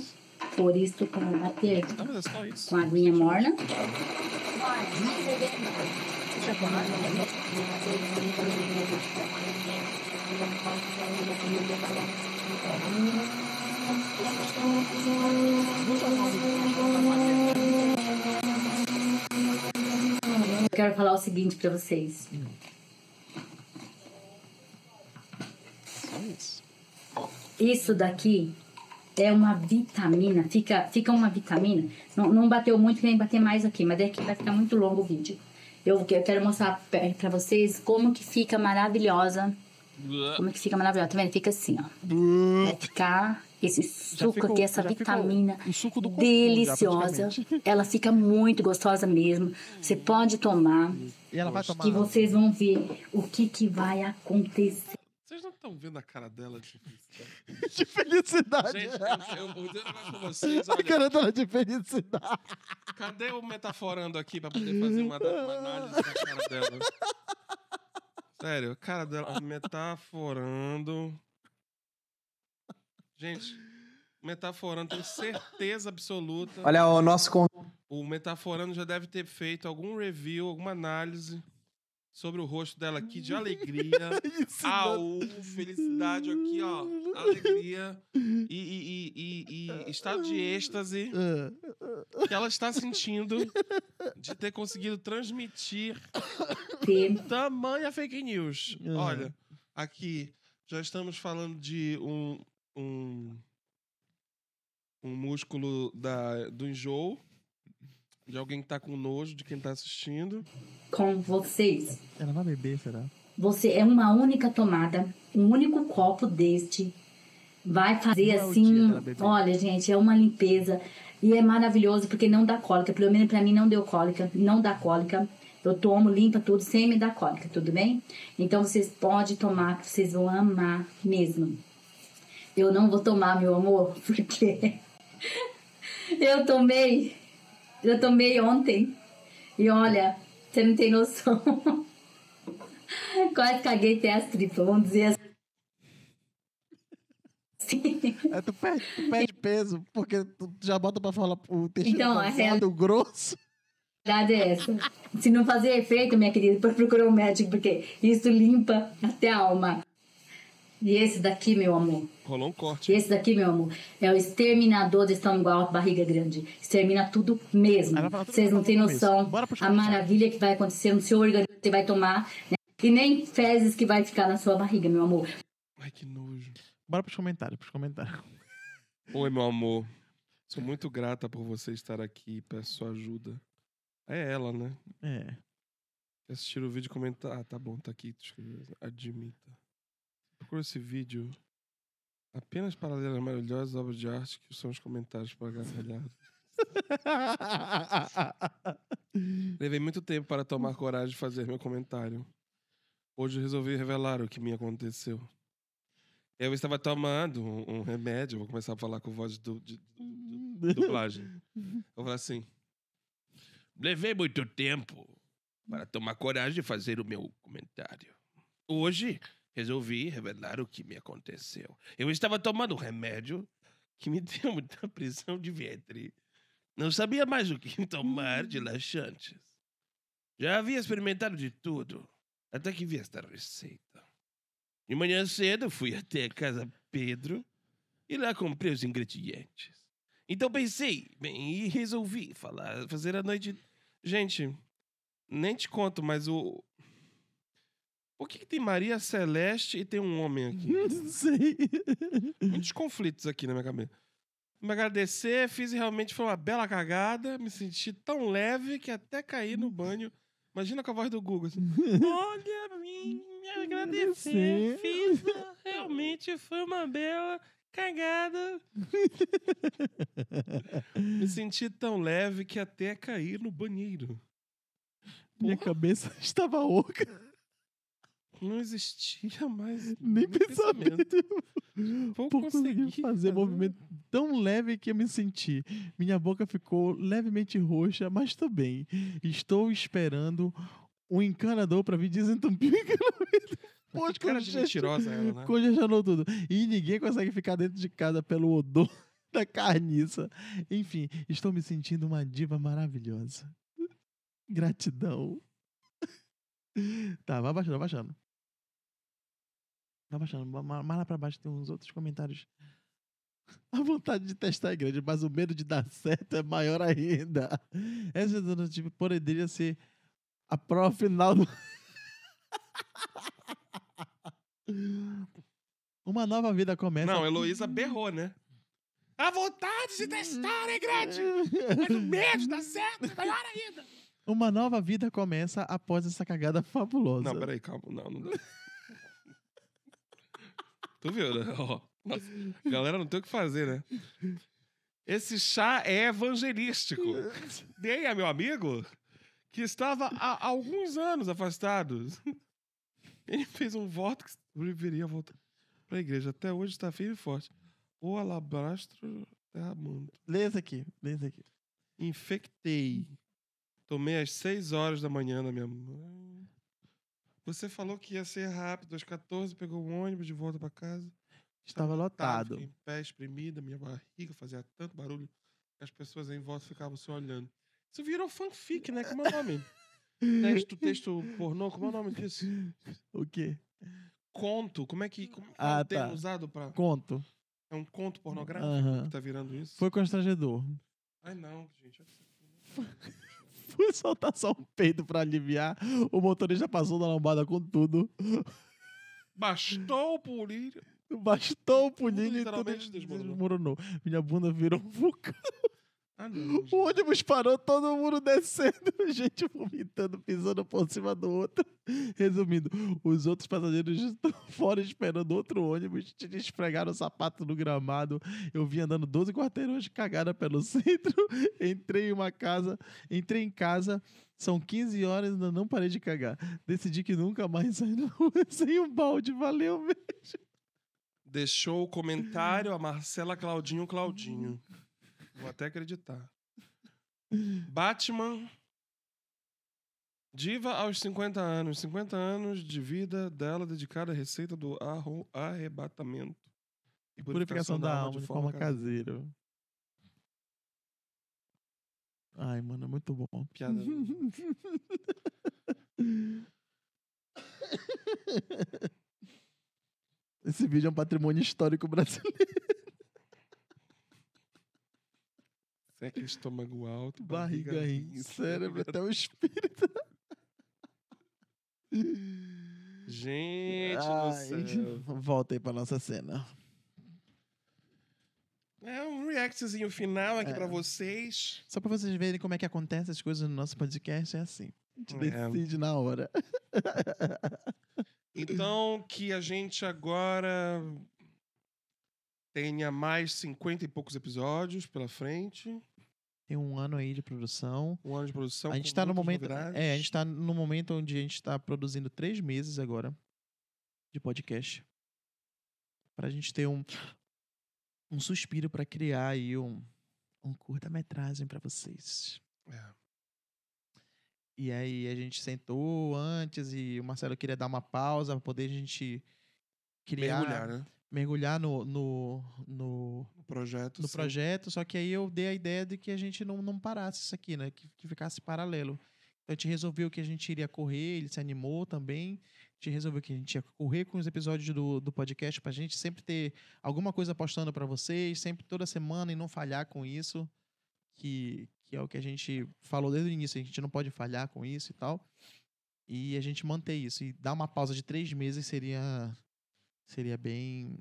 por isso, como bater mas é só isso. com a aguinha morna. Eu quero falar o seguinte pra vocês. Isso. Daqui é uma vitamina, fica, fica uma vitamina. Não, não bateu muito, nem bater mais aqui, mas daqui vai ficar muito longo o vídeo. Eu, eu quero mostrar pra vocês como que fica maravilhosa. Como que fica maravilhosa. Tá vendo? Fica assim, ó. Vai ficar esse suco aqui, essa vitamina o suco do cocô, já, deliciosa. Ela fica muito gostosa mesmo. Você pode tomar E ela vai tomar. que vocês vão ver o que que vai acontecer. Vocês não estão vendo a cara dela de felicidade? de felicidade. Gente, eu, eu vou dizer negócio pra vocês. A Olha, cara dela de felicidade. cadê o metaforando aqui pra poder fazer uma, uma análise da cara dela? Sério, cara dela metaforando. Gente, metaforando, tenho certeza absoluta. Olha o nosso con- O Metaforando já deve ter feito algum review, alguma análise sobre o rosto dela aqui de alegria. Isso, Au, felicidade aqui, ó. Alegria e, e, e, e- e estado de êxtase Ah, que ela está sentindo de ter conseguido transmitir Ter tamanha fake news. Uhum. Olha, aqui já estamos falando de um, um, um músculo da, do enjoo, de alguém que tá com nojo de quem tá assistindo. com vocês. Ela vai beber, será? Você é uma única tomada, um único copo deste. Vai fazer Não é assim, olha, gente, é uma limpeza e é maravilhoso porque não dá cólica. Pelo menos pra mim não deu cólica, não dá cólica. Eu tomo, limpa tudo sem me dar cólica, tudo bem? Então vocês podem tomar, que vocês vão amar mesmo. Eu não vou tomar, meu amor, porque eu tomei, eu tomei ontem e olha, você não tem noção. Quase caguei até as tripas, vamos dizer assim. É, tu, perde, tu perde peso, porque tu já bota pra falar o intestino Então, cansado, grosso. A verdade é essa. Se não fazer efeito, minha querida, procura um médico, porque isso limpa até a alma. E esse daqui, meu amor, Rolou um corte. esse daqui, meu amor, é o exterminador do estômago alto, barriga grande. Extermina tudo mesmo. Vocês não têm noção a maravilha que vai acontecer no seu organismo, que você vai tomar, né? E nem fezes que vai ficar na sua barriga, meu amor. Ai, que nojo. Bora pros comentários, pros comentários. Oi, meu amor. Sou muito grata por você estar aqui. Peço sua ajuda. É ela, né? É. Assistir o vídeo e comentar. Ah, tá bom, tá aqui. Admita. Procura esse vídeo apenas para ler as maravilhosas obras de arte que são os comentários para gargalhar. Levei muito tempo para tomar coragem de fazer meu comentário. Hoje resolvi revelar o que me aconteceu. Eu estava tomando um, um remédio, vou começar a falar com voz de, de- de dublagem. Eu falei assim: levei muito tempo para tomar coragem de fazer o meu comentário. Hoje resolvi revelar o que me aconteceu. Eu estava tomando um remédio que me deu muita prisão de ventre. Não sabia mais o que tomar de laxantes. Já havia experimentado de tudo, até que vi esta receita. De manhã cedo fui até a casa Pedro e lá comprei os ingredientes. Então pensei, bem, e resolvi falar, fazer a noite. Gente, nem te conto, mas o. Por que, que tem Maria Celeste e tem um homem aqui? Não sei. Muitos conflitos aqui na minha cabeça. Me agradecer, fiz e realmente foi uma bela cagada. Me senti tão leve que até caí no banho. Imagina com a voz do Google. Assim. Olha, me, me agradecer, fiz. Realmente foi uma bela cagada. me senti tão leve que até caí no banheiro. Minha Porra. cabeça estava oca. Não existia mais Nem pensamento. Vou Por conseguir conseguir fazer fazer. movimento tão leve que eu me senti. Minha boca ficou levemente roxa, mas tô bem. Estou esperando um encanador para vir desentupir o encanamento. Poxa, cara de mentirosa ela, né? Congestionou tudo. E ninguém consegue ficar dentro de casa pelo odor da carniça. Enfim, estou me sentindo uma diva maravilhosa. Gratidão. Tá, vai baixando, vai baixando. Vai baixando. Ma- ma- Mais lá pra baixo tem uns outros comentários. A vontade de testar é grande, mas o medo de dar certo é maior ainda. Essa tipo, poderia ser a prova final do. Uma nova vida começa. Não, Heloísa berrou, né? A vontade de testar é grande, mas o medo de dar certo é maior ainda. Uma nova vida começa após essa cagada fabulosa. Não, peraí, calma. Não, não dá. Tu viu, né? Ó, nossa, galera não tem o que fazer, né? Esse chá é evangelístico. Dei a meu amigo que estava há alguns anos afastado. Ele fez um voto que deveria voltar para a igreja. Até hoje está firme e forte. O alabastro derramando. Lê esse aqui, lê esse aqui. Infectei. Tomei às 6 horas da manhã na minha mãe. Você falou que ia ser rápido. Às 14 pegou um ônibus de volta para casa. Estava lotado. Fiquei em pé, espremida, minha barriga fazia tanto barulho que as pessoas em volta ficavam se olhando. Isso virou fanfic, né? Como é o nome? texto, texto pornô, como é o nome disso? O quê? Conto. Como é que. Como é Ah, termo tá. usado pra. Conto. É um conto pornográfico Aham. que tá virando isso? Foi constrangedor. Ai, não, gente. Fui soltar só um peito pra aliviar. O motorista passou na lombada com tudo. Bastou o polírio. Bastou o pulinho e tudo desmoronou. Minha bunda virou um vulcão. Ah, não. O ônibus parou, todo mundo descendo, gente vomitando, pisando por cima do outro. Resumindo, os outros passageiros estão fora esperando outro ônibus, te esfregaram o sapato no gramado. Eu vim andando 12 quarteirões cagada pelo centro. Entrei em uma casa, entrei em casa. São 15 horas e ainda não parei de cagar. Decidi que nunca mais saí na rua sem um balde. Valeu, beijo. Deixou o comentário a Marcela Claudinho Claudinho. Vou até acreditar. Batman. Diva aos 50 anos. 50 anos de vida dela dedicada à receita do arrebatamento. E Purificação da alma de forma caseira. Ai, mano, é muito bom. Piada. Esse vídeo é um patrimônio histórico brasileiro. Seca estômago alto. Barriga, rim, rim, cérebro, até o espírito. Gente Ai. Volta aí pra nossa cena. É um reactzinho final aqui É. pra vocês. Só pra vocês verem como é que acontece as coisas no nosso podcast, é assim. A gente É. decide na hora. Então, que a gente agora tenha mais 50 e poucos episódios pela frente. Tem um ano aí de produção. Um ano de produção. a gente com tá no momento. novidades. É, a gente tá no momento onde a gente tá produzindo três meses agora de podcast. Pra gente ter um, um suspiro pra criar aí um, um curta-metragem pra vocês. É. E aí a gente sentou antes e o Marcelo queria dar uma pausa pra poder a gente criar. Mergulhar, né? Mergulhar no, no, no, No projeto. no sim. projeto, só que aí eu dei a ideia de que a gente não, não parasse isso aqui, né? Que, que ficasse paralelo. Então a gente resolveu que a gente iria correr, ele se animou também. A gente resolveu que a gente ia correr com os episódios do, do podcast pra gente sempre ter alguma coisa postando pra vocês, sempre toda semana e não falhar com isso. Que, que é o que a gente falou desde o início, a gente não pode falhar com isso e tal. E a gente manter isso. E dar uma pausa de três meses seria. Seria bem.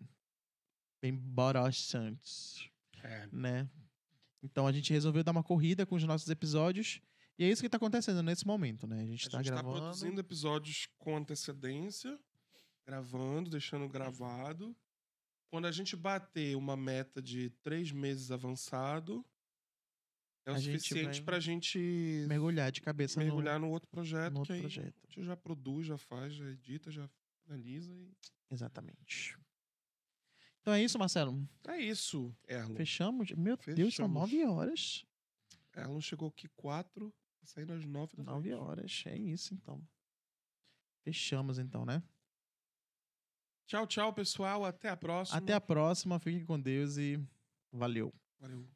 Bem borochante, É. né? Então a gente resolveu dar uma corrida com os nossos episódios. E é isso que tá acontecendo nesse momento, né? A gente A tá gente tá gravando. produzindo episódios com antecedência, gravando, deixando gravado. Quando a gente bater uma meta de três meses avançado, é o A suficiente vai pra gente mergulhar de cabeça no- mergulhar no, outro projeto, no outro que aí projeto. a gente já produz, já faz, já edita, já finaliza e... Exatamente. Então é isso, Marcelo. É isso, Erlon. Fechamos? Meu Deus, são Fechamos. nove horas. Erlon chegou aqui quatro, tá saindo às nove da Nove horas. É isso, então. Fechamos, então, né? Tchau, tchau, pessoal. Até a próxima. Até a próxima. Fiquem com Deus e valeu. Valeu.